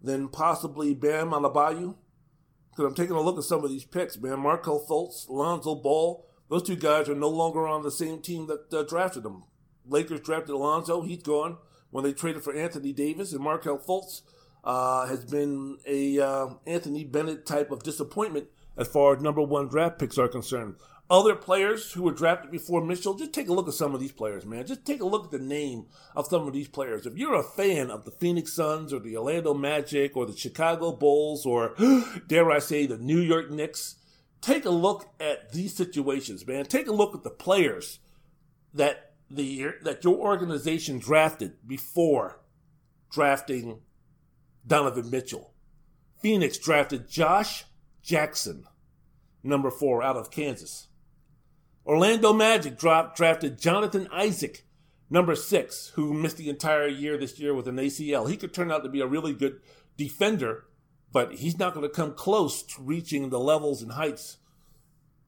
then possibly Bam Adebayo. Because I'm taking a look at some of these picks, man. Markelle Fultz, Lonzo Ball, those two guys are no longer on the same team that uh, drafted them. Lakers drafted Alonzo, he's gone when they traded for Anthony Davis, and Markelle Fultz uh, has been a uh, Anthony Bennett type of disappointment as far as number one draft picks are concerned. Other players who were drafted before Mitchell, just take a look at some of these players, man. Just take a look at the name of some of these players. If you're a fan of the Phoenix Suns or the Orlando Magic or the Chicago Bulls or, dare I say, the New York Knicks, take a look at these situations, man. Take a look at the players that the year that your organization drafted before drafting Donovan Mitchell. Phoenix drafted Josh Jackson, number four out of Kansas. Orlando Magic dropped, drafted Jonathan Isaac, number six, who missed the entire year this year with an ACL. He could turn out to be a really good defender, but he's not going to come close to reaching the levels and heights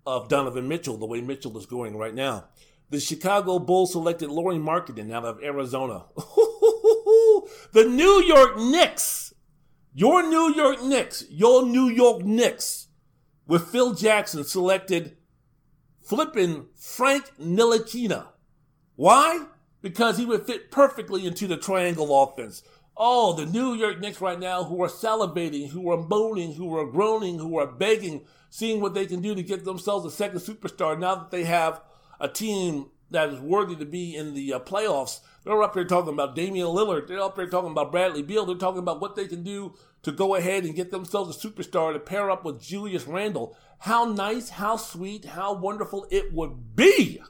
of Donovan Mitchell the way Mitchell is going right now. The Chicago Bulls selected Lauri Markkanen out of Arizona. the New York Knicks your New York Knicks, your New York Knicks, with Phil Jackson selected flipping Frank Ntilikina. Why? Because he would fit perfectly into the triangle offense. Oh, the New York Knicks right now who are salivating, who are moaning, who are groaning, who are begging, seeing what they can do to get themselves a second superstar now that they have a team that is worthy to be in the uh, playoffs. They're up here talking about Damian Lillard. They're up here talking about Bradley Beal. They're talking about what they can do to go ahead and get themselves a superstar to pair up with Julius Randle. How nice, how sweet, how wonderful it would be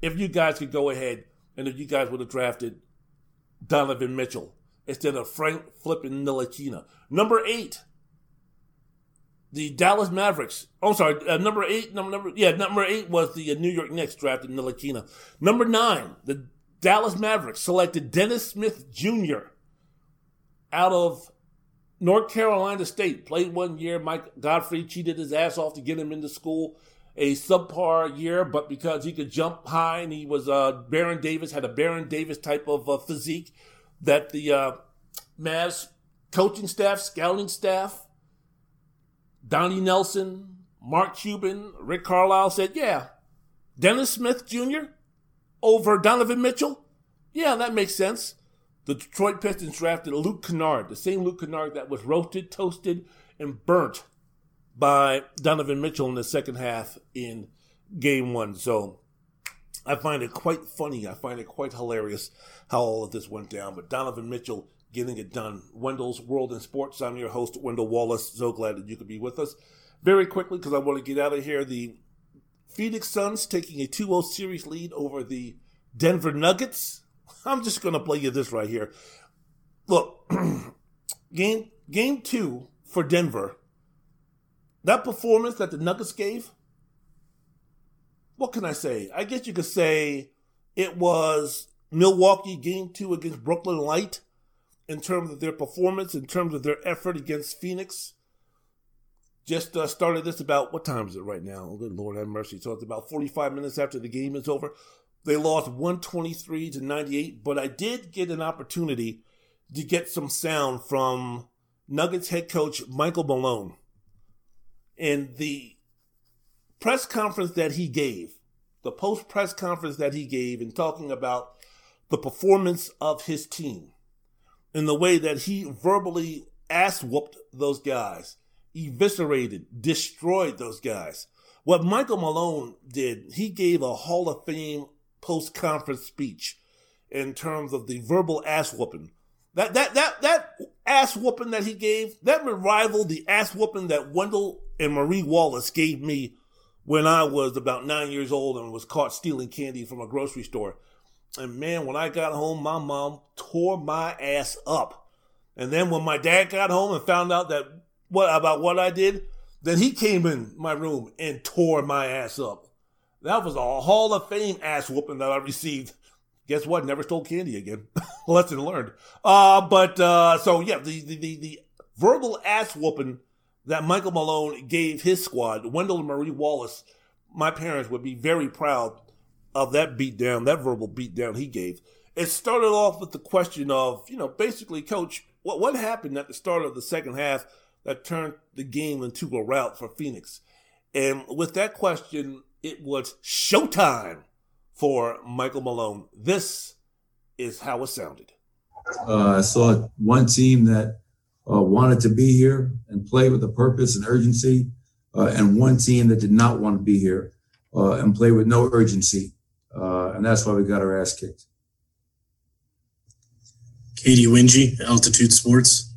if you guys could go ahead and if you guys would have drafted Donovan Mitchell instead of Frank flipping Ntilikina. Number eight, the Dallas Mavericks. Oh, sorry, uh, number eight. Number, number yeah, number eight was the uh, New York Knicks drafted Ntilikina. Number nine, the Dallas Mavericks selected Dennis Smith Jr. out of North Carolina State. Played one year. Mike Godfrey cheated his ass off to get him into school. A subpar year, but because he could jump high and he was uh, Baron Davis, had a Baron Davis type of uh, physique that the uh, Mavs coaching staff, scouting staff, Donnie Nelson, Mark Cuban, Rick Carlisle said, yeah, Dennis Smith Jr. over Donovan Mitchell? Yeah, that makes sense. The Detroit Pistons drafted Luke Kennard, the same Luke Kennard that was roasted, toasted, and burnt by Donovan Mitchell in the second half in game one. So I find it quite funny. I find it quite hilarious how all of this went down. But Donovan Mitchell getting it done. Wendell's World in Sports. I'm your host, Wendell Wallace. So glad that you could be with us. Very quickly, because I want to get out of here, the Phoenix Suns taking a 2 0 series lead over the Denver Nuggets. I'm just going to play you this right here. Look, game game two for Denver. That performance that the Nuggets gave, what can I say? I guess you could say it was Milwaukee game two against Brooklyn Light in terms of their performance, in terms of their effort against Phoenix. Just uh, started this about what time is it right now? Oh, good Lord have mercy. So it's about 45 minutes after the game is over. They lost 123 to 98, but I did get an opportunity to get some sound from Nuggets head coach Michael Malone. And the press conference that he gave, the post press conference that he gave, in talking about the performance of his team in the way that he verbally ass whooped those guys, eviscerated, destroyed those guys. What Michael Malone did, he gave a Hall of Fame post conference speech in terms of the verbal ass whooping. That that that that ass whooping that he gave, that rivaled the ass whooping that Wendell and Marie Wallace gave me when I was about nine years old and was caught stealing candy from a grocery store. And man, when I got home, my mom tore my ass up. And then when my dad got home and found out that what about what I did, then he came in my room and tore my ass up. That was a Hall of Fame ass whooping that I received. Guess what? Never stole candy again. Lesson learned. Uh, but uh, so yeah, the, the the the verbal ass whooping that Michael Malone gave his squad, Wendell Marie Wallace, my parents would be very proud of that beatdown, that verbal beatdown he gave. It started off with the question of, you know, basically, coach, what, what happened at the start of the second half that turned the game into a rout for Phoenix? And with that question, it was showtime for Michael Malone. This is how it sounded. Uh, I saw one team that uh, wanted to be here and play with a purpose and urgency, uh, and one team that did not want to be here uh, and play with no urgency uh, and that's why we got our ass kicked. Katy Winge, Altitude Sports.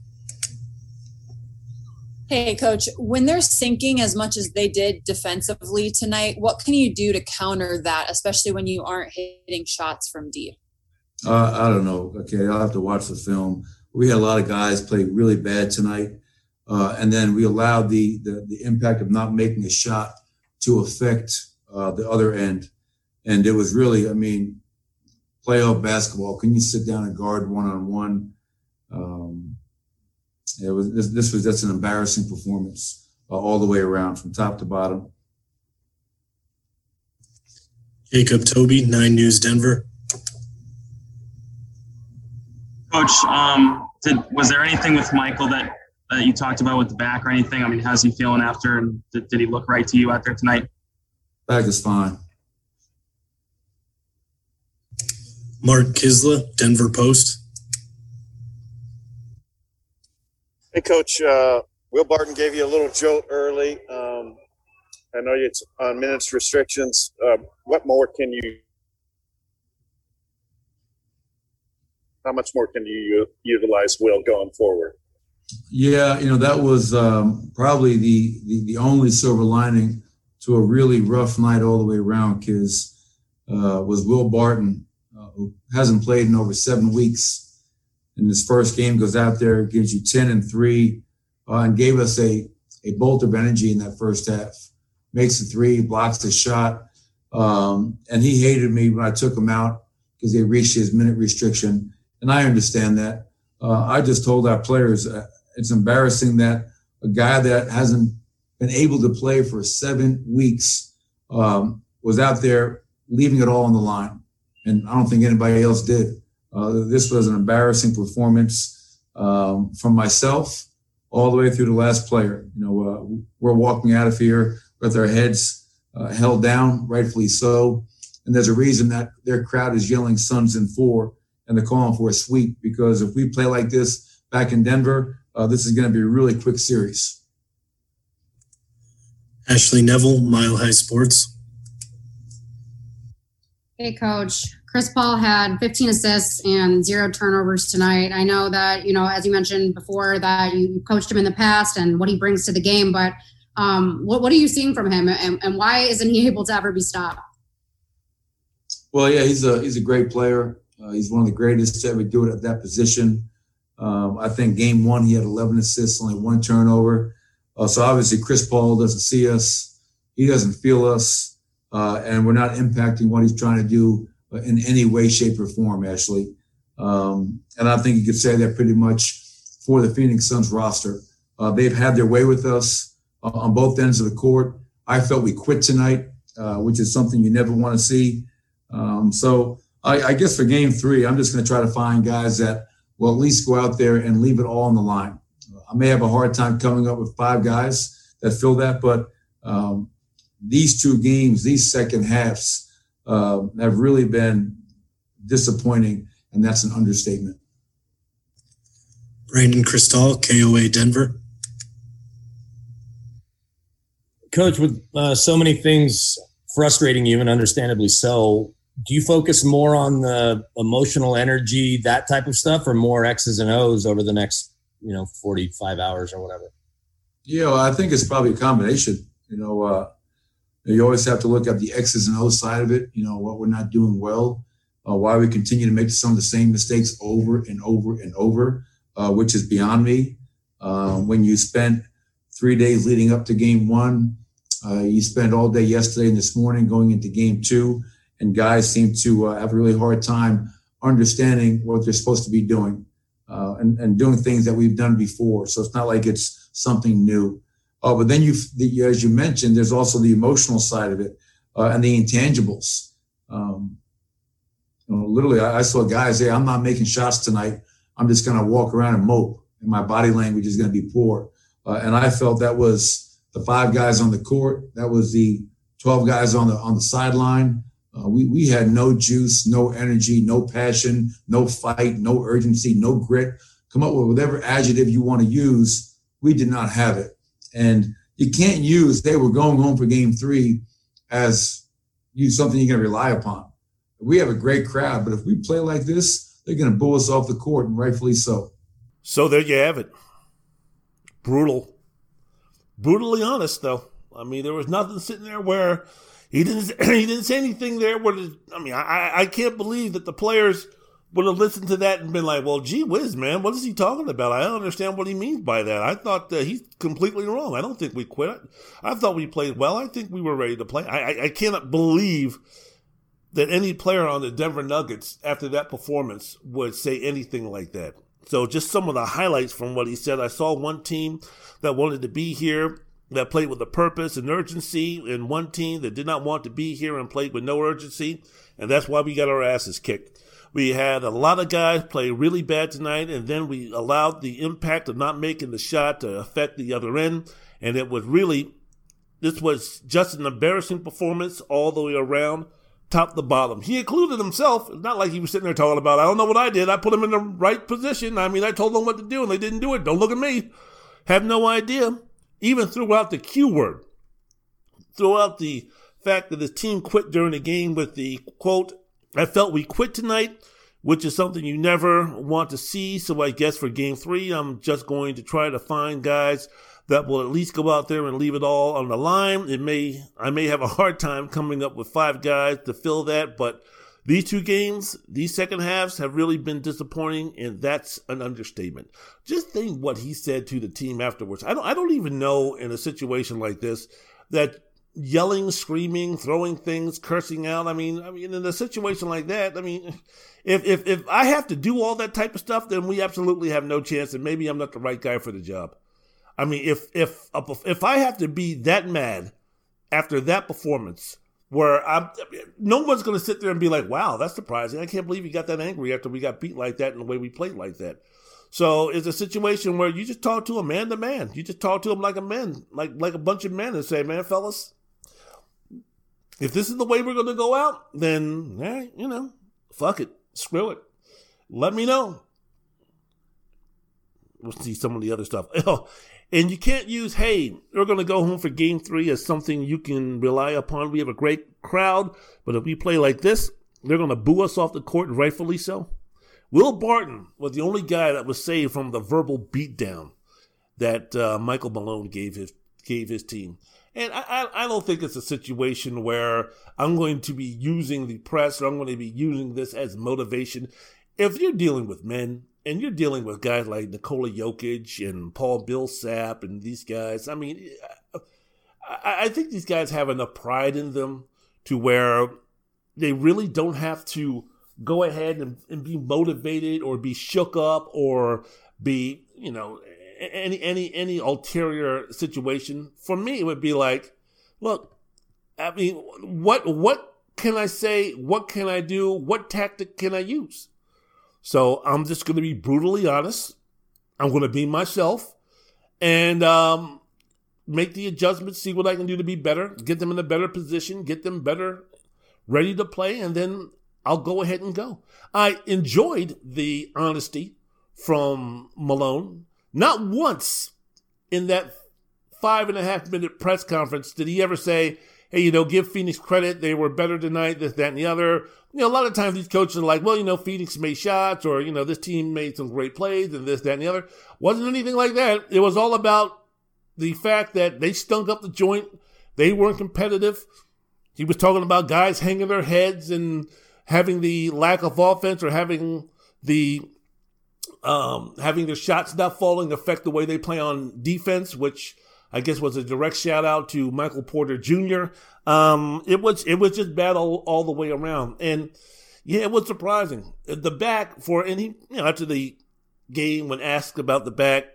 Hey, coach, when they're sinking as much as they did defensively tonight, what can you do to counter that, especially when you aren't hitting shots from deep? Uh, I don't know. Okay, I'll have to watch the film. We had a lot of guys play really bad tonight. Uh, and then we allowed the, the, the impact of not making a shot to affect uh, the other end and it was really, I mean, playoff basketball. Can you sit down and guard one on one? It was this, this was just an embarrassing performance uh, all the way around from top to bottom. Jacob Toby, Nine News Denver. Coach, um, did, was there anything with Michael that, that you talked about with the back or anything? I mean, how's he feeling after? And did, did he look right to you out there tonight? Back is fine. Mark Kiszla, Denver Post. Hey, Coach. Uh, Will Barton gave you a little jolt early. Um, I know it's on minutes restrictions. Uh, what more can you? How much more can you u- utilize Will going forward? Yeah, you know that was um, probably the, the the only silver lining to a really rough night all the way around. Because uh, was Will Barton, who hasn't played in over seven weeks. In his first game, goes out there, gives you ten and three, uh, and gave us a a bolt of energy in that first half. Makes a three, blocks a shot, um, and he hated me when I took him out because he reached his minute restriction, and I understand that. Uh, I just told our players uh, it's embarrassing that a guy that hasn't been able to play for seven weeks um, was out there leaving it all on the line. And I don't think anybody else did. Uh, this was an embarrassing performance um, from myself all the way through the last player. You know, uh, we're walking out of here with our heads uh, held down, rightfully so. And there's a reason that their crowd is yelling Suns in four and they're calling for a sweep because if we play like this back in Denver, uh, this is going to be a really quick series. Ashley Neville, Mile High Sports. Hey, coach. Chris Paul had 15 assists and zero turnovers tonight. I know that, you know, as you mentioned before, that you coached him in the past and what he brings to the game, but um, what, what are you seeing from him and, and why isn't he able to ever be stopped? Well, yeah, he's a he's a great player. Uh, he's one of the greatest to ever do it at that position. Um, I think game one he had 11 assists, only one turnover. Uh, so obviously Chris Paul doesn't see us, he doesn't feel us, uh, and we're not impacting what he's trying to do in any way, shape, or form. Ashley, um, and I think you could say that pretty much for the Phoenix Suns roster. Uh, they've had their way with us uh, on both ends of the court. I felt we quit tonight, uh, which is something you never want to see. Um, so I, I guess for game three, I'm just going to try to find guys that will at least go out there and leave it all on the line. I may have a hard time coming up with five guys that fill that, but um, these two games, these second halves, uh, have really been disappointing, and that's an understatement. Brandon Krisztal, KOA Denver. Coach, with uh, so many things frustrating you, and understandably so, do you focus more on the emotional energy, that type of stuff, or more X's and O's over the next, you know, 45 hours or whatever? Yeah, well, I think it's probably a combination. You know, uh, you always have to look at the X's and O's side of it. You know, what we're not doing well, uh, why we continue to make some of the same mistakes over and over and over, uh, which is beyond me. Uh, when you spent three days leading up to game one, uh, you spent all day yesterday and this morning going into game two and guys seem to uh, have a really hard time understanding what they're supposed to be doing uh, and, and doing things that we've done before. So it's not like it's something new. Oh, but then you, the, as you mentioned, there's also the emotional side of it uh, and the intangibles. Um, you know, literally, I, I saw guys say, "I'm not making shots tonight. I'm just going to walk around and mope, and my body language is going to be poor." Uh, and I felt that was the five guys on the court. That was the 12 guys on the on the sideline. Uh, we, we had no juice, no energy, no passion, no fight, no urgency, no grit. Come up with whatever adjective you want to use. We did not have it. And you can't use, they were going home for game three as you something you can rely upon. We have a great crowd, but if we play like this, they're going to boo us off the court, and rightfully so. So there you have it. Brutal. Brutally honest, though. I mean, there was nothing sitting there where he didn't he didn't say anything there. Where I mean, I I can't believe that the players would have listened to that and been like, "Well, gee whiz, man, what is he talking about? I don't understand what he means by that." I thought uh, he's completely wrong. I don't think we quit. I, I thought we played well. I think we were ready to play. I, I, I cannot believe that any player on the Denver Nuggets after that performance would say anything like that. So, just some of the highlights from what he said. I saw one team that wanted to be here that played with a purpose and urgency, and one team that did not want to be here and played with no urgency, and that's why we got our asses kicked. We had a lot of guys play really bad tonight, and then we allowed the impact of not making the shot to affect the other end, and it was really, this was just an embarrassing performance all the way around, top to bottom. He included himself. It's not like he was sitting there talking about, I don't know what I did. I put him in the right position. I mean, I told them what to do, and they didn't do it. Don't look at me. Have no idea even threw out the Q word. throw out the fact that his team quit during the game with the quote, I felt we quit tonight, which is something you never want to see. So I guess for game three, I'm just going to try to find guys that will at least go out there and leave it all on the line. It may, I may have a hard time coming up with five guys to fill that, but these two games, these second halves have really been disappointing, and that's an understatement. Just think what he said to the team afterwards. I don't, I don't even know in a situation like this that yelling, screaming, throwing things, cursing out. I mean, I mean, in a situation like that, I mean, if if if I have to do all that type of stuff, then we absolutely have no chance, and maybe I'm not the right guy for the job. I mean, if if if I have to be that mad after that performance, where I'm, no one's going to sit there and be like, "Wow, that's surprising! I can't believe you got that angry after we got beat like that and the way we played like that." So it's a situation where you just talk to a man to man. You just talk to him like a man, like like a bunch of men, and say, "Man, fellas, if this is the way we're going to go out, then eh, you know, fuck it, screw it. Let me know." We'll see some of the other stuff. Oh, and you can't use, hey, we're going to go home for game three as something you can rely upon. We have a great crowd, but if we play like this, they're going to boo us off the court, rightfully so. Will Barton was the only guy that was saved from the verbal beatdown that uh, Michael Malone gave his gave his team. And I, I, don't think it's a situation where I'm going to be using the press or I'm going to be using this as motivation. If you're dealing with men, and you're dealing with guys like Nikola Jokic and Paul Millsap and these guys. I mean, I, I think these guys have enough pride in them to where they really don't have to go ahead and, and be motivated or be shook up or be, you know, any any any ulterior situation. For me, it would be like, look, I mean, what what can I say? What can I do? What tactic can I use? So I'm just going to be brutally honest. I'm going to be myself and um, make the adjustments, see what I can do to be better, get them in a better position, get them better ready to play, and then I'll go ahead and go. I enjoyed the honesty from Malone. Not once in that five and a half minute press conference did he ever say, hey, you know, give Phoenix credit. They were better tonight, this, that, and the other. You know, a lot of times these coaches are like, well, you know, Phoenix made shots or, you know, this team made some great plays and this, that, and the other. Wasn't anything like that. It was all about the fact that they stunk up the joint. They weren't competitive. He was talking about guys hanging their heads and having the lack of offense or having the um, having their shots not falling affect the way they play on defense, which I guess was a direct shout out to Michael Porter Jr. Um, it was it was just bad all, all the way around, and yeah, it was surprising. The back for and he you know after the game when asked about the back,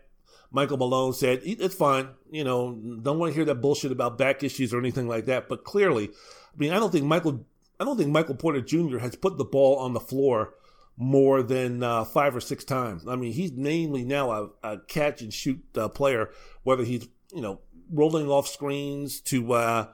Michael Malone said it's fine. You know, don't want to hear that bullshit about back issues or anything like that. But clearly, I mean, I don't think Michael I don't think Michael Porter Jr. has put the ball on the floor more than uh, five or six times. I mean, he's mainly now a, a catch and shoot uh, player, whether he's you know, rolling off screens to uh,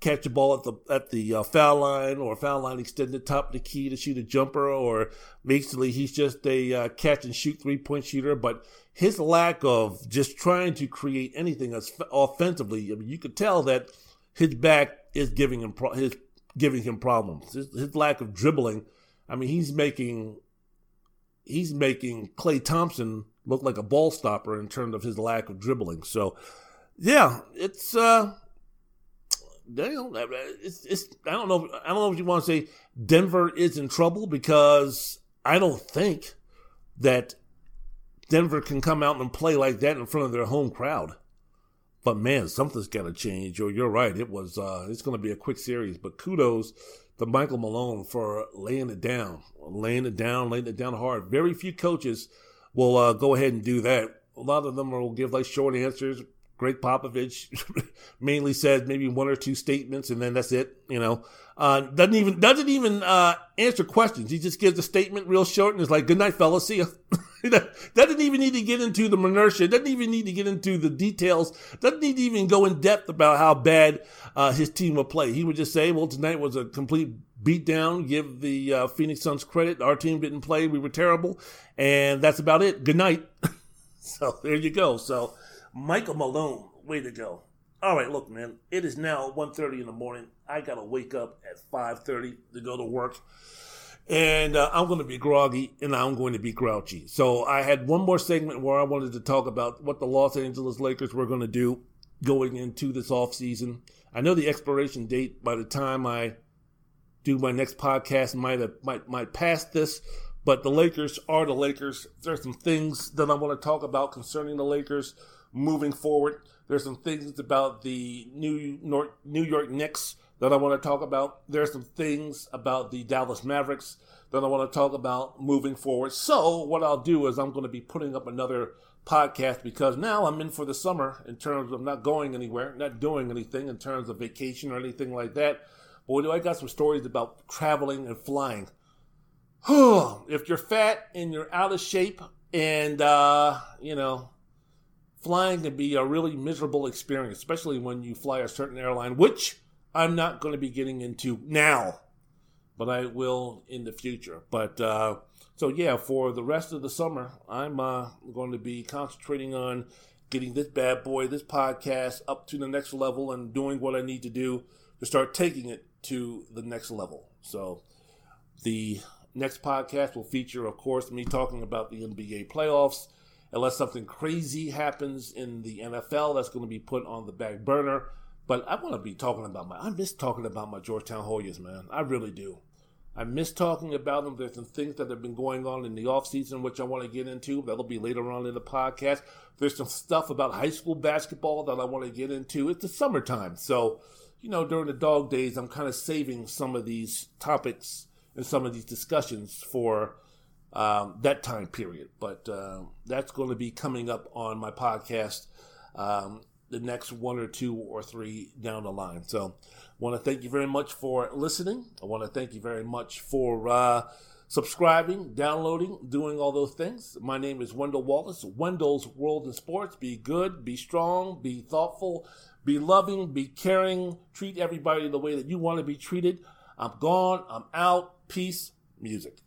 catch a ball at the at the uh, foul line or foul line extended top of the key to shoot a jumper, or basically he's just a uh, catch and shoot three point shooter. But his lack of just trying to create anything offensively, I mean, you could tell that his back is giving him pro- his giving him problems. His, his lack of dribbling, I mean, he's making he's making Klay Thompson look like a ball stopper in terms of his lack of dribbling. So yeah, it's uh, it's, it's I don't know I don't know if you want to say Denver is in trouble because I don't think that Denver can come out and play like that in front of their home crowd. But man, something's got to change. Or you're right, it was uh, it's going to be a quick series. But kudos to Michael Malone for laying it down, laying it down, laying it down hard. Very few coaches will uh, go ahead and do that. A lot of them will give like short answers, Gregg Popovich mainly said maybe one or two statements, and then that's it. You know, uh, doesn't even doesn't even uh, answer questions. He just gives a statement real short and is like, "Good night, fellas. See ya." doesn't even need to get into the minutia. Doesn't even need to get into the details. Doesn't need to even go in depth about how bad uh, his team will play. He would just say, "Well, tonight was a complete beatdown. Give the uh, Phoenix Suns credit. Our team didn't play. We were terrible, and that's about it. Good night." so there you go. So Michael Malone, way to go. All right, look, man. It is now 1.30 in the morning. I gotta wake up at 5.30 to go to work. And uh, I'm going to be groggy and I'm going to be grouchy. So I had one more segment where I wanted to talk about what the Los Angeles Lakers were going to do going into this offseason. I know the expiration date by the time I do my next podcast might have, might might pass this, but the Lakers are the Lakers. There's some things that I want to talk about concerning the Lakers moving forward. There's some things about the New New York Knicks that I want to talk about. There's some things about the Dallas Mavericks that I want to talk about moving forward. So what I'll do is I'm going to be putting up another podcast because now I'm in for the summer in terms of not going anywhere, not doing anything in terms of vacation or anything like that. Boy, do I got some stories about traveling and flying. if you're fat and you're out of shape and, uh, you know, flying can be a really miserable experience, especially when you fly a certain airline, which I'm not going to be getting into now, but I will in the future. But, uh, so yeah, for the rest of the summer, I'm uh, going to be concentrating on getting this bad boy, this podcast, up to the next level and doing what I need to do to start taking it to the next level. So the next podcast will feature, of course, me talking about the NBA playoffs. Unless something crazy happens in the NFL, that's going to be put on the back burner. But I want to be talking about my. I miss talking about my Georgetown Hoyas, man. I really do. I miss talking about them. There's some things that have been going on in the off season, which I want to get into. That'll be later on in the podcast. There's some stuff about high school basketball that I want to get into. It's the summertime, so you know during the dog days, I'm kind of saving some of these topics and some of these discussions for um, that time period. But uh, that's going to be coming up on my podcast. Um, the next one or two or three down the line. So, I want to thank you very much for listening. I want to thank you very much for uh, subscribing, downloading, doing all those things. My name is Wendell Wallace. Wendell's World in Sports. Be good, be strong, be thoughtful, be loving, be caring. Treat everybody the way that you want to be treated. I'm gone. I'm out. Peace. Music.